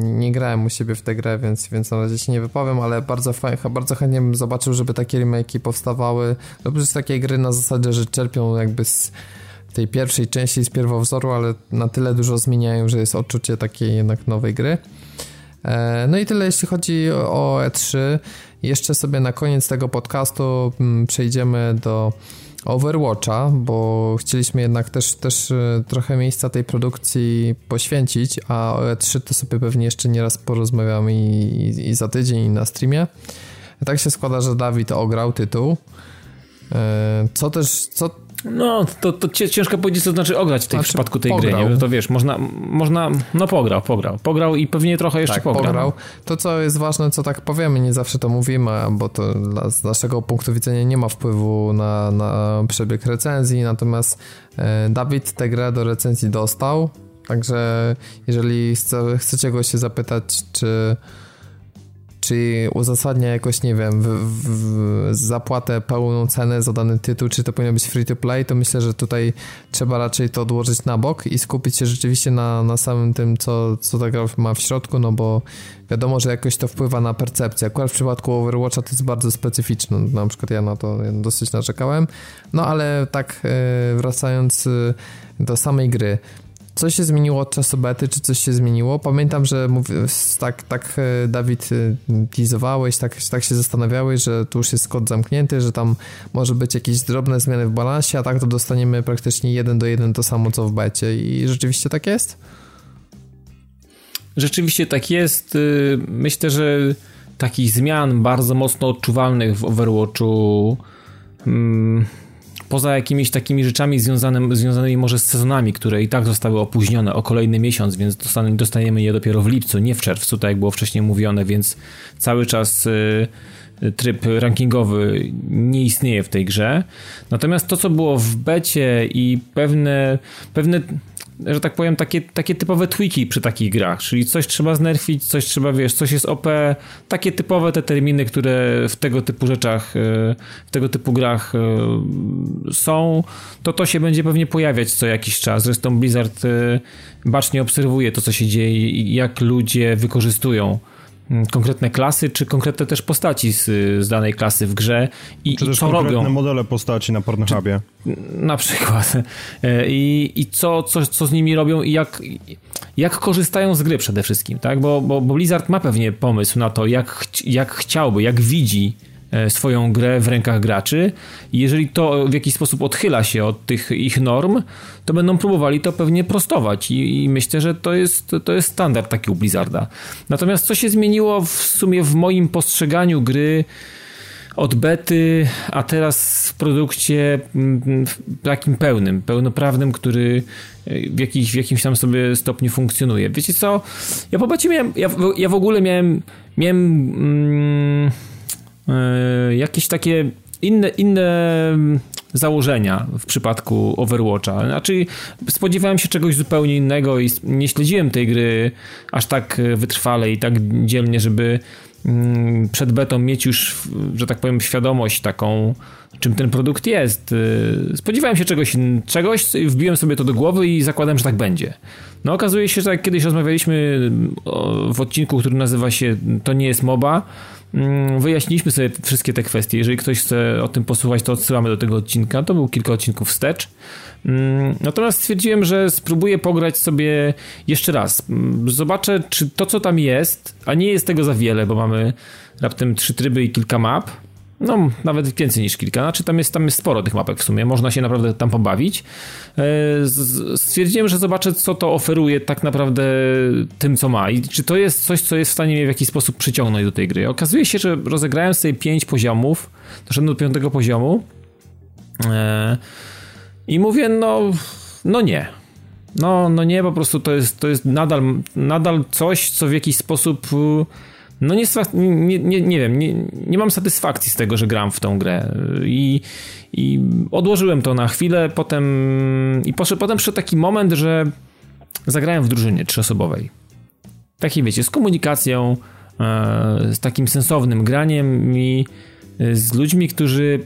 nie grałem u siebie w tę grę, więc, więc na razie się nie wypowiem, ale bardzo, bardzo chętnie bym zobaczył, żeby takie remake'i powstawały. Dobrze z takiej gry na zasadzie, że czerpią jakby z tej pierwszej części z pierwowzoru, ale na tyle dużo zmieniają, że jest odczucie takiej jednak nowej gry. E, no i tyle jeśli chodzi o E3. Jeszcze sobie na koniec tego podcastu mm, przejdziemy do Overwatcha, bo chcieliśmy jednak też, też e, trochę miejsca tej produkcji poświęcić, a o E3 to sobie pewnie jeszcze nieraz porozmawiamy i, i, za tydzień na streamie. Tak się składa, że Dawid ograł tytuł. E, co też, co no, to, to ciężko powiedzieć, co znaczy ograć w tej znaczy, przypadku tej pograł. gry, nie? To wiesz, można, można, no pograł, pograł, pograł i pewnie trochę jeszcze tak, pograł. pograł. To, co jest ważne, co tak powiemy, nie zawsze to mówimy, bo to dla, z naszego punktu widzenia nie ma wpływu na, na przebieg recenzji, natomiast e, Dawid tę grę do recenzji dostał, także jeżeli chce, chcecie go się zapytać, czy czy uzasadnia jakoś, nie wiem, w, w, zapłatę pełną cenę za dany tytuł, czy to powinno być free to play, to myślę, że tutaj trzeba raczej to odłożyć na bok i skupić się rzeczywiście na, na samym tym, co, co ta gra ma w środku, no bo wiadomo, że jakoś to wpływa na percepcję. Akurat w przypadku Overwatcha to jest bardzo specyficzne, na przykład ja na to dosyć narzekałem, no ale tak e, wracając e, do samej gry, co się zmieniło od czasu bety, czy coś się zmieniło? Pamiętam, że tak, tak e, Dawid e, teasowałeś, tak, tak się zastanawiałeś, że tu już jest kod zamknięty, że tam może być jakieś drobne zmiany w balansie, a tak to dostaniemy praktycznie jeden do jeden to samo co w becie i rzeczywiście tak jest? Rzeczywiście tak jest. Y, myślę, że takich zmian bardzo mocno odczuwalnych w Overwatchu hmm, poza jakimiś takimi rzeczami związanymi, związanymi może z sezonami, które i tak zostały opóźnione o kolejny miesiąc, więc dostaniemy je dopiero w lipcu, nie w czerwcu, tak jak było wcześniej mówione, więc cały czas y, tryb rankingowy nie istnieje w tej grze. Natomiast to, co było w becie i pewne, pewne że tak powiem, takie, takie typowe tweaki przy takich grach, czyli coś trzeba znerfić, coś trzeba, wiesz, coś jest OP, takie typowe te terminy, które w tego typu rzeczach, e, w tego typu grach e, są, to to się będzie pewnie pojawiać co jakiś czas. Zresztą Blizzard e, bacznie obserwuje to, co się dzieje i jak ludzie wykorzystują konkretne klasy, czy konkretne też postaci z, z danej klasy w grze i, czy i też co konkretne robią. modele postaci na Pornhubie. Na przykład. E, I, i co, co, co z nimi robią i jak, jak korzystają z gry przede wszystkim, tak? Bo, bo, bo Blizzard ma pewnie pomysł na to, jak, jak chciałby, jak widzi swoją grę w rękach graczy jeżeli to w jakiś sposób odchyla się od tych ich norm, to będą próbowali to pewnie prostować i, i myślę, że to jest, to jest standard taki u Blizzarda. Natomiast co się zmieniło w sumie w moim postrzeganiu gry od bety, a teraz w produkcie mm, takim pełnym, pełnoprawnym, który e, w, jakiś, w jakimś tam sobie stopniu funkcjonuje. Wiecie co? Ja po miałem, ja, ja w ogóle miałem, miałem mm, e, jakieś takie inne, inne założenia w przypadku Overwatcha. Znaczy, spodziewałem się czegoś zupełnie innego i nie śledziłem tej gry aż tak wytrwale i tak dzielnie, żeby Mm, przed betą mieć już, że tak powiem, świadomość taką, czym ten produkt jest. Y, spodziewałem się czegoś, czegoś, wbiłem sobie to do głowy i zakładałem, że tak będzie. No okazuje się, że jak kiedyś rozmawialiśmy w odcinku, który nazywa się To nie jest MOBA, mm, wyjaśniliśmy sobie wszystkie te kwestie. Jeżeli ktoś chce o tym posłuchać, to odsyłamy do tego odcinka. To był kilka odcinków wstecz. Mm, natomiast stwierdziłem, że spróbuję pograć sobie jeszcze raz. Mm, zobaczę, czy to, co tam jest, a nie jest tego za wiele, bo mamy raptem trzy tryby i kilka map. No, nawet więcej niż kilka. Znaczy, tam jest, tam jest sporo tych mapek w sumie. Można się naprawdę tam pobawić. E, stwierdziłem, że zobaczę, co to oferuje tak naprawdę tym, co ma. I czy to jest coś, co jest w stanie mnie w jakiś sposób przyciągnąć do tej gry. Okazuje się, że rozegrałem sobie pięć poziomów. Doszedłem do piątego poziomu. Eee, i mówię, no, no nie. No, no nie, po prostu to jest, to jest nadal, nadal coś, co w jakiś sposób no nie, nie, nie, nie wiem, nie, nie mam satysfakcji z tego, że gram w tą grę i, i odłożyłem to na chwilę, potem i poszedł, potem przyszedł taki moment, że zagrałem w drużynie trzyosobowej. Takiej wiecie, z komunikacją, e, z takim sensownym graniem i z ludźmi, którzy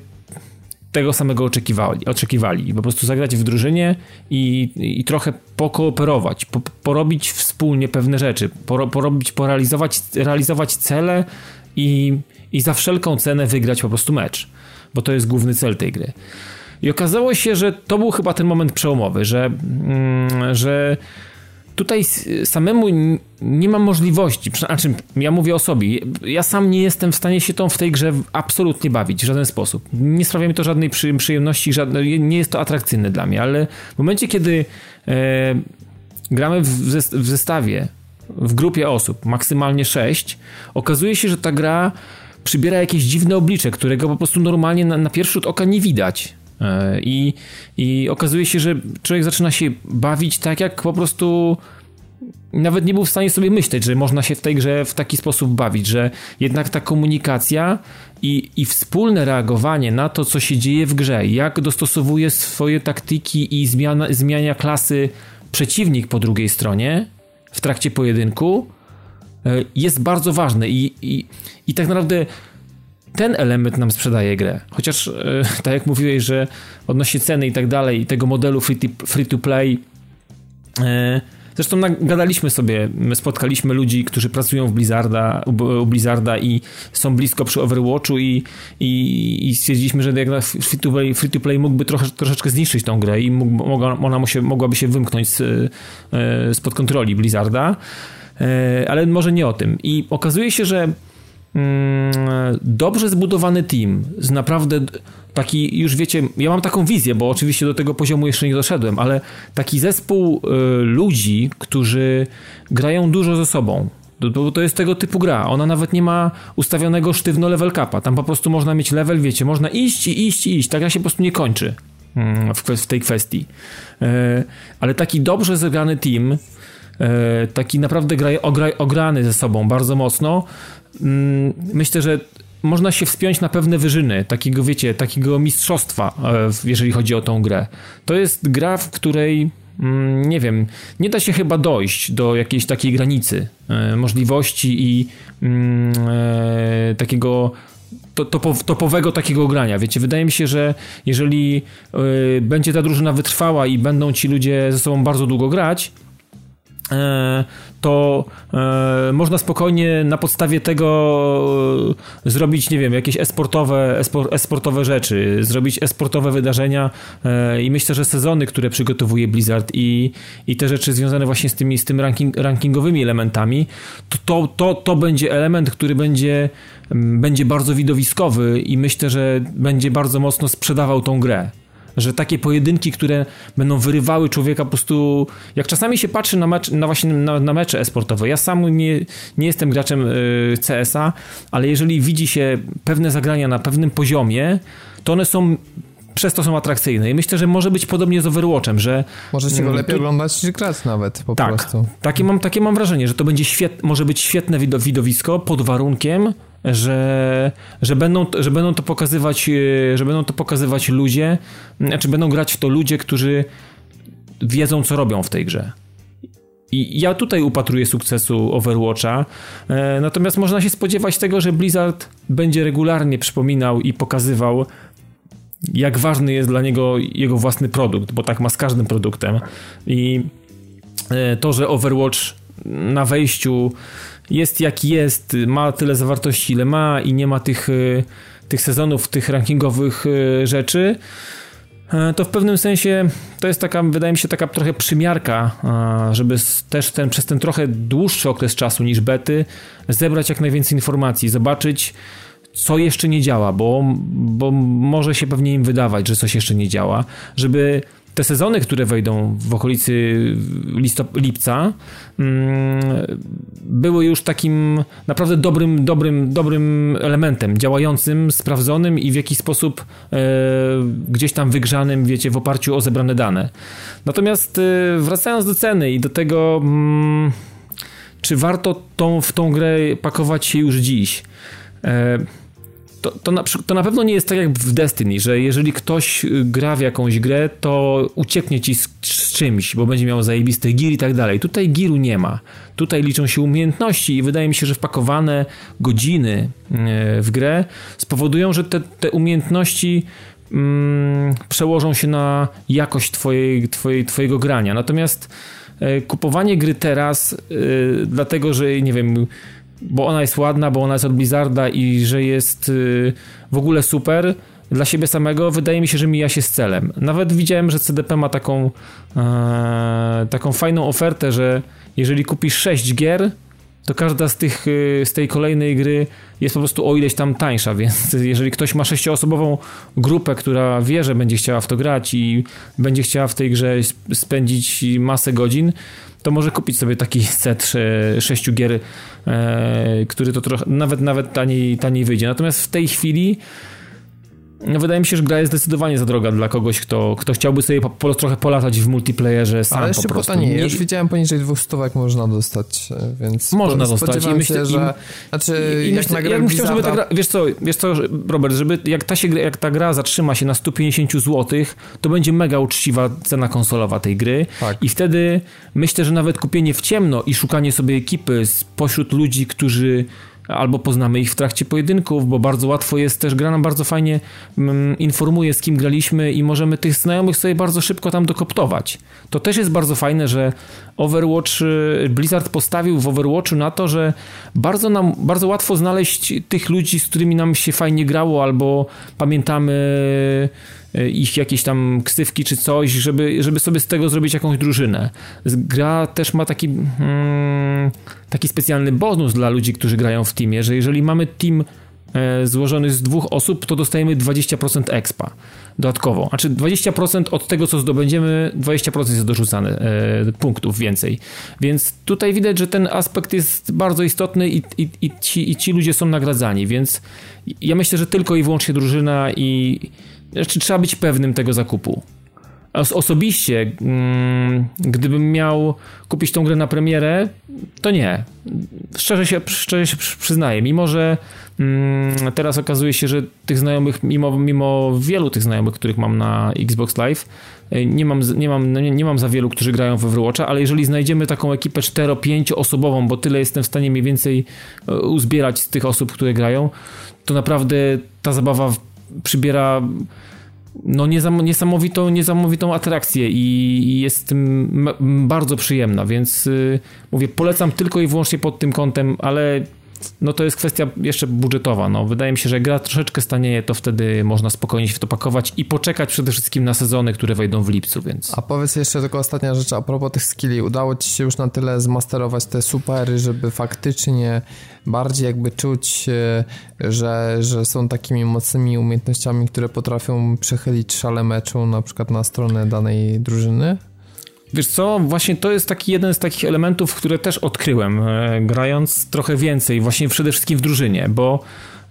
tego samego oczekiwali, oczekiwali. Po prostu zagrać w drużynie i, i trochę pokooperować, po, porobić wspólnie pewne rzeczy, porobić, porealizować realizować cele i, i za wszelką cenę wygrać po prostu mecz, bo to jest główny cel tej gry. I okazało się, że to był chyba ten moment przełomowy, że, mm, że tutaj samemu nie mam możliwości, znaczy ja mówię o sobie, ja sam nie jestem w stanie się tą w tej grze absolutnie bawić w żaden sposób. Nie sprawia mi to żadnej przyjemności, żadne, nie jest to atrakcyjne dla mnie, ale w momencie, kiedy e, gramy w, zestawie, w grupie osób, maksymalnie 6, okazuje się, że ta gra przybiera jakieś dziwne oblicze, którego po prostu normalnie na, na pierwszy rzut oka nie widać. E, I, I okazuje się, że człowiek zaczyna się bawić tak, jak po prostu nawet nie był w stanie sobie myśleć, że można się w tej grze w taki sposób bawić, że jednak ta komunikacja i, i wspólne reagowanie na to, co się dzieje w grze, jak dostosowuje swoje taktyki i zmiana, zmiania klasy przeciwnik po drugiej stronie w trakcie pojedynku, e, jest bardzo ważne. I, i, i tak naprawdę ten element nam sprzedaje grę. Chociaż, e, *laughs* tak jak mówiłeś, że odnośnie ceny i tak dalej, tego modelu free to, play, e, Zresztą gadaliśmy sobie, spotkaliśmy ludzi, którzy pracują w Blizzarda, u Blizzarda i są blisko przy Overwatchu i, i, i stwierdziliśmy, że jak na free to play, free to play mógłby trochę, troszeczkę zniszczyć tą grę i mógł, ona się, mogłaby się wymknąć z, e, spod kontroli Blizzarda, ale może nie o tym. I okazuje się, że dobrze zbudowany team, z naprawdę taki, już wiecie, ja mam taką wizję, bo oczywiście do tego poziomu jeszcze nie doszedłem, ale taki zespół y, ludzi, którzy grają dużo ze sobą, bo to jest tego typu gra. Ona nawet nie ma ustawionego sztywno level capa. Tam po prostu można mieć level, wiecie, można iść i iść i iść. Ta gra się po prostu nie kończy mm, w, tej kwestii. Y, ale taki dobrze zegrany team, taki naprawdę ograny ze sobą bardzo mocno, Mm, myślę, że można się wspiąć na pewne wyżyny, takiego, wiecie, takiego mistrzostwa, e, jeżeli chodzi o tą grę. To jest gra, w której mm, nie wiem, nie da się chyba dojść do jakiejś takiej granicy e, możliwości i mm, e, takiego topowego takiego grania. Wiecie, wydaje mi się, że jeżeli będzie ta drużyna wytrwała i będą ci ludzie ze sobą bardzo długo grać, E, to e, można spokojnie na podstawie tego e, zrobić, nie wiem, jakieś esportowe, esportowe rzeczy, zrobić esportowe wydarzenia i myślę, że sezony, które przygotowuje Blizzard i, i te rzeczy związane właśnie z tymi, z tym ranking, rankingowymi elementami, to, to, to, to będzie element, który będzie, będzie bardzo widowiskowy i myślę, że będzie bardzo mocno sprzedawał tą grę. Że takie pojedynki, które będą wyrywały człowieka po prostu. Jak czasami się patrzy na, mecz, na właśnie na, na mecze esportowe. Ja sam nie, nie jestem graczem y, CS-a, ale jeżeli widzi się pewne zagrania na pewnym poziomie, to one są przez to są atrakcyjne. I myślę, że może być podobnie z Overwatchem, że... Może się go lepiej tu... oglądać niż grać nawet, po tak, prostu. Takie mam, takie mam wrażenie, że to będzie świet, może być świetne widowisko pod warunkiem, że, że, będą, że będą to pokazywać, e, że będą to pokazywać ludzie, znaczy będą grać w to ludzie, którzy wiedzą, co robią w tej grze. I ja tutaj upatruję sukcesu Overwatcha, e, natomiast można się spodziewać tego, że Blizzard będzie regularnie przypominał i pokazywał, jak ważny jest dla niego jego własny produkt, bo tak ma z każdym produktem. I e, to, że Overwatch na wejściu jest jaki jest, ma tyle zawartości, ile ma i nie ma tych, e, tych sezonów, tych rankingowych e, rzeczy, e, to w pewnym sensie to jest taka, wydaje mi się, taka trochę przymiarka, żeby też ten, przez ten trochę dłuższy okres czasu niż bety zebrać jak najwięcej informacji, zobaczyć co jeszcze nie działa, bo, bo może się pewnie im wydawać, że coś jeszcze nie działa, żeby te sezony, które wejdą w okolicy listop- lipca, mm, były już takim naprawdę dobrym, dobrym, dobrym elementem, działającym, sprawdzonym i w jakiś sposób e, gdzieś tam wygrzanym, wiecie, w oparciu o zebrane dane. Natomiast e, wracając do ceny i do tego, mm, czy warto tą, w tą grę pakować się już dziś? E, to, to, na, to na pewno nie jest tak jak w Destiny, że jeżeli ktoś y, gra w jakąś grę, to ucieknie ci z, z czymś, bo będzie miał zajebiste gir i tak dalej. Tutaj giru nie ma. Tutaj liczą się umiejętności i wydaje mi się, że wpakowane godziny y, w grę spowodują, że te, te umiejętności mm, przełożą się na jakość twojej, twojej, twojego grania. Natomiast y, kupowanie gry teraz, dlatego że nie wiem bo ona jest ładna, bo ona jest od Blizzarda i że jest y, w ogóle super dla siebie samego, wydaje mi się, że mija się z celem. Nawet widziałem, że CDP ma taką, e, taką fajną ofertę, że jeżeli kupisz 6 gier, to każda z, tych, y, z tej kolejnej gry jest po prostu o ileś tam tańsza, *laughs* więc jeżeli ktoś ma sześcioosobową grupę, która wie, że będzie chciała w to grać i będzie chciała w tej grze spędzić masę godzin, to może kupić sobie taki set sześciu gier, e, który to trochę, nawet nawet taniej, taniej wyjdzie. Natomiast w tej chwili wydaje mi się, że gra jest zdecydowanie za droga dla kogoś, kto, kto chciałby sobie po, po, trochę polatać w multiplayerze sam Ale jeszcze po prostu. nie, nie... już widziałem poniżej dwóch stówek można dostać, e, więc można dostać i myślę, się, że znaczy i, i myślę, ja bym chciał, żeby ta gra, wiesz co, wiesz co, Robert, żeby jak ta, się, jak ta gra zatrzyma się na 150 zł, to będzie mega uczciwa cena konsolowa tej gry tak. i wtedy myślę, że nawet kupienie w ciemno i szukanie sobie ekipy spośród ludzi, którzy albo poznamy ich w trakcie pojedynków, bo bardzo łatwo jest też, gra nam bardzo fajnie mm, informuje z kim graliśmy i możemy tych znajomych sobie bardzo szybko tam dokoptować. To też jest bardzo fajne, że Overwatch, y, Blizzard postawił w Overwatchu na to, że bardzo nam, bardzo łatwo znaleźć tych ludzi, z którymi nam się fajnie grało albo pamiętamy ich jakieś tam ksywki czy coś, żeby, żeby sobie z tego zrobić jakąś drużynę. Gra też ma taki, hmm, taki specjalny bonus dla ludzi, którzy grają w teamie, że jeżeli mamy team e, złożony z dwóch osób, to dostajemy 20% expa dodatkowo. Znaczy 20% od tego, co zdobędziemy, 20% jest dorzucane e, punktów więcej. Więc tutaj widać, że ten aspekt jest bardzo istotny i, i, i, ci, i ci ludzie są nagradzani, więc ja myślę, że tylko i wyłącznie drużyna i znaczy, trzeba być pewnym tego zakupu. Osobiście, mm, gdybym miał kupić tą grę na premierę, to nie. Szczerze się, szczerze się przyznaję. Mimo, że mm, teraz okazuje się, że tych znajomych, mimo, mimo wielu tych znajomych, których mam na Xbox Live, y, nie mam, nie, mam, nie, nie mam za wielu, którzy grają w Overwatcha, ale jeżeli znajdziemy taką ekipę 4-5 osobową, bo tyle jestem w stanie mniej więcej y, uzbierać z tych osób, które grają, to naprawdę ta zabawa przybiera no niesamowitą, niesamowitą atrakcję i jest bardzo przyjemna, więc y, mówię, polecam tylko i wyłącznie pod tym kątem, ale no to jest kwestia jeszcze budżetowa. No, wydaje mi się, że gra troszeczkę stanieje, to wtedy można spokojnie się w to pakować i poczekać przede wszystkim na sezony, które wejdą w lipcu, więc... A powiedz jeszcze tylko ostatnia rzecz a propos tych skilli. Udało ci się już na tyle zmasterować te supery, żeby faktycznie bardziej jakby czuć, e, że, że są takimi mocnymi umiejętnościami, które potrafią przechylić szale meczu na przykład na stronę danej drużyny? Wiesz co, właśnie to jest taki jeden z takich elementów, które też odkryłem, e, grając trochę więcej, właśnie przede wszystkim w drużynie, bo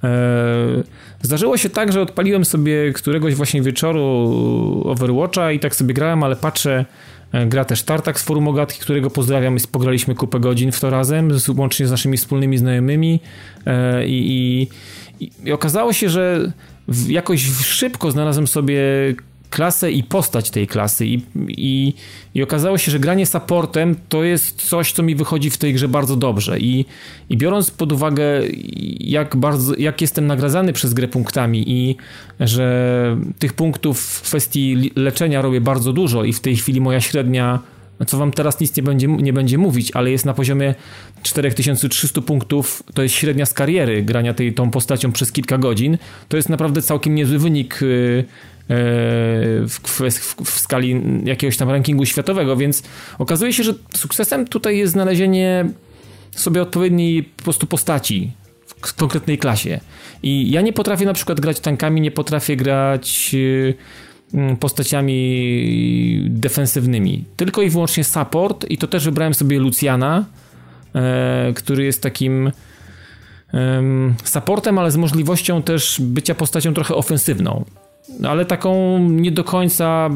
e, zdarzyło się tak, że odpaliłem sobie któregoś właśnie wieczoru Overwatcha i tak sobie grałem, ale patrzę, e, gra też Tartak z Forum Ogatki, którego pozdrawiam pograliśmy kupę godzin w to razem, łącznie z naszymi wspólnymi znajomymi e, i, i, i okazało się, że jakoś szybko znalazłem sobie klasę i postać tej klasy. I, i, i okazało się, że granie supportem to jest coś, co mi wychodzi w tej grze bardzo dobrze. I, i biorąc pod uwagę jak bardzo, jak jestem nagradzany przez grę punktami i że tych punktów w kwestii leczenia robię bardzo dużo i w tej chwili moja średnia co wam teraz nic nie będzie, nie będzie mówić, ale jest na poziomie 4300 punktów, to jest średnia z kariery grania tej, tą postacią przez kilka godzin, to jest naprawdę całkiem niezły wynik y, w, w, w, skali jakiegoś tam rankingu światowego, więc okazuje się, że sukcesem tutaj jest znalezienie sobie odpowiedniej po prostu postaci w konkretnej klasie. I ja nie potrafię na przykład grać tankami, nie potrafię grać mm, postaciami defensywnymi. Tylko i wyłącznie support i to też wybrałem sobie Luciana, e, który jest takim supportem, ale z możliwością też bycia postacią trochę ofensywną. Ale taką nie do końca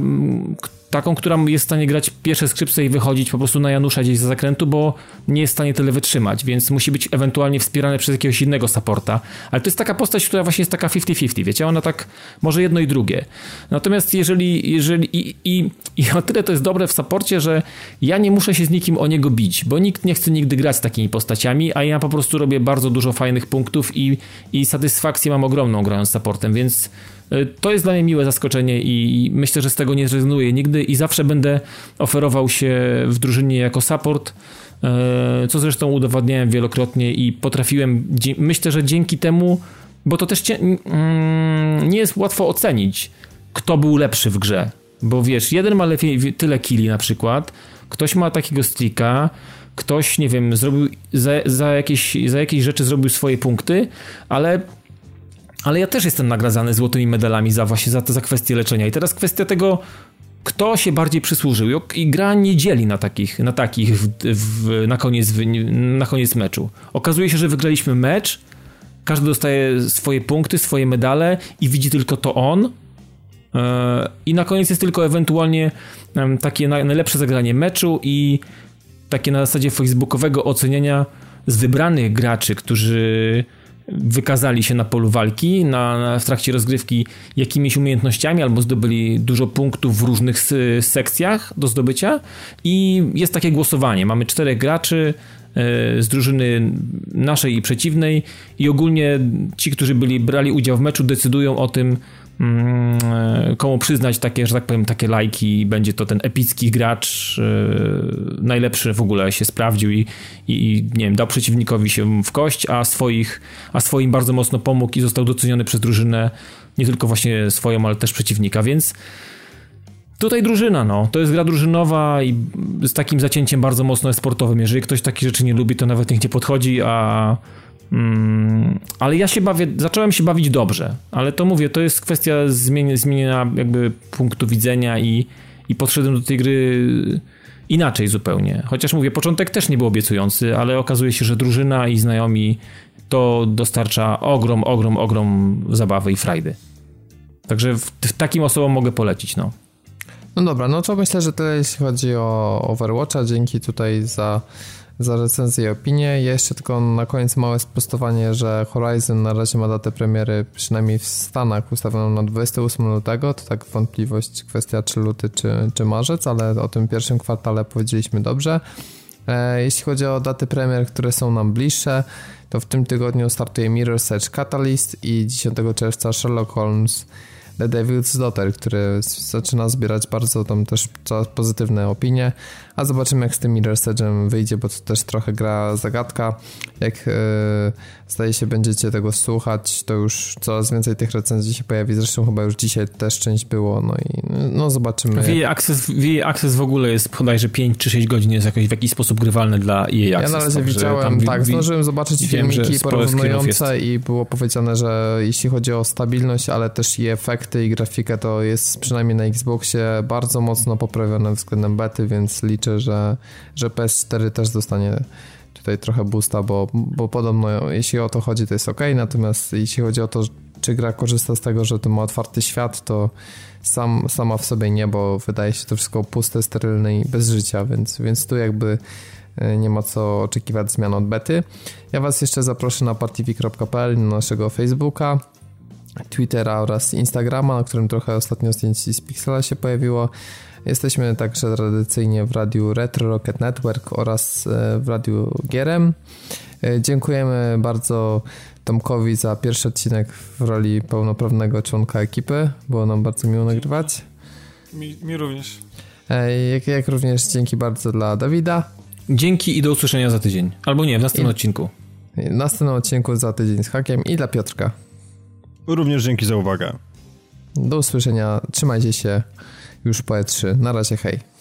taką, która jest w stanie grać pierwsze skrzypce i wychodzić po prostu na Janusza gdzieś za zakrętu, bo nie jest w stanie tyle wytrzymać, więc musi być ewentualnie wspierane przez jakiegoś innego supporta. Ale to jest taka postać, która właśnie jest taka 50-50, wiecie, ona tak może jedno i drugie. Natomiast jeżeli, jeżeli i, i, i o tyle to jest dobre w supporcie, że ja nie muszę się z nikim o niego bić, bo nikt nie chce nigdy grać z takimi postaciami, a ja po prostu robię bardzo dużo fajnych punktów i, i satysfakcję mam ogromną grając supportem, więc to jest dla mnie miłe zaskoczenie i myślę, że z tego nie zrezygnuję nigdy i zawsze będę oferował się w drużynie jako support, e, co zresztą udowadniałem wielokrotnie i potrafiłem, myślę, że dzięki temu, bo to też mm, nie jest łatwo ocenić, kto był lepszy w grze. Bo wiesz, jeden ma lepiej, tyle killi na przykład, ktoś ma takiego strika, ktoś, nie wiem, zrobił za, za, jakieś, za jakieś rzeczy zrobił swoje punkty, ale ale ja też jestem nagradzany złotymi medalami za właśnie za, za kwestię leczenia. I teraz kwestia tego, kto się bardziej przysłużył. I gra nie dzieli na takich, na, takich w, w, na, koniec, na koniec meczu. Okazuje się, że wygraliśmy mecz, każdy dostaje swoje punkty, swoje medale i widzi tylko to on. E, I na koniec jest tylko ewentualnie takie najlepsze zagranie meczu i takie na zasadzie facebookowego oceniania z wybranych graczy, którzy wykazali się na polu walki, na, na, w trakcie rozgrywki jakimiś umiejętnościami albo zdobyli dużo punktów w różnych sekcjach do zdobycia i jest takie głosowanie. Mamy czterech graczy e, z drużyny naszej i przeciwnej i ogólnie ci, którzy byli, brali udział w meczu decydują o tym, komu przyznać takie, że tak powiem, takie lajki. Będzie to ten epicki gracz, e, najlepszy w ogóle się sprawdził i, i, nie wiem, dał przeciwnikowi się w kość, a, swoich, a swoim bardzo mocno pomógł i został doceniony przez drużynę, nie tylko właśnie swoją, ale też przeciwnika, więc tutaj drużyna, no. To jest gra drużynowa i z takim zacięciem bardzo mocno sportowym. Jeżeli ktoś takie rzeczy nie lubi, to nawet niech nie podchodzi, a Mm, ale ja się bawię, zacząłem się bawić dobrze, ale to mówię, to jest kwestia zmienia, jakby punktu widzenia i, i podszedłem do tej gry inaczej zupełnie. Chociaż mówię, początek też nie był obiecujący, ale okazuje się, że drużyna i znajomi to dostarcza ogrom, ogrom, ogrom zabawy i frajdy. Także w, w takim osobom mogę polecić, no. No dobra, no to myślę, że tyle jeśli chodzi o Overwatcha. Dzięki tutaj za za recenzję i opinię. Jeszcze tylko na koniec małe sprostowanie, że Horizon na razie ma datę premiery przynajmniej w Stanach ustawioną na 28 lutego. To tak wątpliwość kwestia czy luty czy, czy marzec, ale o tym pierwszym kwartale powiedzieliśmy dobrze. E, jeśli chodzi o daty premier, które są nam bliższe, to w tym tygodniu startuje Mirror Search Catalyst i 10 czerwca Sherlock Holmes The Devil's Daughter, który zaczyna zbierać bardzo tam też pozytywne opinie, a zobaczymy jak z tym Mirror's Edge'em wyjdzie, bo to też trochę gra zagadka. Jak yy, zdaje się będziecie tego słuchać, to już coraz więcej tych recenzji się pojawi, zresztą chyba już dzisiaj też część było, no i no zobaczymy. VA Access, VA Access w ogóle jest bodajże 5 czy 6 godzin jest jakoś w jakiś sposób grywalny dla EA Access. Ja na razie widziałem, tak, zdążyłem zobaczyć wiem, filmiki porównujące i było powiedziane, że jeśli chodzi o stabilność, ale też i efekty i grafikę, to jest przynajmniej na Xboxie bardzo mocno poprawione względem bety, więc liczę, że, że PS4 też dostanie tutaj trochę boosta, bo, bo podobno jeśli o to chodzi, to jest ok, natomiast jeśli chodzi o to, czy gra korzysta z tego, że to ma otwarty świat, to sam, sama w sobie nie, bo wydaje się to wszystko puste, sterylne i bez życia, więc, więc tu jakby e, nie ma co oczekiwać zmian od bety. Ja Was jeszcze zaproszę na partv.pl, na naszego Facebooka, Twittera oraz Instagrama, na którym trochę ostatnio zdjęć z Pixela się pojawiło. Jesteśmy także tradycyjnie w radiu Retro Rocket Network oraz e, w radiu Gierem. E, dziękujemy bardzo Tomkowi za pierwszy odcinek w roli pełnoprawnego członka ekipy. Było nam bardzo miło nagrywać. Mi, mi również. E, jak, jak, również dzięki bardzo dla Dawida. Dzięki i do usłyszenia za tydzień. Albo nie, w następnym I, odcinku. W następnym odcinku za tydzień z Hakiem i dla Piotrka. Również dzięki za uwagę. Do usłyszenia. Trzymajcie się już po E3. Na razie, hej.